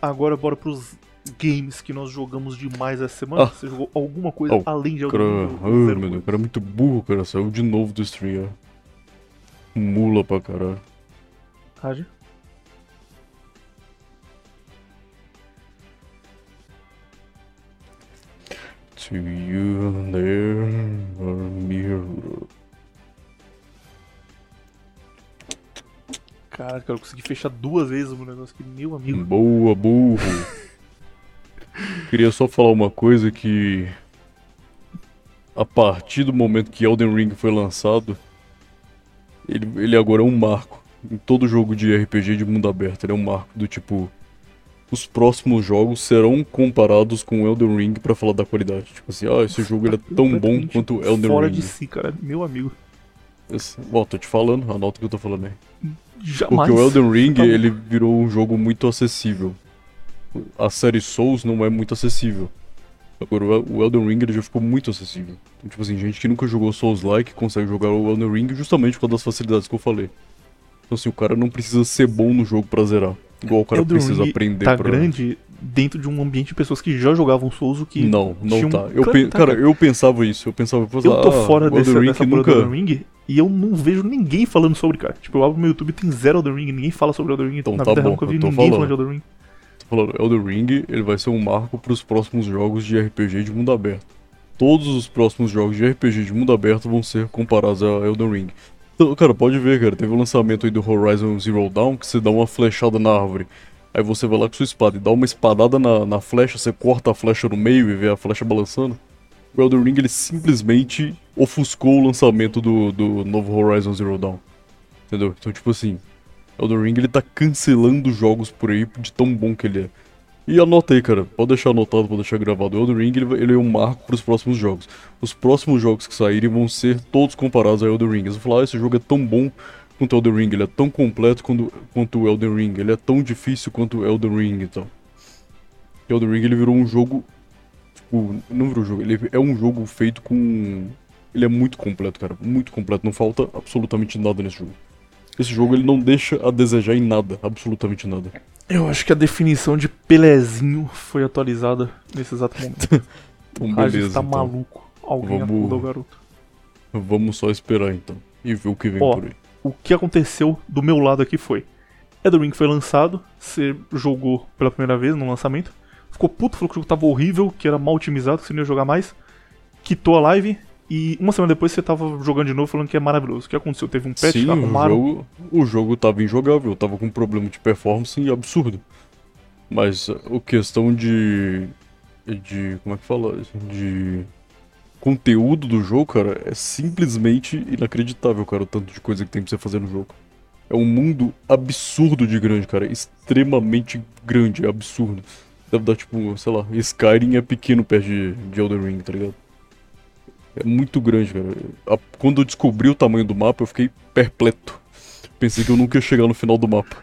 Agora bora pros games que nós jogamos demais essa semana. Ah. Você jogou alguma coisa Oh, além de Cara, Elden Ring? ai, meu Deus, o cara é muito burro, cara. Saiu de novo do stream, ó. Mula pra caralho. Raj? To you there, mirror. Caraca, cara, eu consegui fechar duas vezes o negócio aqui, meu amigo. Boa, burro. Queria só falar uma coisa que a partir do momento que Elden Ring foi lançado, ele, ele agora é um marco em todo jogo de RPG de mundo aberto. Ele é um marco do tipo os próximos jogos serão comparados com Elden Ring pra falar da qualidade. Tipo assim, ah, esse jogo ele é tão bom quanto Elden Fora Ring. de si, cara, meu amigo. Esse- Ó, tô te falando, anota o que eu tô falando aí. Jamais. Porque o Elden Ring, Tá ele virou um jogo muito acessível. A série Souls não é muito acessível. Agora, o Elden Ring ele já ficou muito acessível. Então, tipo assim, gente que nunca jogou Souls-like consegue jogar o Elden Ring justamente por causa das facilidades que eu falei. Então, assim, o cara não precisa ser bom no jogo pra zerar. Igual o cara Elden precisa Ring aprender tá pra... grande dentro de um ambiente de pessoas que já jogavam Souls, o que Não, não tinha um- tá. Eu pe- tá, Cara, cara. eu pensava isso. Eu pensava, pô, Eu tô ah, fora dessa, Ring dessa nunca... Elden Ring e eu não vejo ninguém falando sobre, cara. Tipo, eu abro meu YouTube e tem zero Elden Ring, ninguém fala sobre Elden Ring. Então Na tá vida bom, nunca vi ninguém falando. falando de Elden Ring. Tô falando, Elden Ring, ele vai ser um marco pros próximos jogos de RPG de mundo aberto. Todos os próximos jogos de RPG de mundo aberto vão ser comparados a Elden Ring. Então, cara, pode ver, cara, teve o lançamento aí do Horizon Zero Dawn, que você dá uma flechada na árvore. Aí você vai lá com sua espada e dá uma espadada na, na flecha, você corta a flecha no meio e vê a flecha balançando. O Elden Ring, ele simplesmente ofuscou o lançamento do, do novo Horizon Zero Dawn. Entendeu? Então, tipo assim, Elden Ring, ele tá cancelando jogos por aí de tão bom que ele é. E anota aí, cara. Pode deixar anotado, pode deixar gravado. Elden Ring ele, é um marco para os próximos jogos. Os próximos jogos que saírem vão ser todos comparados ao Elden Ring. Vão falar, ah, esse jogo é tão bom quanto Elden Ring, ele é tão completo quanto, quanto Elden Ring, ele é tão difícil quanto Elden Ring e tal. O Elden Ring ele virou um jogo. Tipo, não virou jogo, ele é um jogo feito com. Ele é muito completo, cara. Muito completo. Não falta absolutamente nada nesse jogo. Esse jogo ele não deixa a desejar em nada, absolutamente nada. Eu acho que a definição de Pelezinho foi atualizada nesse exato momento. Então, o Regis beleza. tá então. maluco. Alguém Vamos- acordou o garoto. Vamos só esperar então. E ver o que vem Ó, por aí. O que aconteceu do meu lado aqui foi: Elden Ring foi lançado, você jogou pela primeira vez no lançamento, ficou puto, falou que o jogo tava horrível, que era mal otimizado, que você não ia jogar mais, quitou a live e uma semana depois você tava jogando de novo falando que é maravilhoso. O que aconteceu? Teve um patch, Sim, o arrumaram. jogo, o jogo tava injogável, tava com um problema de performance absurdo. Mas a questão de. de. como é que fala? De. conteúdo do jogo, cara, é simplesmente inacreditável, cara, o tanto de coisa que tem pra você fazer no jogo. É um mundo absurdo de grande, cara, extremamente grande, é absurdo. Deve dar tipo, sei lá, Skyrim é pequeno perto de, de Elden Ring, tá ligado? É muito grande, cara. Quando eu descobri o tamanho do mapa, eu fiquei perpleto. Pensei que eu nunca ia chegar no final do mapa.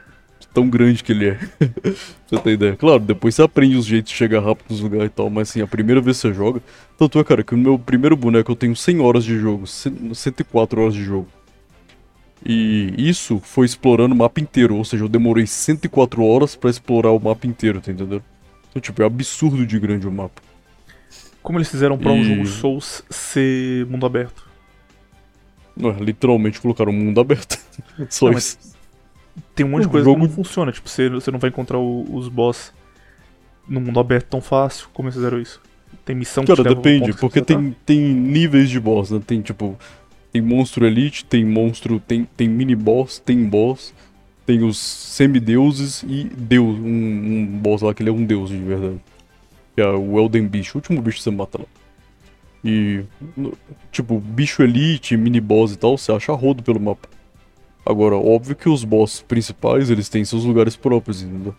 Tão grande que ele é. você ter ideia. Claro, depois você aprende os jeitos de chegar rápido nos lugares e tal, mas assim, a primeira vez que você joga. Tanto é, cara, que no meu primeiro boneco eu tenho 100 horas de jogo, 100 104 horas de jogo. E isso foi explorando o mapa inteiro, ou seja, eu demorei 104 horas pra explorar o mapa inteiro, tá entendendo? Então, tipo, é absurdo de grande o mapa. Como eles fizeram pra um E- jogo Souls ser mundo aberto? Não, literalmente colocaram o mundo aberto. Só isso. Tem um monte de coisa jogo- que não funciona. Tipo, você, você não vai encontrar o- os boss no mundo aberto tão fácil. Como eles fizeram isso? Tem missão que Cara, leva pro depende, que porque você tá? tem, tem níveis de boss, né? Tem tipo. Tem monstro elite, tem monstro. Tem, tem mini boss, tem boss, tem os semideuses e deus. Um, um boss lá que ele é um deus de verdade. Que é o Elden Bicho, o último bicho que você mata lá. E. Tipo, bicho elite, mini boss e tal, você acha rodo pelo mapa. Agora, óbvio que os boss principais, eles têm seus lugares próprios, entendeu?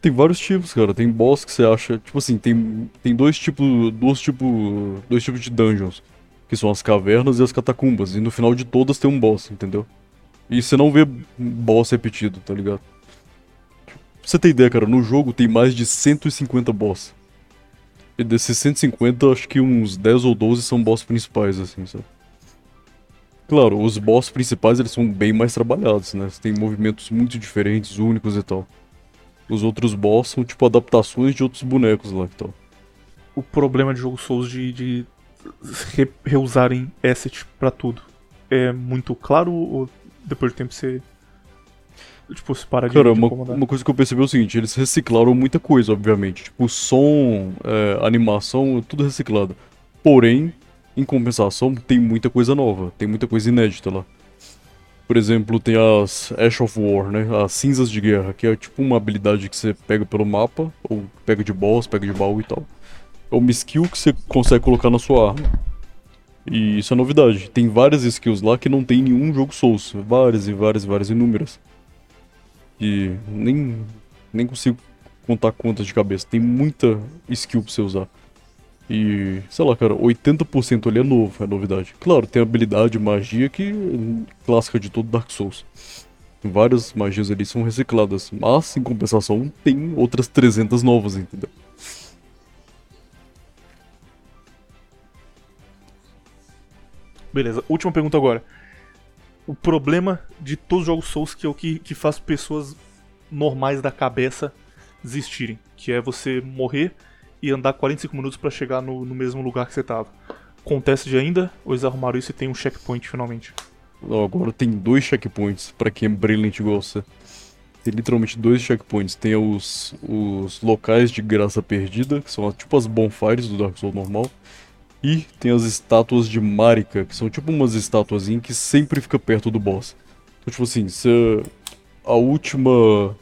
Tem vários tipos, cara. Tem boss que você acha. Tipo assim, tem, tem dois tipos. Dois tipos. Dois tipos de dungeons. Que são as cavernas e as catacumbas. E no final de todas tem um boss, entendeu? E você não vê boss repetido, tá ligado? Você ter ideia, cara, no jogo tem mais de 150 boss. E desses 150, acho que uns 10 ou 12 são boss principais, assim, sabe? Claro, os boss principais eles são bem mais trabalhados, né? Tem movimentos muito diferentes, únicos e tal. Os outros boss são tipo adaptações de outros bonecos lá e tal. O problema de jogo Souls de, de re- reusarem asset pra tudo é muito claro ou depois do tempo você. Tipo, se para de, Cara, uma, uma coisa que eu percebi é o seguinte, eles reciclaram muita coisa, obviamente. Tipo, som, é, animação, tudo reciclado. Porém, em compensação, tem muita coisa nova, tem muita coisa inédita lá. Por exemplo, tem as Ash of War, né? As cinzas de guerra, que é tipo uma habilidade que você pega pelo mapa, ou pega de boss, pega de baú e tal. É uma skill que você consegue colocar na sua arma. E isso é novidade. Tem várias skills lá que não tem em nenhum jogo Souls. Várias e várias e várias inúmeras. E nem, nem consigo contar quantas de cabeça. Tem muita skill pra você usar. E, sei lá, cara, 80% ali é novo, é novidade. Claro, tem habilidade, magia que é clássica de todo Dark Souls. Várias magias ali são recicladas, mas em compensação tem outras 300 novas, entendeu? Beleza, última pergunta agora. O problema de todos os jogos Souls que é o que, que faz pessoas normais da cabeça desistirem, que é você morrer e andar 45 minutos pra chegar no, no mesmo lugar que você tava. Acontece de ainda, ou eles arrumaram isso e tem um checkpoint finalmente? Agora tem dois checkpoints pra quem é brilliant você. Tem literalmente dois checkpoints. Tem os, os locais de graça perdida, que são tipo as bonfires do Dark Souls normal. E tem as estátuas de Marika, que são tipo umas estátuazinhas que sempre fica perto do boss. Então, tipo assim, se a última.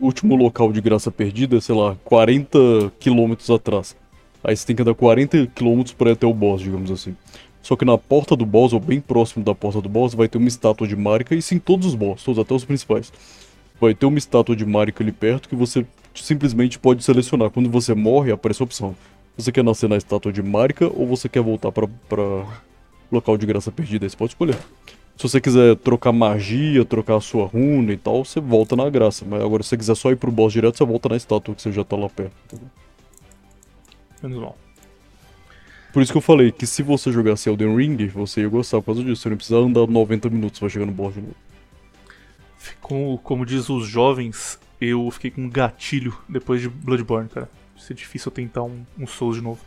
Último local de graça perdida, é, sei lá, 40 quilômetros atrás. Aí você tem que andar 40 quilômetros para ir até o boss, digamos assim. Só que na porta do boss, ou bem próximo da porta do boss, vai ter uma estátua de Marika, e sim todos os boss, todos, até os principais. Vai ter uma estátua de Marika ali perto que você simplesmente pode selecionar. Quando você morre, aparece a opção. Você quer nascer na estátua de Marika ou você quer voltar pra, pra local de graça perdida? Aí você pode escolher. Se você quiser trocar magia, trocar a sua runa e tal, você volta na graça. Mas agora, se você quiser só ir pro boss direto, você volta na estátua que você já tá lá perto. Menos mal. Por isso que eu falei que se você jogasse Elden Ring, você ia gostar por causa disso. Você não precisa andar 90 minutos pra chegar no boss de novo. Como, como diz os jovens, eu fiquei com um gatilho depois de Bloodborne, cara. Ser difícil eu tentar um, um Souls de novo.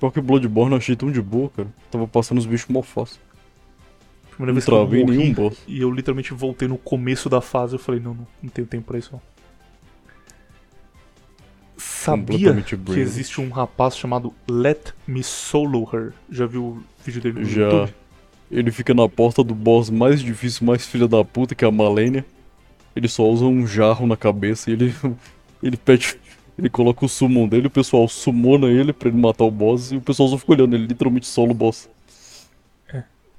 Pior que Bloodborne eu achei tão de boa, cara. Tava passando os bichos mó fácil. Primeira Não vez que eu travei morri, nenhum boss. e eu literalmente voltei no começo da fase, eu falei, não, não, não tenho tempo pra isso não. Sabia que existe um rapaz chamado Let Me Solo Her? Já viu o vídeo dele no Já. YouTube? Ele fica na porta do boss mais difícil, mais filha da puta, que é a Malenia. Ele só usa um jarro na cabeça e ele. ele pede. Ele coloca o summon dele, o pessoal summona ele pra ele matar o boss e o pessoal só fica olhando, ele literalmente solo o boss.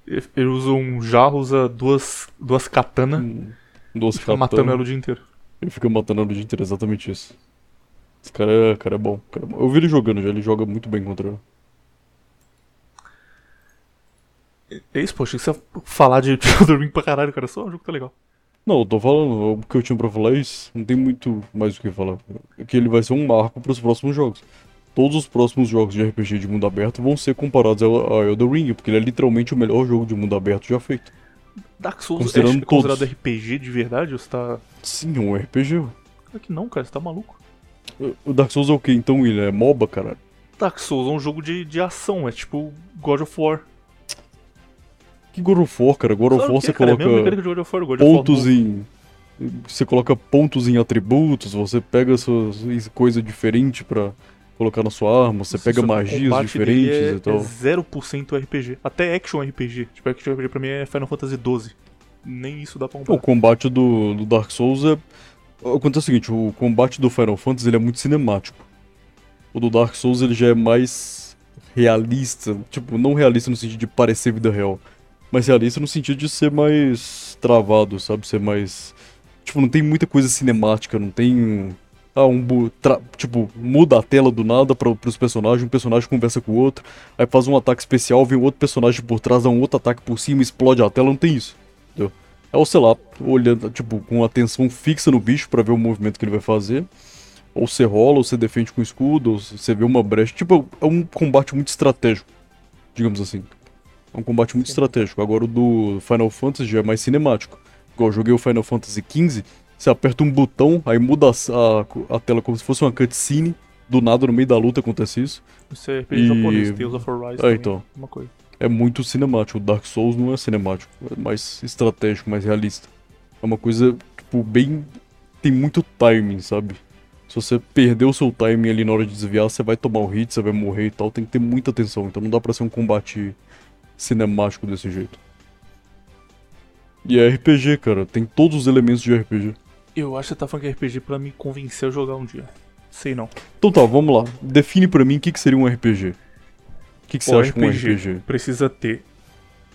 Ele ele usa um jarro, usa duas, duas katana Duas e fica katana. matando ela o dia inteiro. Ele fica matando ela o dia inteiro, exatamente isso. Esse cara é, cara é bom, cara é bom. Eu vi ele jogando já, ele joga muito bem contra ela. É isso, poxa, você ia falar de Elden Ring pra caralho, cara. Só um jogo que tá legal. Não, eu tô falando, o que eu tinha pra falar é isso. Não tem muito mais o que falar. É que ele vai ser um marco pros próximos jogos. Todos os próximos jogos de RPG de mundo aberto vão ser comparados ao ao Elden Ring, porque ele é literalmente o melhor jogo de mundo aberto já feito. Dark Souls é Considerando considerado todos. RPG de verdade? Ou você tá. Sim, é um RPG. Claro que não, cara, você tá maluco. O Dark Souls é o quê? Então ele é MOBA, cara? Dark Souls é um jogo de, de ação, é tipo God of War. Que God of War, cara? God of War você é, cara, coloca mecânica de God of War, God of War pontos em. Você coloca pontos em atributos, você pega suas coisa diferente pra colocar na sua arma, você pega o magias diferentes é, e tal. É 0% RPG. Até Action RPG. Tipo, Action RPG pra mim é Final Fantasy XII. Nem isso dá pra O comprar. combate do, do Dark Souls é. Acontece o seguinte, o combate do Final Fantasy ele é muito cinemático. O do Dark Souls ele já é mais realista. Tipo, não realista no sentido de parecer vida real. Mas realista no sentido de ser mais travado, sabe? Ser mais. Tipo, não tem muita coisa cinemática, não tem. Ah, um. tra- Tipo, muda a tela do nada para pros personagens, um personagem conversa com o outro, aí faz um ataque especial, vem outro personagem por trás, dá um outro ataque por cima, explode a tela, não tem isso. Entendeu? É o, sei lá, olhando, tipo, com atenção fixa no bicho pra ver o movimento que ele vai fazer. Ou você rola, ou você defende com escudo, ou você vê uma brecha. Tipo, é um combate muito estratégico, digamos assim. É um combate muito estratégico. Agora o do Final Fantasy já é mais cinemático. Igual eu joguei o Final Fantasy XV, você aperta um botão, aí muda a, a, a tela como se fosse uma cutscene. Do nada, no meio da luta acontece isso. Isso é RPG E- japonês, Tales of Arise. Ah, também, então. Uma coisa. é muito cinemático. O Dark Souls não é cinemático, é mais estratégico, mais realista. É uma coisa, tipo, bem. Tem muito timing, sabe? Se você perder o seu timing ali na hora de desviar, você vai tomar o hit, você vai morrer e tal. Tem que ter muita atenção. Então não dá pra ser um combate cinemático desse jeito. E é RPG, cara. Tem todos os elementos de RPG. Eu acho que você tá falando que é RPG pra me convencer a jogar um dia. Sei não. Então tá, vamos lá. Define pra mim o que, que seria um RPG. O que, que você Ó, acha que um RPG? precisa ter.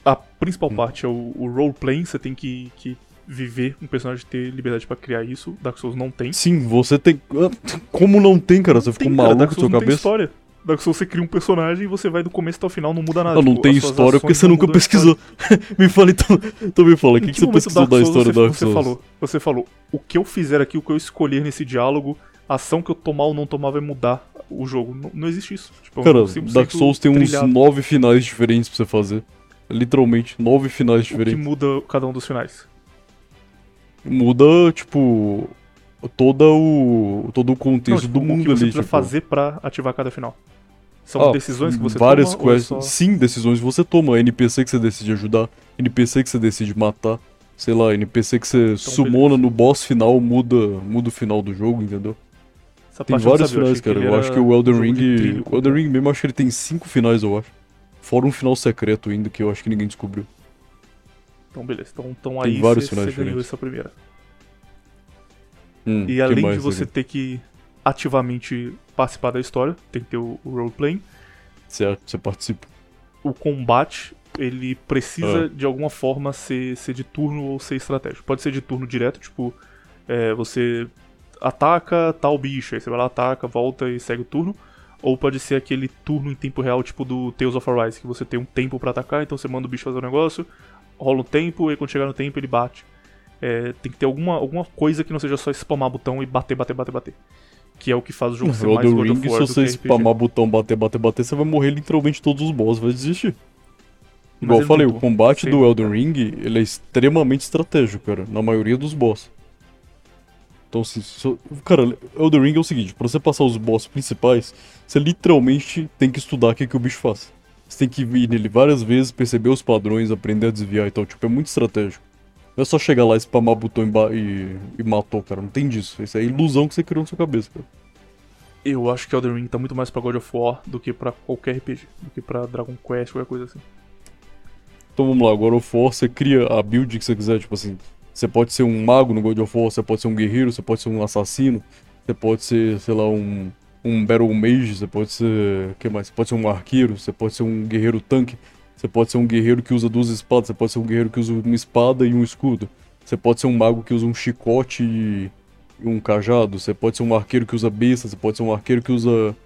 A principal Hum. parte é o, o roleplay, você tem que, que viver um personagem ter liberdade pra criar isso. Dark Souls não tem. Sim, você tem. Ah, Como não tem, cara? Você ficou maluco na Souls sua não tem cabeça? história. Dark Souls você cria um personagem e você vai do começo até o final, não muda nada. Não Tipo, tem história porque você nunca pesquisou. me fala então. Então me fala, o que, Em que você pesquisou da história você, do Dark você Souls? falou? Você falou, o que eu fizer aqui, o que eu escolher nesse diálogo, a ação que eu tomar ou não tomar vai mudar o jogo. Não, não existe isso. Tipo, é Cara, 100% Dark Souls tem uns trilhado. nove finais diferentes pra você fazer. Literalmente, nove finais O que diferentes. muda cada um dos finais. Muda, tipo. Todo o. todo o contexto Não, tipo, do o que mundo você ali. precisa Tipo. fazer pra ativar cada final. São Ah, decisões que você várias toma ou é quests. só- Sim, decisões que você toma. NPC que você decide ajudar, NPC que você decide matar. Sei lá, NPC que você sumona no boss final muda, muda o final do jogo, entendeu? Essa Tem vários sabia, finais, cara. Eu acho que o Elden Ring. trilho O Elden Ring mesmo, acho que ele tem cinco finais, eu acho. Fora um final secreto ainda que eu acho que ninguém descobriu. Então, beleza. Então, então Tem aí vários você ganhou diferentes. essa primeira. Hum, E além de você ter que ativamente participar da história, tem que ter o, o roleplay. Certo, você participa. O combate, ele precisa Ah. de alguma forma ser, ser de turno ou ser estratégico. Pode ser de turno direto, tipo, é, você ataca tal bicho, aí você vai lá, ataca, volta e segue o turno. Ou pode ser aquele turno em tempo real, tipo do Tales of Arise, que você tem um tempo para atacar, então você manda o bicho fazer um negócio, rola um tempo, e quando chegar no tempo ele bate. É, tem que ter alguma, alguma coisa que não seja só spamar botão e bater, bater, bater, bater. Que é o que faz o jogo ser O mais God of Ring, se você spamar botão, bater, bater, bater, você vai morrer literalmente todos os boss, vai desistir. Igual eu falei, o combate sim, do Elden. Ring, ele é extremamente estratégico, cara, na maioria dos boss. Então, se, se- cara, Elden Ring é o seguinte, pra você passar os boss principais, você literalmente tem que estudar o que, que o bicho faz. Você tem que ir nele várias vezes, perceber os padrões, aprender a desviar e tal, tipo, é muito estratégico. Não é só chegar lá, spamar botão e, e, e matou, cara, não tem disso. Isso é ilusão que você criou na sua cabeça, cara. Eu acho que Elden Ring tá muito mais pra God of War do que pra qualquer RPG, do que pra Dragon Quest, qualquer coisa assim. Então vamos lá, agora o For, você cria a build que você quiser, tipo assim, você pode ser um mago no God of War, você pode ser um guerreiro, você pode ser um assassino, você pode ser, sei lá, um, um Battle Mage, você pode ser, o que mais? Você pode ser um arqueiro, você pode ser um guerreiro tanque, você pode ser um guerreiro que usa duas espadas, você pode ser um guerreiro que usa uma espada e um escudo, você pode ser um mago que usa um chicote e um cajado, você pode ser um arqueiro que usa besta, você pode ser um arqueiro que usa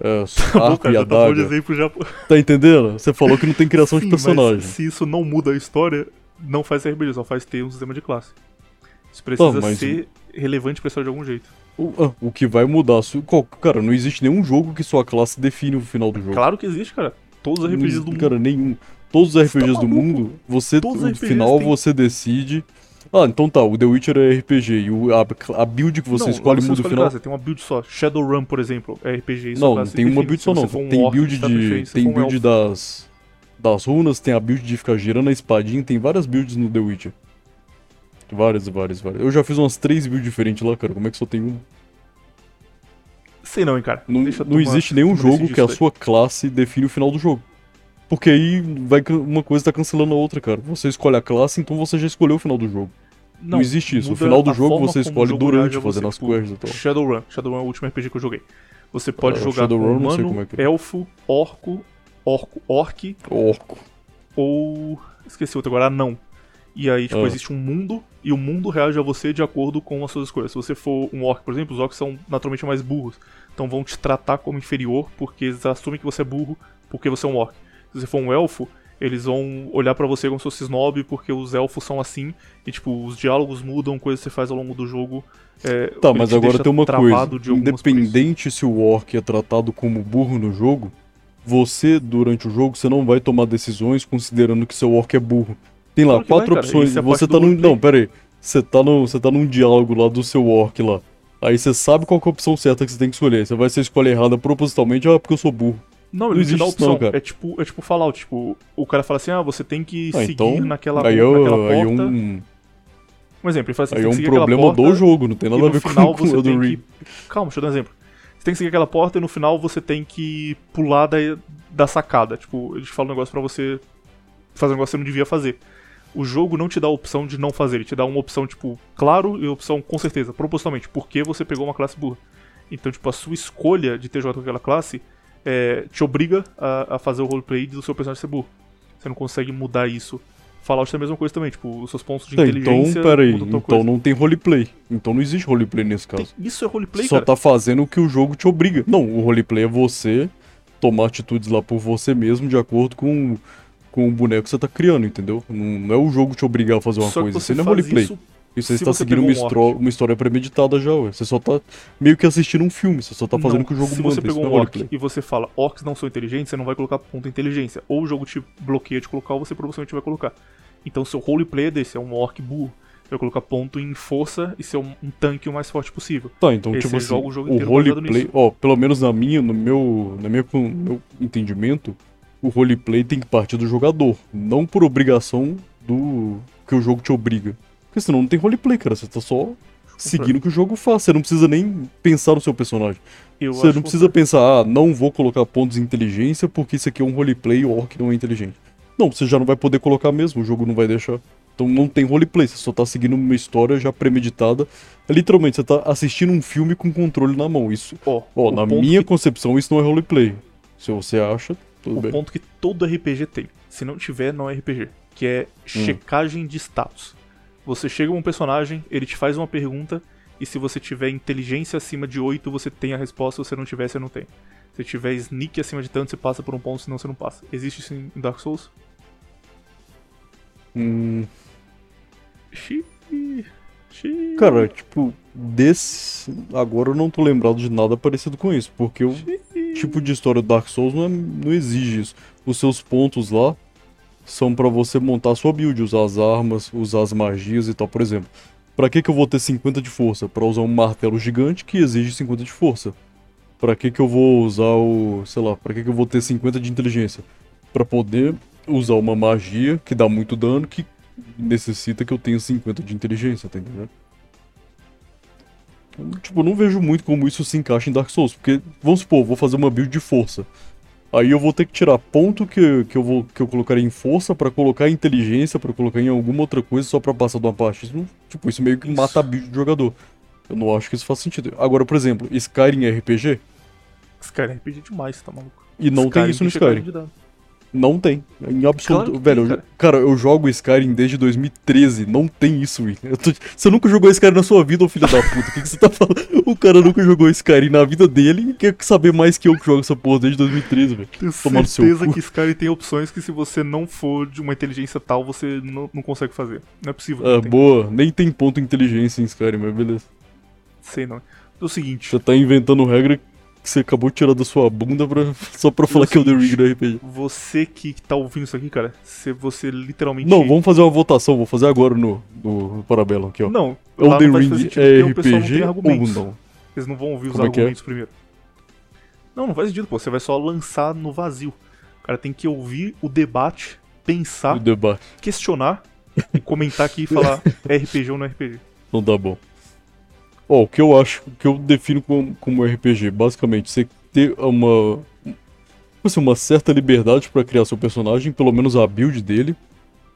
é, arco e tá de adaga. já. Tá entendendo? Você falou que não tem criação de Sim, mas personagem. se isso não muda a história, não faz RPG, só faz ter um sistema de classe. Isso precisa Tá, mas ser relevante pra história de algum jeito. O, ah, o que vai mudar. Cara, não existe nenhum jogo que sua classe define o final do jogo. Claro que existe, cara. Todos os RPGs do mundo. Cara, nenhum. Todos os Você tá RPGs do mundo, você, Todos os no RPGs final têm- você decide. Ah, então tá, o The Witcher é RPG e o, a, a build que você não, escolhe você muda o escolhe final. classe, tem uma build só. Shadowrun, por exemplo, é RPG. Isso Não, não tem uma build só não. um Tem build de. diferente. Se Tem um build elfo. das. Das runas, tem a build de ficar girando a espadinha, tem várias builds no The Witcher. Várias, várias, várias. Eu já fiz umas três builds diferentes lá, cara. Como é que só tem uma? Sei não, hein, cara. Não, não existe nenhum jogo que a daí. sua classe define o final do jogo. Porque aí vai uma coisa tá cancelando a outra, cara. Você escolhe a classe, então você já escolheu o final do jogo. Não, existe isso. O final do jogo você escolhe jogo durante, fazendo as Tipo, quests e tal. Shadowrun. Shadowrun é o último RPG que eu joguei. Você pode Ah, jogar Shadowrun, com não sei humano, como é que é. elfo, orco, orco, orc Orco. ou... Esqueci outro agora, não. E aí, tipo, Ah. existe um mundo, e o mundo reage a você de acordo com as suas escolhas. Se você for um orc, por exemplo, os orcs são naturalmente mais burros. Então vão te tratar como inferior, porque eles assumem que você é burro, porque você é um orc. Se você for um elfo, eles vão olhar pra você como se fosse snob, porque os elfos são assim, e tipo, os diálogos mudam, coisas que você faz ao longo do jogo. é, Tá, mas agora tem uma coisa. Independente se o orc é tratado como burro no jogo, você, durante o jogo, você não vai tomar decisões considerando que seu orc é burro. Tem lá Claro vai, quatro cara. opções. É você tá do num. Não, pera aí. Você tá, no, você tá num diálogo lá do seu orc lá. Aí você sabe qual é a opção certa que você tem que escolher. Você vai ser escolher errada propositalmente, ah, porque eu sou burro. Não, Não ele te existe dá isso não, opção. cara. é tipo, é tipo Fallout, tipo, o cara fala assim: "Ah, você tem que Ah, seguir então. naquela, aí, naquela eu, porta". aí um, Um exemplo, ele fala assim: aí "Você é tem um problema porta, do jogo, não tem nada a ver com, final com o você Elden tem Ring. que Calma, deixa eu dar um exemplo. Você tem que seguir aquela porta e no final você tem que pular da, da sacada. Tipo, eles falam um negócio pra você fazer um negócio que você não devia fazer. O jogo não te dá a opção de não fazer, ele te dá uma opção, tipo, claro e opção com certeza, propositalmente, porque você pegou uma classe burra. Então, tipo, a sua escolha de ter jogado com aquela classe é, te obriga a, a fazer o roleplay do seu personagem ser burro. Você não consegue mudar isso. Fallout é a mesma coisa também, tipo, os seus pontos de Tá, inteligência. então, peraí. Então coisa. não tem roleplay. Então não existe roleplay nesse caso. Tem- Isso é roleplay, só cara. tá fazendo o que o jogo te obriga. Não, o roleplay é você tomar atitudes lá por você mesmo de acordo com, com o boneco que você tá criando, entendeu? Não, é o jogo te obrigar a fazer uma Só coisa. você não é roleplay. isso se você tá você seguindo uma, um uma história premeditada já, ué. Você só tá meio que assistindo um filme. Você só tá fazendo Não, o que o jogo Se manda. você Isso pegou não um é orc e você fala orcs não são inteligentes, você não vai colocar ponto em inteligência. Ou o jogo te bloqueia de colocar, ou você provavelmente vai colocar. Então seu roleplay é desse, é um orc burro. Você vai colocar ponto em força e ser um, um tanque o mais forte possível. Tá, então Aí tipo você assim, joga o jogo o inteiro baseado roleplay, ó, pelo menos na minha, no meu, na minha, no meu entendimento, o roleplay tem que partir do jogador, não por obrigação do que o jogo te obriga. Porque senão não tem roleplay, cara, você tá só seguindo o que o jogo faz, você não precisa nem pensar no seu personagem. Eu Você não precisa pensar, ah, não vou colocar pontos de inteligência porque isso aqui é um roleplay e o orc não é inteligente. Não, você já não vai poder colocar mesmo, o jogo não vai deixar. Então não tem roleplay, você só tá seguindo uma história já premeditada. É, literalmente, você tá assistindo um filme com controle na mão. Isso, Ó, ó, o na minha que- concepção, isso não é roleplay. Se você acha, tudo o bem. ponto que todo RPG tem. Se não tiver, não é RPG. Que é Hum. checagem de status. Você chega com um personagem, ele te faz uma pergunta, E se você tiver inteligência acima de 8, você tem a resposta. Se você não tiver, você não tem. Se tiver sneak acima de tanto, você passa por um ponto, senão você não passa. Existe isso em Dark Souls? Hum, Xiii. Xiii. cara, tipo, desse. Agora eu não tô lembrado de nada parecido com isso. Porque o tipo de história do Dark Souls não, é- não exige isso. Os seus pontos lá são pra você montar sua build, usar as armas, usar as magias e tal. Por exemplo, pra que que eu vou ter 50 de força? Pra usar um martelo gigante que exige 50 de força. Pra que que eu vou usar o, sei lá, pra que que eu vou ter 50 de inteligência? Pra poder usar uma magia que dá muito dano que necessita que eu tenha 50 de inteligência, tá entendendo? Tipo, eu não vejo muito como isso se encaixa em Dark Souls, porque, vamos supor, eu vou fazer uma build de força. Aí eu vou ter que tirar ponto que, que, eu, vou, que eu colocaria em força pra colocar em inteligência, pra colocar em alguma outra coisa só pra passar de uma parte. Isso, tipo, isso meio que Isso. mata a build do jogador. Eu não acho que isso faz sentido. Agora, por exemplo, Skyrim é RPG? Skyrim é RPG demais, tá maluco? E não tem isso no Skyrim. Não tem. Em absoluto. Claro Velho, tem, eu- cara. eu jogo Skyrim desde 2013. Não tem isso, Will. Eu tô- Você nunca jogou Skyrim na sua vida, ô filho da puta. O que, que você tá falando? O cara nunca jogou Skyrim na vida dele e quer saber mais que eu que jogo essa porra desde 2013, velho. Tenho Tomar no seu certeza que Skyrim tem opções que se você não for de uma inteligência tal, você não, não consegue fazer. Não é possível. Ah, boa. Nem tem ponto inteligência em Skyrim, mas beleza. Sei não. É o seguinte, Você tá inventando regra que você acabou de tirar da sua bunda pra... só pra falar que é o The Ring do RPG. você que tá ouvindo isso aqui, cara, se você literalmente... Não, vamos fazer uma votação. Vou fazer agora no, no Parabellum aqui, ó. Não, Elden não vai Ring é o não RPG tem ou não? Eles não vão ouvir os Como é que é? argumentos primeiro. Não, não faz sentido, pô. Você vai só lançar no vazio. O cara tem que ouvir o debate, pensar, O debate. questionar e comentar aqui e falar é RPG ou não é RPG. Não dá bom. Ó, o que eu acho, que eu defino como, como RPG, basicamente, você ter uma. Assim, uma certa liberdade pra criar seu personagem, pelo menos a build dele.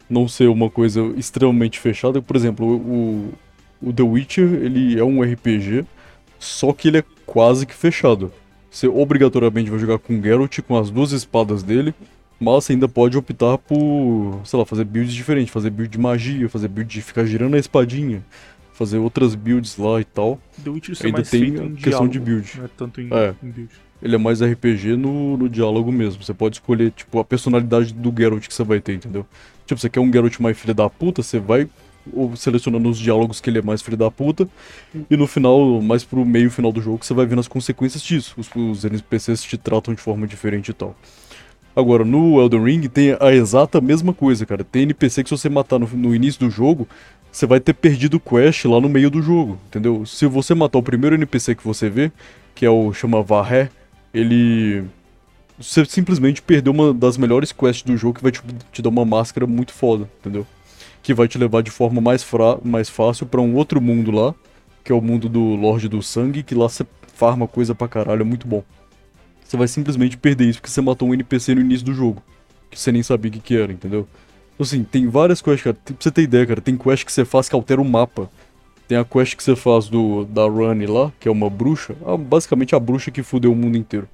Não ser uma coisa extremamente fechada. Por exemplo, o, o The Witcher, ele é um RPG, só que ele é quase que fechado. Você obrigatoriamente vai jogar com Geralt, com as duas espadas dele, mas você ainda pode optar por, sei lá, fazer builds diferentes, fazer build de magia, fazer build de ficar girando a espadinha, fazer outras builds lá e tal. The Witcher é Ainda mais tem feito a questão de diálogo, build. Não é tanto em, É. em build. Ele é mais RPG no, no diálogo mesmo. Você pode escolher, tipo, a personalidade do Geralt que você vai ter, entendeu? Tipo, você quer um Geralt mais filho da puta, você vai selecionando os diálogos que ele é mais filho da puta. E no final, mais pro meio final do jogo, você vai vendo as consequências disso. Os, os NPCs te tratam de forma diferente e tal. Agora, no Elden Ring tem a exata mesma coisa, cara. Tem NPC que se você matar no, no início do jogo, você vai ter perdido o quest lá no meio do jogo, entendeu? Se você matar o primeiro NPC que você vê, que é o chama Varré, ele. Você simplesmente perdeu uma das melhores quests do jogo que vai te, te dar uma máscara muito foda, entendeu? Que vai te levar de forma mais, fra mais fácil pra um outro mundo lá, que é o mundo do Lorde do Sangue, que lá você farma coisa pra caralho, é muito bom. Você vai simplesmente perder isso porque você matou um NPC no início do jogo, que você nem sabia o que, que era, entendeu? Então, Assim, tem várias quests, cara. Tem- Pra você ter ideia, cara, tem quest que você faz que altera o mapa. Tem a quest que você faz do da Rani lá, que é uma bruxa. Ah, basicamente a bruxa que fudeu o mundo inteiro.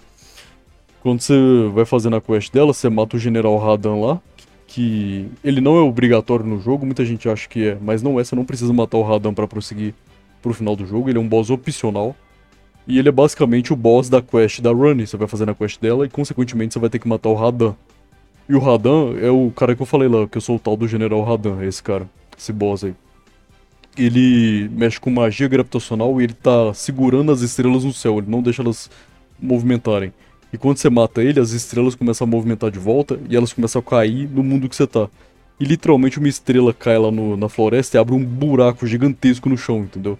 Quando você vai fazendo a quest dela, você mata o General Radan lá. Que ele não é obrigatório no jogo, muita gente acha que é, mas não é, você não precisa matar o Radan pra prosseguir pro final do jogo, ele é um boss opcional. E ele é basicamente o boss da quest da Rani, você vai fazendo a quest dela e consequentemente você vai ter que matar o Radan. E o Radan é o cara que eu falei lá, que eu sou o tal do General Radan, esse cara, esse boss aí. Ele mexe com magia gravitacional e ele tá segurando as estrelas no céu, ele não deixa elas movimentarem. E quando você mata ele, as estrelas começam a movimentar de volta e elas começam a cair no mundo que você tá. E literalmente uma estrela cai lá no- na floresta e abre um buraco gigantesco no chão, entendeu?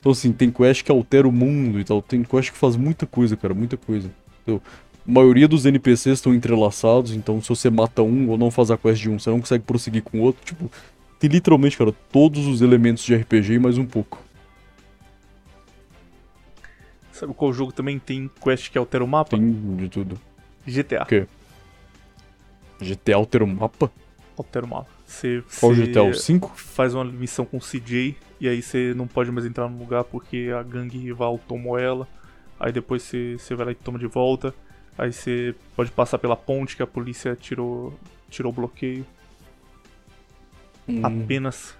Então assim, tem quest que altera o mundo e tal, tem quest que faz muita coisa, cara, muita coisa. Entendeu? A maioria dos NPCs estão entrelaçados, então se você mata um ou não faz a quest de um, você não consegue prosseguir com o outro. Tipo, tem literalmente, cara, todos os elementos de RPG e mais um pouco. Sabe qual jogo também tem quest que altera o mapa? Tem de tudo. GTA. Ok. GTA altera o mapa? Altera o mapa. Você, Qual você GTA? O 5? faz uma missão com o CJ e aí você não pode mais entrar no lugar porque a gangue rival tomou ela. Aí depois você, você vai lá e toma de volta. Aí você pode passar pela ponte que a polícia tirou, tirou o bloqueio. Hum, Apenas.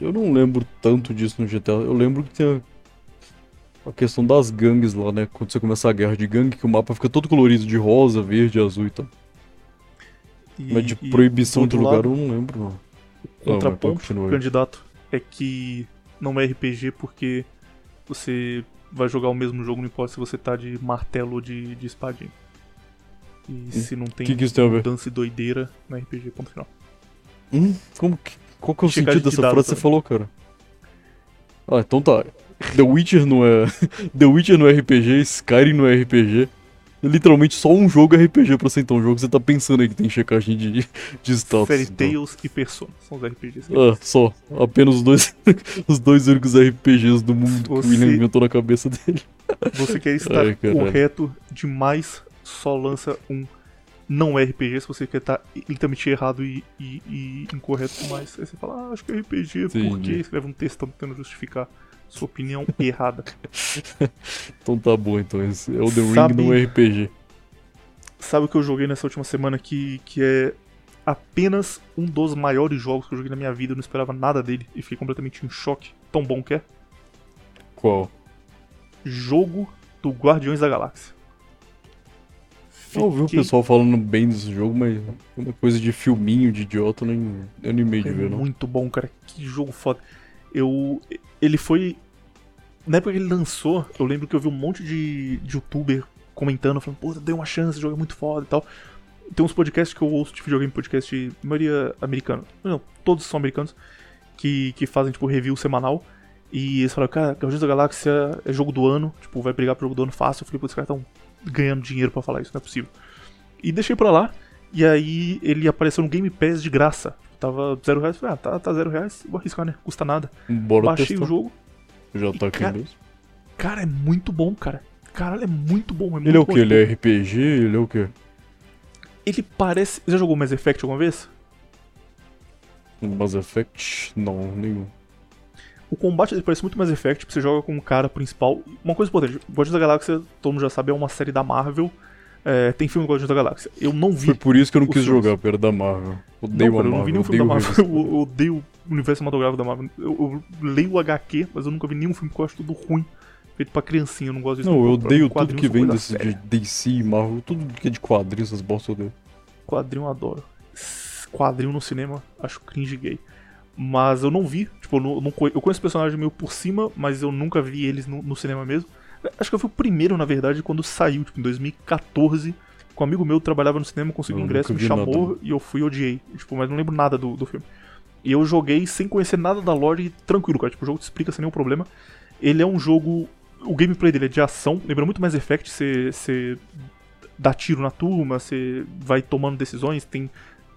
eu não lembro tanto disso no GTA. Eu lembro que tem a questão das gangues lá, né? Quando você começa a guerra de gangue, que o mapa fica todo colorido de rosa, verde, azul e tal. E, Mas de proibição de outro lugar eu não lembro. não. contraponto, aí. candidato, é que não é RPG porque você vai jogar o mesmo jogo, não importa se você tá de martelo ou de, de espadinha. E se não tem que que isso tem a ver? dança e doideira, não é RPG, ponto final. Hum, como que, qual que é o Checagem sentido de dessa frase que você falou, cara? Ah, então tá. The Witcher não é. The Witcher não é RPG, Skyrim não é RPG. É literalmente só um jogo RPG pra ser então um jogo você tá pensando aí que tem checagem de, de status. Fairy então. Tails e Persona são os RPGs. Ah, só. Apenas os dois, os dois únicos RPGs do mundo que o Você- William inventou na cabeça dele. Você quer estar Ai, caralho. correto demais, só lança um não RPG. Se você quer estar literalmente errado e, e- e incorreto demais, aí você fala, ah, acho que é RPG, por Entendi. quê? Você leva um textão tentando justificar sua opinião errada. Então tá bom, então. Esse é o The Sabe- Ring não é RPG. Sabe o que eu joguei nessa última semana que, que é apenas um dos maiores jogos que eu joguei na minha vida, eu não esperava nada dele e fiquei completamente em choque. Tão bom que é. Qual? Jogo do Guardiões da Galáxia. Eu ouvi o Fiquei- pessoal falando bem desse jogo, mas uma coisa de filminho, de idiota, eu nem animei de ver, não. muito bom, cara. Que jogo foda. Eu. Ele foi. Na época que ele lançou, eu lembro que eu vi um monte de, de youtuber comentando, falando, pô, dei uma chance, o jogo é muito foda e tal. Tem uns podcasts que eu ouço de videogame, podcast, maioria americano. Não, todos são americanos, que, que fazem, tipo, review semanal. E eles falaram, cara, Guardiões da Galáxia é jogo do ano, tipo, vai brigar pro jogo do ano fácil. Eu falei, pô, esses caras tão ganhando dinheiro pra falar isso, não é possível. E deixei pra lá, e aí ele apareceu no Game Pass de graça. Tava zero reais, falei, ah, tá, tá zero reais, vou arriscar, né? Custa nada. Bora Baixei testar. o jogo. Já tá aqui mesmo. Cara, é muito bom, cara. Caralho, é muito bom. É muito Ele é o bom. que? Ele é RPG? Ele é o quê? Ele parece. Já jogou Mass Effect alguma vez? Mass Effect? Não, nenhum. O combate dele parece muito Mass Effect, você joga com o cara principal. Uma coisa importante: Guardiões da Galáxia, todo mundo já sabe, é uma série da Marvel. É, tem filme do Guardiões da Galáxia. Eu não vi. Foi por isso que eu não quis filmes. jogar, porque era da Marvel. Odeio não, cara, a eu não vi Marvel, nenhum filme da Marvel. Eu, eu odeio o universo cinematográfico da Marvel. Eu, eu leio o HQ, mas eu nunca vi nenhum filme porque eu acho tudo ruim. Feito pra criancinha, eu não gosto disso. Não, eu odeio tudo que vem desse de DC e Marvel, tudo que é de quadrinhos, essas bosta eu odeio. Quadrinho eu adoro. Quadrinho no cinema, acho cringe gay. Mas eu não vi, tipo, eu, não, eu conheço o personagem meio por cima, mas eu nunca vi eles no, no cinema mesmo. Acho que eu fui o primeiro, na verdade, quando saiu, tipo, em 2014. Com um amigo meu que trabalhava no cinema, conseguiu ingresso, me vi nada. chamou e eu fui e odiei. Tipo, mas não lembro nada do, do filme. E eu joguei sem conhecer nada da lore e tranquilo, cara. Tipo, o jogo te explica sem nenhum problema. Ele é um jogo. O gameplay dele é de ação, lembra muito Mass Effect, você dá tiro na turma, você vai tomando decisões, tem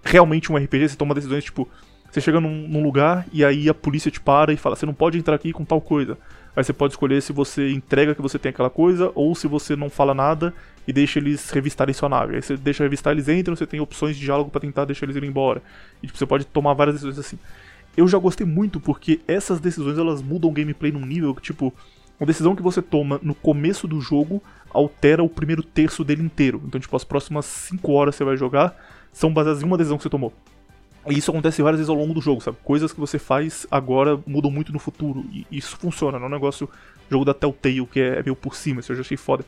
realmente um RPG, você toma decisões, tipo, você chega num, num lugar e aí a polícia te para e fala, você não pode entrar aqui com tal coisa. Aí você pode escolher se você entrega que você tem aquela coisa ou se você não fala nada e deixa eles revistarem sua nave. Aí você deixa revistar, eles entram, você tem opções de diálogo pra tentar deixar eles irem embora. E tipo, você pode tomar várias decisões assim. Eu já gostei muito porque essas decisões elas mudam o gameplay num nível que, tipo, uma decisão que você toma no começo do jogo altera o primeiro terço dele inteiro. Então, tipo, as próximas 5 horas que você vai jogar são baseadas em uma decisão que você tomou. E isso acontece várias vezes ao longo do jogo, sabe? Coisas que você faz agora mudam muito no futuro. E isso funciona, não é um negócio jogo da Telltale que é meio por cima, isso eu já achei foda.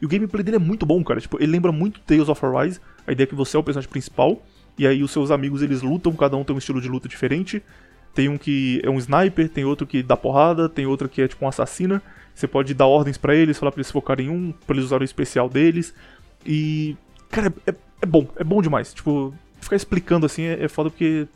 E o gameplay dele é muito bom, cara. Tipo, ele lembra muito Tales of Arise. A ideia é que você é o personagem principal. E aí os seus amigos eles lutam, cada um tem um estilo de luta diferente. Tem um que é um sniper, tem outro que dá porrada, tem outro que é tipo um assassina. Você pode dar ordens pra eles, falar pra eles focarem em um, pra eles usarem o especial deles. E. Cara, é, é bom, é bom demais. Tipo, ficar explicando assim é, é foda porque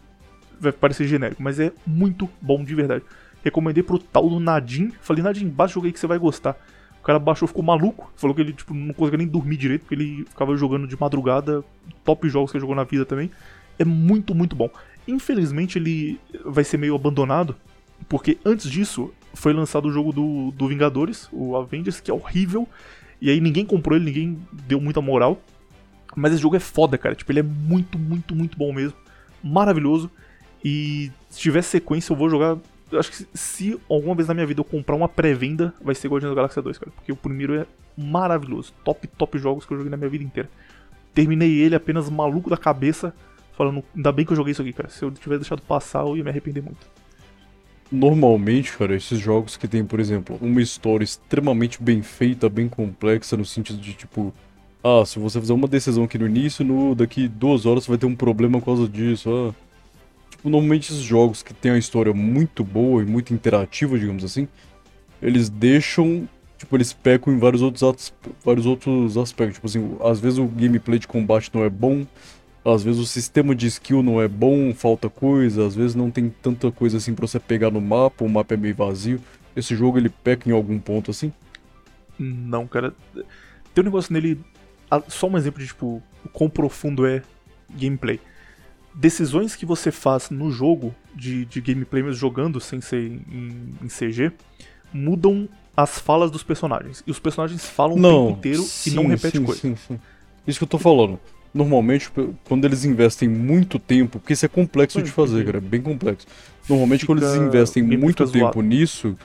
vai parecer genérico, mas é muito bom de verdade. Recomendei pro tal do Nadim. Falei, Nadim, baixa o jogo aí que você vai gostar. O cara baixou, ficou maluco. Falou que ele tipo, não conseguia nem dormir direito, porque ele ficava jogando de madrugada. Top jogos que ele jogou na vida também. É muito, muito bom. Infelizmente ele vai ser meio abandonado, porque antes disso foi lançado o jogo do, do Vingadores, o Avengers, que é horrível. E aí ninguém comprou ele, ninguém deu muita moral. Mas esse jogo é foda, cara. Tipo, ele é muito, muito, muito bom mesmo. Maravilhoso. E se tiver sequência, eu vou jogar. Eu acho que se- alguma vez na minha vida eu comprar uma pré-venda, vai ser Guardiões da Galáxia 2, cara. Porque o primeiro é maravilhoso. Top, top jogos que eu joguei na minha vida inteira. Terminei ele apenas maluco da cabeça, falando, ainda bem que eu joguei isso aqui, cara. Se eu tivesse deixado passar, eu ia me arrepender muito. Normalmente, cara, esses jogos que tem, por exemplo, uma história extremamente bem feita, bem complexa, no sentido de tipo, ah, se você fizer uma decisão aqui no início, no daqui duas horas você vai ter um problema por causa disso. Ah. Tipo, normalmente esses jogos que tem uma história muito boa e muito interativa, digamos assim, eles deixam. Tipo, eles pecam em vários outros, vários outros aspectos. Tipo assim, às vezes o gameplay de combate não é bom, às vezes o sistema de skill não é bom, falta coisa, às vezes não tem tanta coisa assim pra você pegar no mapa, o mapa é meio vazio. Esse jogo ele peca em algum ponto assim? Não, cara. Tem um negócio nele. Só um exemplo de tipo, o quão profundo é gameplay. Decisões que você faz no jogo, de, de gameplay mesmo jogando sem ser em, em CG, mudam as falas dos personagens. E os personagens falam não, o tempo inteiro sim, e não repetem coisa. Sim, sim. Isso que eu tô falando normalmente, quando eles investem muito tempo, porque isso é complexo de fazer, cara, é bem complexo. Normalmente, quando eles investem muito tempo nisso,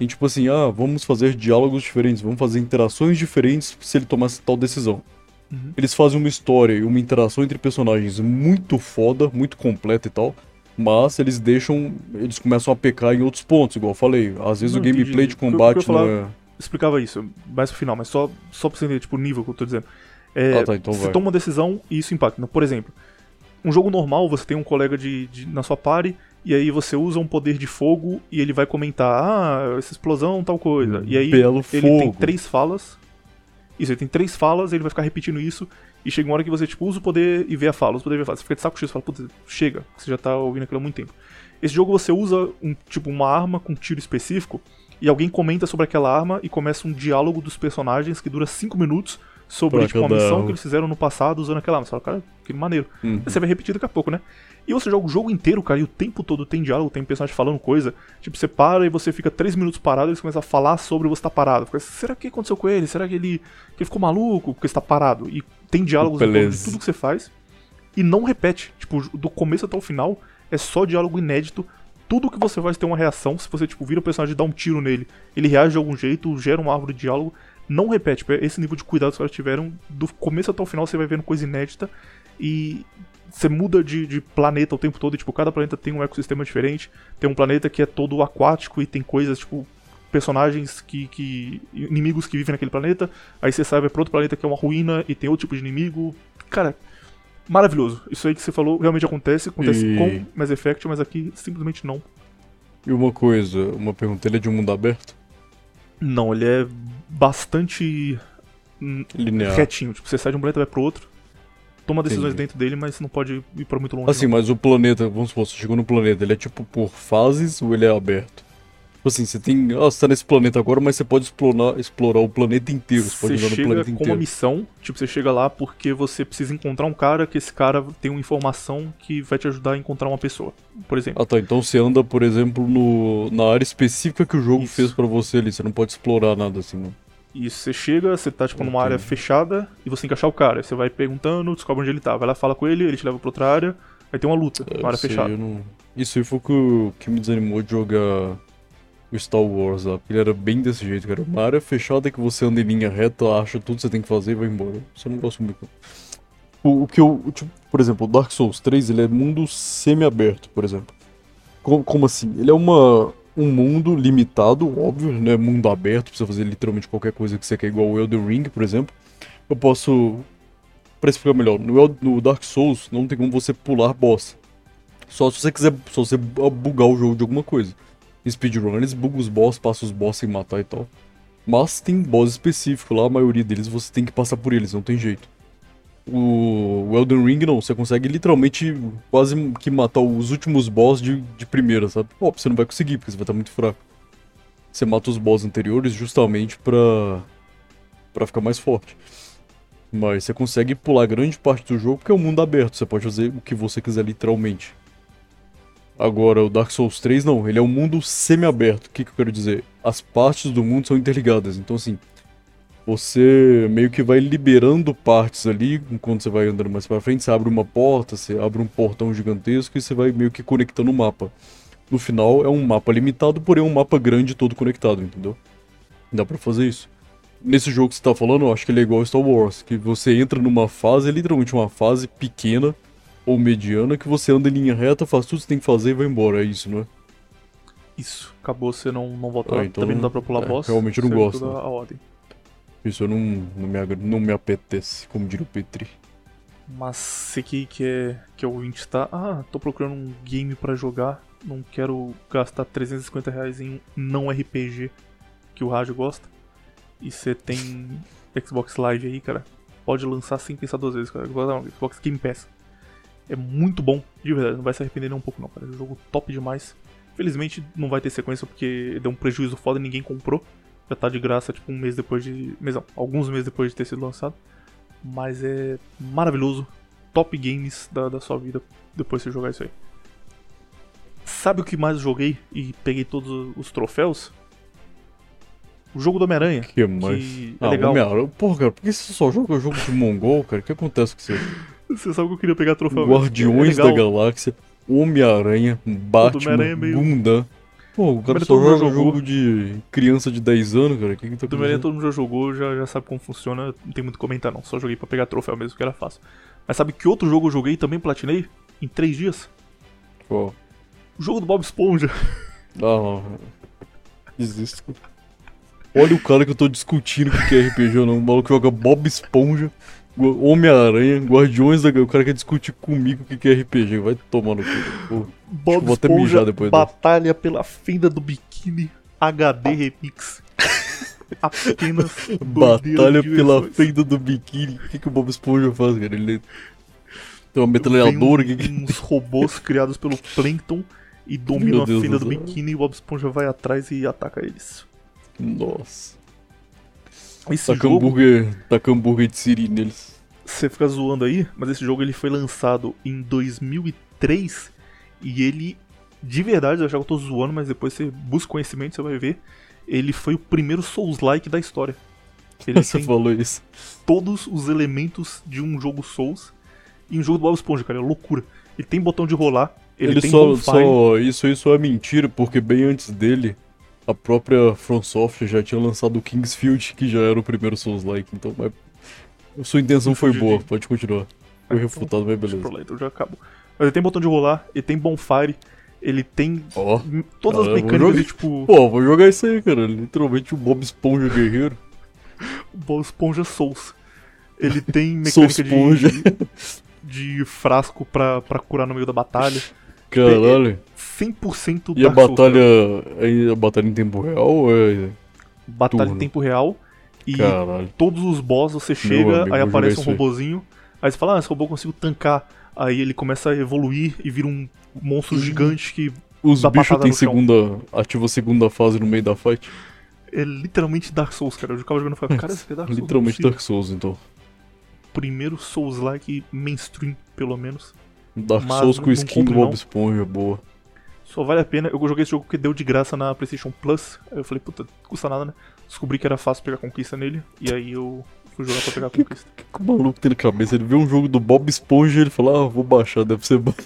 em tipo assim, ah, vamos fazer diálogos diferentes, vamos fazer interações diferentes se ele tomasse tal decisão. Uhum. Eles fazem uma história e uma interação entre personagens muito foda, muito completa e tal. Mas eles deixam. Eles começam a pecar em outros pontos, igual eu falei. Às vezes não, o gameplay entendi. de combate não é. Explicava isso, mais pro final, mas só, só pra você entender, tipo, o nível que eu tô dizendo. É, ah, tá, então você vai. toma uma decisão e isso impacta. Por exemplo, um jogo normal, você tem um colega de, de, na sua party, e aí você usa um poder de fogo e ele vai comentar, ah, essa explosão, tal coisa. E aí Belo ele fogo. tem três falas. Isso, ele tem três falas, ele vai ficar repetindo isso, e chega uma hora que você, tipo, usa o poder e vê a fala, usa o poder e vê a fala. Você fica de saco cheio, você fala, putz, chega, você já tá ouvindo aquilo há muito tempo. Esse jogo você usa, um, tipo, uma arma com tiro específico, e alguém comenta sobre aquela arma e começa um diálogo dos personagens que dura cinco minutos, sobre tipo, uma missão que eles fizeram no passado usando aquela arma. Você fala, cara, que maneiro. Uhum. Você vai repetir daqui a pouco, né? E você joga o jogo inteiro, cara, e o tempo todo tem diálogo, tem personagem falando coisa. Tipo, você para e você fica três minutos parado e eles começam a falar sobre você tá parado. Fica, Será que aconteceu com ele? Será que ele, que ele ficou maluco porque está parado? E tem diálogos de tudo que você faz. E não repete. Tipo, do começo até o final é só diálogo inédito. Tudo que você faz tem uma reação. Se você, tipo, vira o personagem e dá um tiro nele, ele reage de algum jeito, gera uma árvore de diálogo não repete. Tipo, esse nível de cuidado que os caras tiveram, do começo até o final você vai vendo coisa inédita e você muda de, de, planeta o tempo todo, e, tipo, cada planeta tem um ecossistema diferente. Tem um planeta que é todo aquático e tem coisas, tipo, personagens que, que. inimigos que vivem naquele planeta. Aí você sai vai pra outro planeta que é uma ruína e tem outro tipo de inimigo. Cara, maravilhoso. Isso aí que você falou realmente acontece, acontece e... com Mass Effect, mas aqui simplesmente não. E uma coisa, uma pergunta, ele é de um mundo aberto? Não, ele é bastante Linear. retinho. Tipo, você sai de um planeta e vai pro outro. Toma decisões Entendi. dentro dele, mas não pode ir pra muito longe. Assim, não. mas o planeta, vamos supor, você chegou no planeta, ele é tipo por fases ou ele é aberto? Tipo assim, você tem. Ah, você tá nesse planeta agora, mas você pode explorar, explorar o planeta inteiro. Você, você pode andar no planeta com uma missão, tipo, você chega lá porque você precisa encontrar um cara que esse cara tem uma informação que vai te ajudar a encontrar uma pessoa, por exemplo. Ah tá, então você anda, por exemplo, no, na área específica que o jogo Isso. fez para você ali, você não pode explorar nada assim, não. Isso, você chega, você tá tipo numa área fechada e você achar o cara. Você vai perguntando, descobre onde ele tá. Vai lá, fala com ele, ele te leva pra outra área, aí tem uma luta, uma área fechada. Não... Isso aí foi o que, que me desanimou de jogar o Star Wars lá, ele era bem desse jeito, cara. Uma área fechada que você anda em linha reta, acha tudo que você tem que fazer e vai embora. Eu não gosto muito. O, o que eu, tipo, por exemplo, o Dark Souls 3, ele é mundo semi-aberto, por exemplo. Como, como assim? Ele é uma um mundo limitado, óbvio, não é mundo aberto, precisa fazer literalmente qualquer coisa que você quer, igual o Elden Ring, por exemplo. Eu posso, para explicar melhor, no, no Dark Souls não tem como você pular boss. Só se você quiser, só você bugar o jogo de alguma coisa. Em speedrun, eles bugam os boss, passam os boss sem matar e tal. Mas tem boss específico lá, a maioria deles você tem que passar por eles, não tem jeito. O, Elden Ring não, você consegue literalmente quase que matar os últimos boss de, de primeira, sabe? Ó, você não vai conseguir, porque você vai estar muito fraco. Você mata os boss anteriores justamente pra, pra ficar mais forte. Mas você consegue pular grande parte do jogo porque é um mundo aberto, você pode fazer o que você quiser literalmente. Agora, o Dark Souls 3 não, ele é um mundo semi-aberto. O que, que eu quero dizer? As partes do mundo são interligadas, então assim, você meio que vai liberando partes ali, enquanto você vai andando mais para frente, você abre uma porta, você abre um portão gigantesco e você vai meio que conectando o mapa. No final é um mapa limitado, porém é um mapa grande todo conectado, entendeu? Dá para fazer isso. Nesse jogo que você tá falando, eu acho que ele é igual ao Star Wars, que você entra numa fase, literalmente uma fase pequena ou mediana, que você anda em linha reta, faz tudo que você tem que fazer e vai embora, é isso, não é? Isso, acabou, você não, não volta Ah, então Também não dá pra pular é, boss. realmente não gosto, né? a ordem. Isso eu não, não, me, não me apetece, como diria o Petri. Mas você que, que, é, que é ouvinte tá. Ah, tô procurando um game pra jogar. Não quero gastar 350 reais em não RPG que o rádio gosta. E você tem Xbox Live aí, cara. Pode lançar sem pensar duas vezes, cara. Xbox Game Pass. É muito bom, de verdade. Não vai se arrepender nem um pouco, não, cara. É um jogo top demais. Felizmente não vai ter sequência porque deu um prejuízo foda e ninguém comprou. Já tá de graça, tipo, um mês depois de. Mês não, alguns meses depois de ter sido lançado. Mas é maravilhoso. Top games da, da sua vida depois de você jogar isso aí. Sabe o que mais joguei e peguei todos os troféus? O jogo do Homem-Aranha. O que mais? Que é ah, legal. Homem-Aranha. Porra, cara, por que você só joga jogo de mongol, cara? O que acontece com você? Você sabe que eu queria pegar troféu. Guardiões é da. Galáxia, Homem-Aranha, Batman, Homem-Aranha é meio-. Pô, o cara só joga jogou. jogo de criança de 10 anos, cara. O que que tá Homem-Aranha todo mundo já jogou, já, já sabe como funciona. Não tem muito o que comentar, não. Só joguei pra pegar troféu mesmo, que era fácil. Mas sabe que outro jogo eu joguei e também platinei? Em três dias? Ó, O jogo do Bob Esponja. Ah, desisto. Olha o cara que eu tô discutindo que é RPG ou não. O maluco joga Bob Esponja, Homem-Aranha, Guardiões da. O cara quer discutir comigo o que é RPG. Vai tomar no cu. Bob vou até mijar depois. Batalha pela Fenda do Biquíni HD Remix. Apenas Batalha pela fenda do biquíni. O que, que o Bob Esponja faz, cara? Ele tem uma metralhadora. Tem que que- um- uns robôs criados pelo Plankton e dominam a fenda do do biquíni e o Bob Esponja vai atrás e ataca eles. Nossa. Esse Taca jogo, hambúrguer, taca hambúrguer de siri neles. você fica zoando aí, mas esse jogo ele foi lançado em 2003 e ele, de verdade, eu eu tô zoando, mas depois você busca conhecimento, você vai ver, ele foi o primeiro Souls-like da história. Ele Você falou isso. todos os elementos de um jogo Souls e um jogo do Bob Esponja, cara, é loucura. Ele tem botão de rolar, ele, Ele, tem só, bonfire, só. Isso só é mentira, porque bem antes dele, a própria From Software já tinha lançado o Kingsfield, que já era o primeiro Souls-like. Então, mas. Sua intenção foi boa, de- pode continuar. Foi Ah, refutado, mas Deixa beleza. lá, então já acabou. Mas ele tem botão de rolar, ele tem bonfire, ele tem m- todas as Caramba, mecânicas jogo- de tipo Pô, vou jogar isso aí, cara. Literalmente o Bob Esponja guerreiro. Bob Esponja Souls. Ele tem mecânica Esponja. de, de frasco pra, pra curar no meio da batalha. Caralho. 100% E a Dark Souls, batalha. cara. aí A batalha em tempo real é. Batalha em turno? tempo real. E Caralho. todos os boss você chega, amigo, aí aparece um aí. robozinho. Aí você fala, ah, esse robô eu consigo tancar. Aí ele começa a evoluir e vira um monstro gigante que Os bichos chão. segunda. Ativa a segunda fase no meio da fight. é literalmente Dark Souls, cara. Eu ficava jogando e falava, cara, esse é Dark Souls. Literalmente. Dark Souls, então. Primeiro Souls-like mainstream, pelo menos. Dark Mas Souls com não skin do Bob. Esponja, boa. Só vale a pena. Eu joguei esse jogo que deu de graça na PlayStation Plus. Aí eu falei, puta, custa nada, né? Descobri que era fácil pegar conquista nele. E aí eu fui jogar pra pegar conquista. O que o maluco tem na cabeça? Ele vê um jogo do Bob Esponja e ele fala, ah, vou baixar, deve ser bom.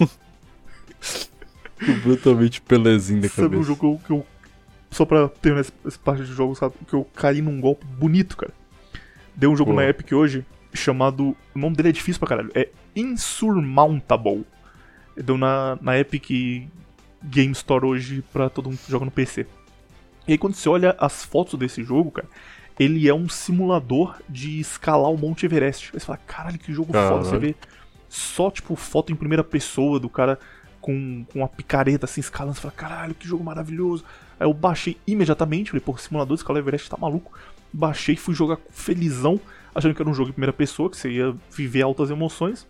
Completamente pelezinho da Sabe um cabeça. jogo que eu, que Só pra terminar essa parte de jogos, sabe? Que eu caí num golpe bonito, cara. Deu um jogo Qual? na Epic hoje chamado. O nome dele é difícil pra caralho. É Insurmountable. Deu na, na Epic Game Store hoje pra todo mundo que joga no PC. E aí quando você olha as fotos desse jogo, cara, ele é um simulador de escalar o Monte Everest. Aí você fala, caralho, que jogo foda. Você Caralho. vê só, tipo, foto em primeira pessoa do cara com, com uma picareta assim escalando. Você fala, caralho, que jogo maravilhoso. Aí eu baixei imediatamente, falei, pô, simulador de escalar Everest tá maluco. Baixei, fui jogar felizão, achando que era um jogo em primeira pessoa, que você ia viver altas emoções.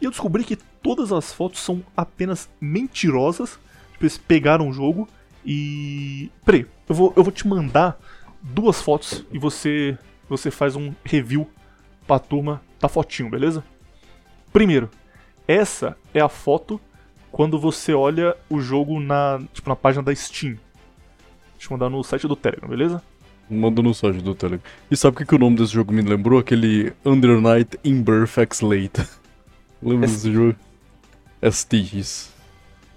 E eu descobri que todas as fotos são apenas mentirosas. Tipo, eles pegaram o jogo e. Peraí, eu vou, eu vou te mandar duas fotos e você, você faz um review pra turma da fotinho, beleza? Primeiro, essa é a foto quando você olha o jogo na, tipo, na página da Steam. Deixa eu mandar no site do Telegram, beleza? Manda no site do Telegram. E sabe o que, que o nome desse jogo me lembrou? Aquele Under Night in Birth X Late. Lembra desse jogo? STs.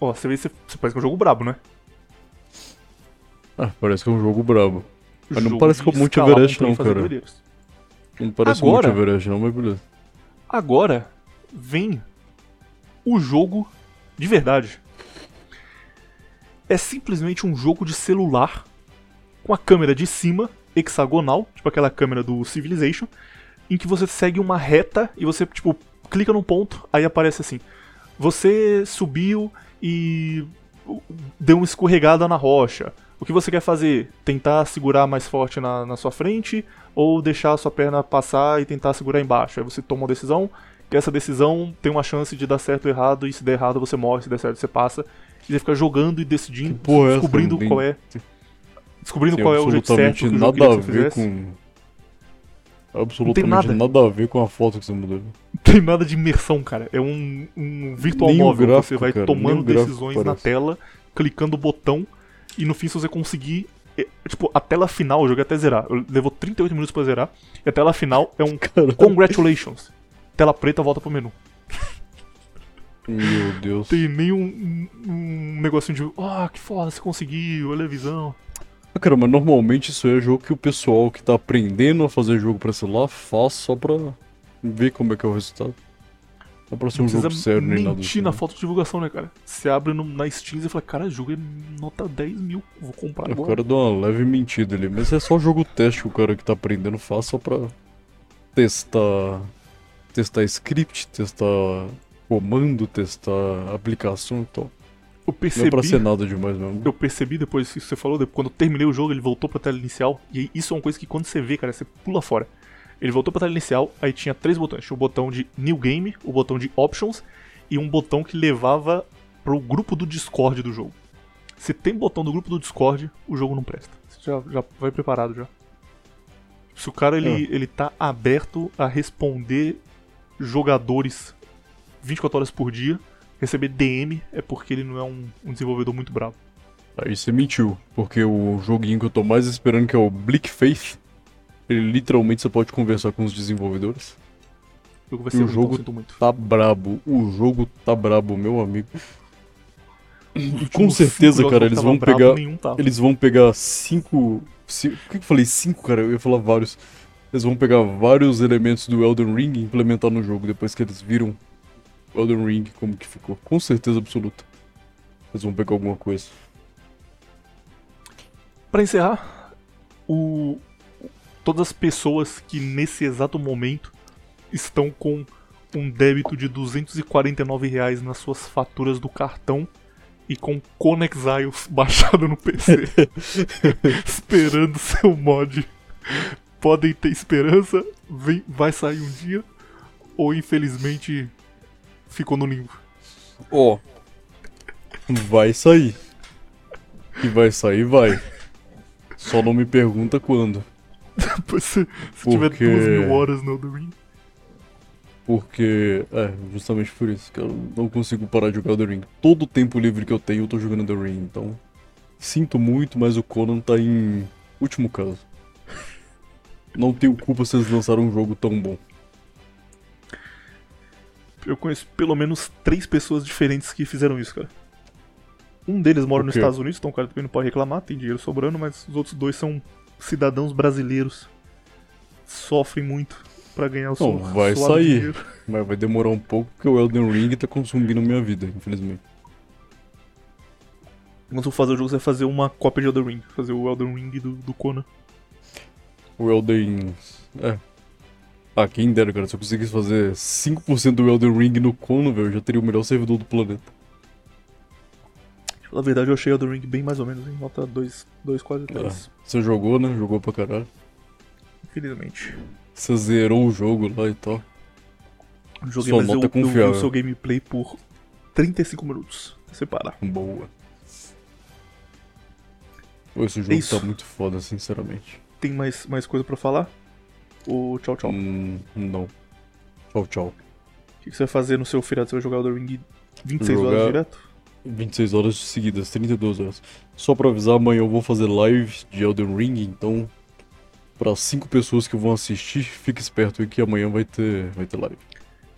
Ó, você vê, você, você parece que é um jogo brabo, né? Ah, parece que é um jogo brabo. Mas não Jogo parece que é o Monte escalar Everest montanha e não, cara. Não parece Agora- muito Everest não, mas beleza. Agora vem o jogo de verdade. é simplesmente um jogo de celular com a câmera de cima, hexagonal, tipo aquela câmera do Civilization, em que você segue uma reta e você, tipo, clica num ponto, aí aparece assim: você subiu e deu uma escorregada na rocha. O que você quer fazer? Tentar segurar mais forte na, na sua frente ou deixar a sua perna passar e tentar segurar embaixo? Aí você toma uma decisão, que essa decisão tem uma chance de dar certo ou errado, e se der errado você morre, se der certo você passa. E você fica jogando e decidindo, porra é descobrindo qual é. Descobrindo qual é o jeito certo absolutamente nada a ver fizesse. com. Absolutamente nada. nada. a ver com a foto que você mandou. Tem nada de imersão, cara. É um, um virtual Nem o novel. gráfico, você vai cara, tomando decisões na parece. tela, clicando o botão, e no fim, se você conseguir. é, tipo, a tela final, eu joguei até zerar. Eu- Levou 38 minutos pra zerar. E a tela final é um Caralho. congratulations. Tela preta, volta pro menu. Meu Deus. Tem nem um, um, um negocinho de. Ah, que foda, você conseguiu, olha a visão. Ah, cara, mas normalmente isso é jogo que o pessoal que tá aprendendo a fazer jogo pra celular faz só pra ver como é que é o resultado. Não Não um jogo sério nem nada. mentir na né? foto de divulgação, né, cara? Você abre no- na Steam e fala, cara, o jogo é nota 10 mil, vou comprar O agora. cara deu uma leve mentira ali, mas é só jogo teste que o cara que tá aprendendo faz só pra testar. testar script, testar comando, testar aplicação e tal. Eu Não é pra ser nada demais mesmo. Eu percebi depois que você falou, depois, quando eu terminei o jogo, ele voltou pra tela inicial. E isso é uma coisa que quando você vê, cara, você pula fora. Ele voltou pra tela inicial, aí tinha três botões. Tinha o botão de New Game, o botão de Options e um botão que levava pro grupo do Discord do jogo. Se tem botão do grupo do Discord, o jogo não presta. Você já, já vai preparado já. Se o cara ele, ele tá aberto a responder jogadores 24 horas por dia, receber DM é porque ele não é um, um desenvolvedor muito bravo. Aí você mentiu, porque o joguinho que eu tô mais esperando, que é o Bleak Faith, ele literalmente você pode conversar com os desenvolvedores. O jogo vai E o jogo então. Tá brabo, o jogo tá brabo, meu amigo. Os Com certeza, cinco cara, eles vão pegar. Eles vão pegar cinco. ci- Por que eu falei cinco, cara? Eu ia falar vários. Eles vão pegar vários elementos do Elden Ring e implementar no jogo depois que eles viram o Elden Ring como que ficou. Com certeza absoluta. Eles vão pegar alguma coisa. Pra encerrar, o... todas as pessoas que nesse exato momento estão com um débito de 249 reais nas suas faturas do cartão e com Conexiles baixado no PC, esperando seu mod. Podem ter esperança, vem, vai sair um dia, ou infelizmente ficou no limbo. Ó. Vai sair. E vai sair, vai. Só não me pergunta quando. Depois, se, se tiver Porque- duas mil horas no Elden Ring. Porque, é, justamente por isso que eu não consigo parar de jogar Elden Ring. Todo o tempo livre que eu tenho eu tô jogando Elden Ring, então. Sinto muito, mas o Conan tá em último caso. Não tenho culpa se eles lançaram um jogo tão bom. Eu conheço pelo menos três pessoas diferentes que fizeram isso, cara. Um deles mora nos? Estados Unidos, então o cara também não pode reclamar, tem dinheiro sobrando, mas os outros dois são cidadãos brasileiros. Sofrem muito pra ganhar o seu Não, vai sair. dinheiro. Mas vai demorar um pouco porque o Elden Ring tá consumindo minha vida, infelizmente. Quando eu fazer o jogo, você vai fazer uma cópia de Elden Ring. Fazer o Elden Ring do, do Conan. O Elden. É. Ah, quem dera, cara. Se eu conseguisse fazer 5% do Elden Ring no Conan, velho, eu já teria o melhor servidor do planeta. Na verdade, eu achei Elden Ring bem mais ou menos, em nota 2, 2 quase 3. Você jogou, né? Jogou pra caralho. Infelizmente. Você zerou o jogo lá e tal. Joguei, Sua mas eu, nota é eu vi o confiável. seu gameplay por 35 minutos. Separar. Boa. Pô, esse jogo É isso. tá muito foda, sinceramente. Tem mais, mais coisa pra falar? Ou tchau, tchau. Hum, não. Tchau, tchau. O que que você vai fazer no seu feriado? Você vai jogar Elden Ring 26 horas Jogar- direto? 26 horas seguidas, 32 horas. Só pra avisar, amanhã eu vou fazer live de Elden Ring, então. Pra 5 pessoas que vão assistir, fique esperto aí que amanhã vai ter, vai ter live.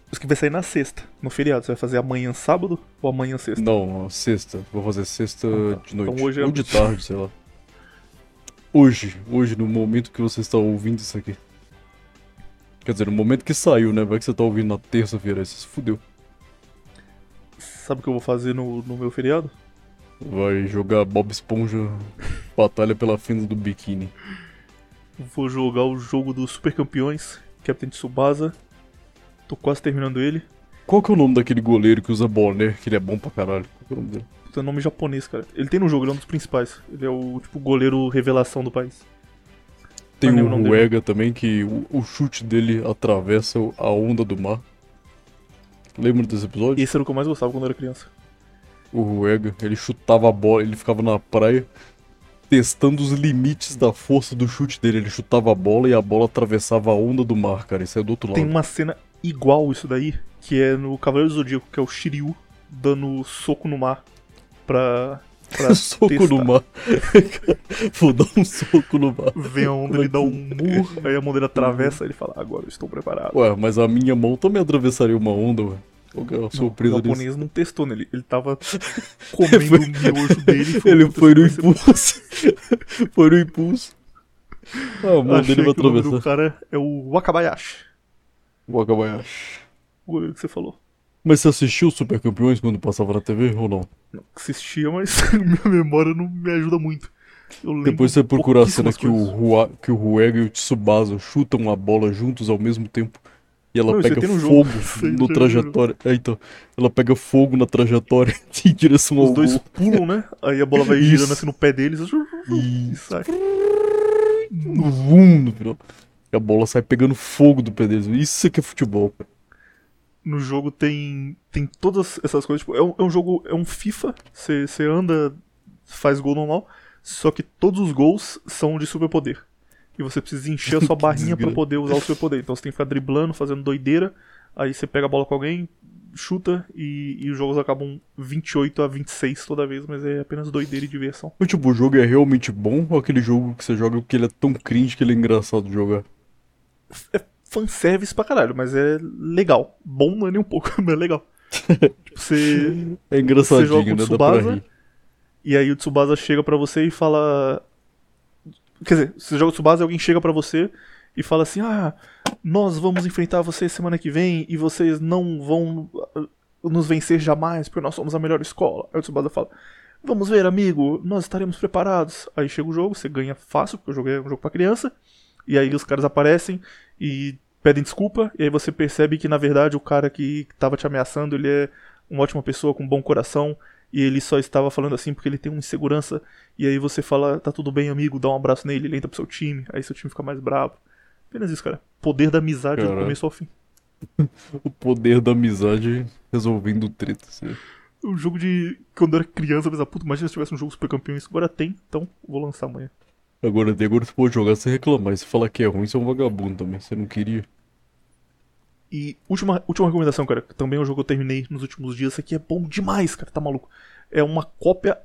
Isso que vai sair na sexta, no feriado. Você vai fazer amanhã sábado ou amanhã sexta? Não, sexta. Vou fazer sexta Ah, tá. de noite. Então hoje é Ou de tarde, sei lá. Hoje, hoje, no momento que você está ouvindo isso aqui. Quer dizer, no momento que saiu, né? Vai que você tá ouvindo na terça-feira, aí você se fudeu. Sabe o que eu vou fazer no, no meu feriado? Vai jogar Bob Esponja Batalha pela Fenda do Biquíni. Vou jogar o jogo dos Super Campeões, Captain Tsubasa. Tô quase terminando ele. Qual que é o nome daquele goleiro que usa boné, que ele é bom pra caralho? Qual que é o nome dele? Puta, nome japonês, cara. Ele tem no jogo, ele é um dos principais. Ele é o, tipo, goleiro revelação do país. Tem o dele. Ruega também, que o, o chute dele atravessa a onda do mar. Lembra desse episódio? Esse era o que eu mais gostava quando eu era criança. O Ruega, ele chutava a bola, ele ficava na praia testando os limites da força do chute dele. Ele chutava a bola e a bola atravessava a onda do mar, cara. Isso é do outro lado. Tem uma cena igual isso daí, que é no Cavaleiro do Zodíaco, que é o Shiryu dando soco no mar pra, pra soco testar. no mar. Vou dar um soco no mar. Vem a onda, ele dá um murro, aí a mão dele atravessa, ele fala, agora eu estou preparado. Ué, mas a minha mão também atravessaria uma onda, ué. Qual que é a Não, surpresa o disso? japonês não testou nele, ele tava comendo o miojo dele falou, Ele "Puta, foi no impulso. foi no impulso. Ah, a mão Achei dele vai que o atravessar. cara é o Wakabayashi, Wakabayashi. o goleiro que você falou. Mas você assistiu os Super Campeões quando passava na TV ou não? Não, assistia, mas minha memória não me ajuda muito. Depois você procurar a cena que o. Rua, que o Ruega e o Tsubasa chutam a bola juntos ao mesmo tempo. E ela Não, pega no jogo. fogo aí no trajetória. É, então. Ela pega fogo na trajetória em direção ao Os dois gol. pulam, né? Aí a bola vai Isso. girando assim no pé deles e E sai. vum no final. E a bola sai pegando fogo do pé deles. Isso é que é futebol, cara. No jogo tem tem todas essas coisas. Tipo, é, um, é um jogo, é um FIFA. Você anda, faz gol normal. Só que todos os gols são de superpoder. E você precisa encher a sua barrinha pra desgraça. poder usar o superpoder. Então você tem que ficar driblando, fazendo doideira. Aí você pega a bola com alguém, chuta e, e os jogos acabam 28 a 26 toda vez, mas é apenas doideira e diversão. Mas, tipo, o jogo é realmente bom ou aquele jogo que você joga porque ele é tão cringe que ele é engraçado de jogar? Fanservice pra caralho, mas é legal. Bom não é nem um pouco, mas é legal. tipo, você. É engraçadinho, Você joga com né? o Dá pra Tsubasa. E aí o Tsubasa chega pra você e fala. Quer dizer, você joga o Tsubasa e alguém chega pra você e fala assim: Ah, nós vamos enfrentar vocês semana que vem e vocês não vão ah, nos vencer jamais porque nós somos a melhor escola. Aí o Tsubasa fala: Vamos ver, amigo, nós estaremos preparados. Aí chega o jogo, você ganha fácil, porque o jogo é um jogo pra criança. E aí os caras aparecem e pedem desculpa. E aí você percebe que na verdade o cara que tava te ameaçando ele é uma ótima pessoa com um bom coração e ele só estava falando assim porque ele tem uma insegurança. E aí você fala, tá tudo bem, amigo, dá um abraço nele, ele entra pro seu time, aí seu time fica mais bravo. Apenas isso, cara. Poder da amizade do Caralho. começo ao fim. O poder da amizade resolvendo treta, assim. Um jogo de. Quando eu era criança, eu pensava, puta, imagina se tivesse um jogo super campeão isso. Agora tem, então vou lançar amanhã. Agora, agora você pode jogar sem reclamar. Se falar que é ruim, você é um vagabundo também. Você não queria. E última, última recomendação, cara, também é um jogo que eu terminei nos últimos dias. Esse aqui é bom demais, cara, tá maluco. É uma cópia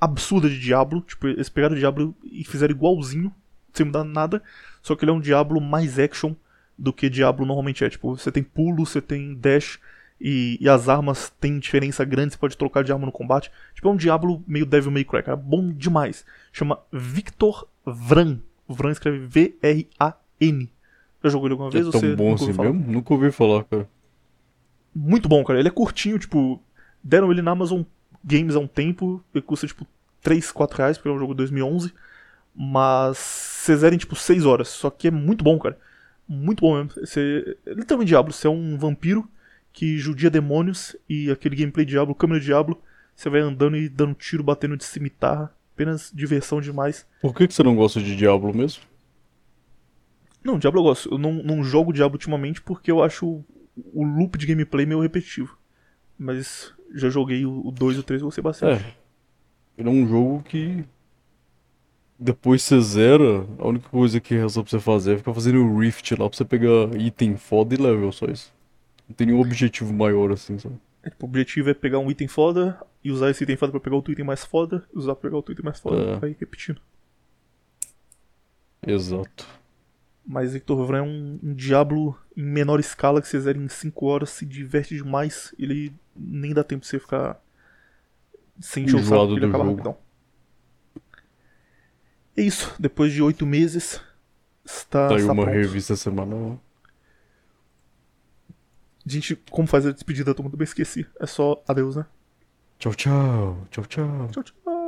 absurda de Diablo. Tipo, eles pegaram o Diablo e fizeram igualzinho, sem mudar nada. Só que ele é um Diablo mais action do que Diablo normalmente é. Tipo, você tem pulo, você tem dash. E, e as armas têm diferença grande, você pode trocar de arma no combate. Tipo, é um Diablo meio Devil May Cry, cara. Bom demais. Chama Victor Vran. Vran escreve V-R-A-N. Já jogou ele alguma vez? é ou você tão bom assim falar? mesmo? Nunca ouvi falar, cara. Muito bom, cara. Ele é curtinho, tipo. Deram ele na Amazon Games há um tempo. Ele custa, tipo, 3, 4 reais, porque é um jogo de 2011. Mas vocês zerem, tipo, 6 horas. Só que é muito bom, cara. Muito bom mesmo. Você, é literalmente Diablo. Você é um vampiro que judia demônios. E aquele gameplay Diablo, câmera Diablo. Você vai andando e dando tiro, batendo de cimitarra. Apenas diversão demais. Por que, que você não gosta de Diablo mesmo? Não, Diablo eu gosto. Eu não, não jogo Diablo ultimamente porque eu acho o, o loop de gameplay meio repetitivo. Mas já joguei o 2 e o 3 e gostei bastante. É. Ele é um jogo que. Depois você zera, a única coisa que resta pra você fazer é ficar fazendo o Rift lá pra você pegar item foda e level, só isso. Não tem nenhum objetivo maior assim, sabe? É, tipo, o objetivo é pegar um item foda e usar esse item foda pra pegar outro item mais foda, e usar pra pegar outro item mais foda, É. vai repetindo. Exato. Mas Victor Vran é um, um Diablo em menor escala que você zera em 5 horas, se diverte demais, ele nem dá tempo pra você ficar sem encher o saco, ele acaba jogo. rapidão. É isso, depois de 8 meses, está, Tá aí uma pronto. revista semanal. Gente, como fazer a despedida, todo mundo bem esqueci. É só adeus, né? Tchau, tchau. Tchau, tchau. Tchau, tchau.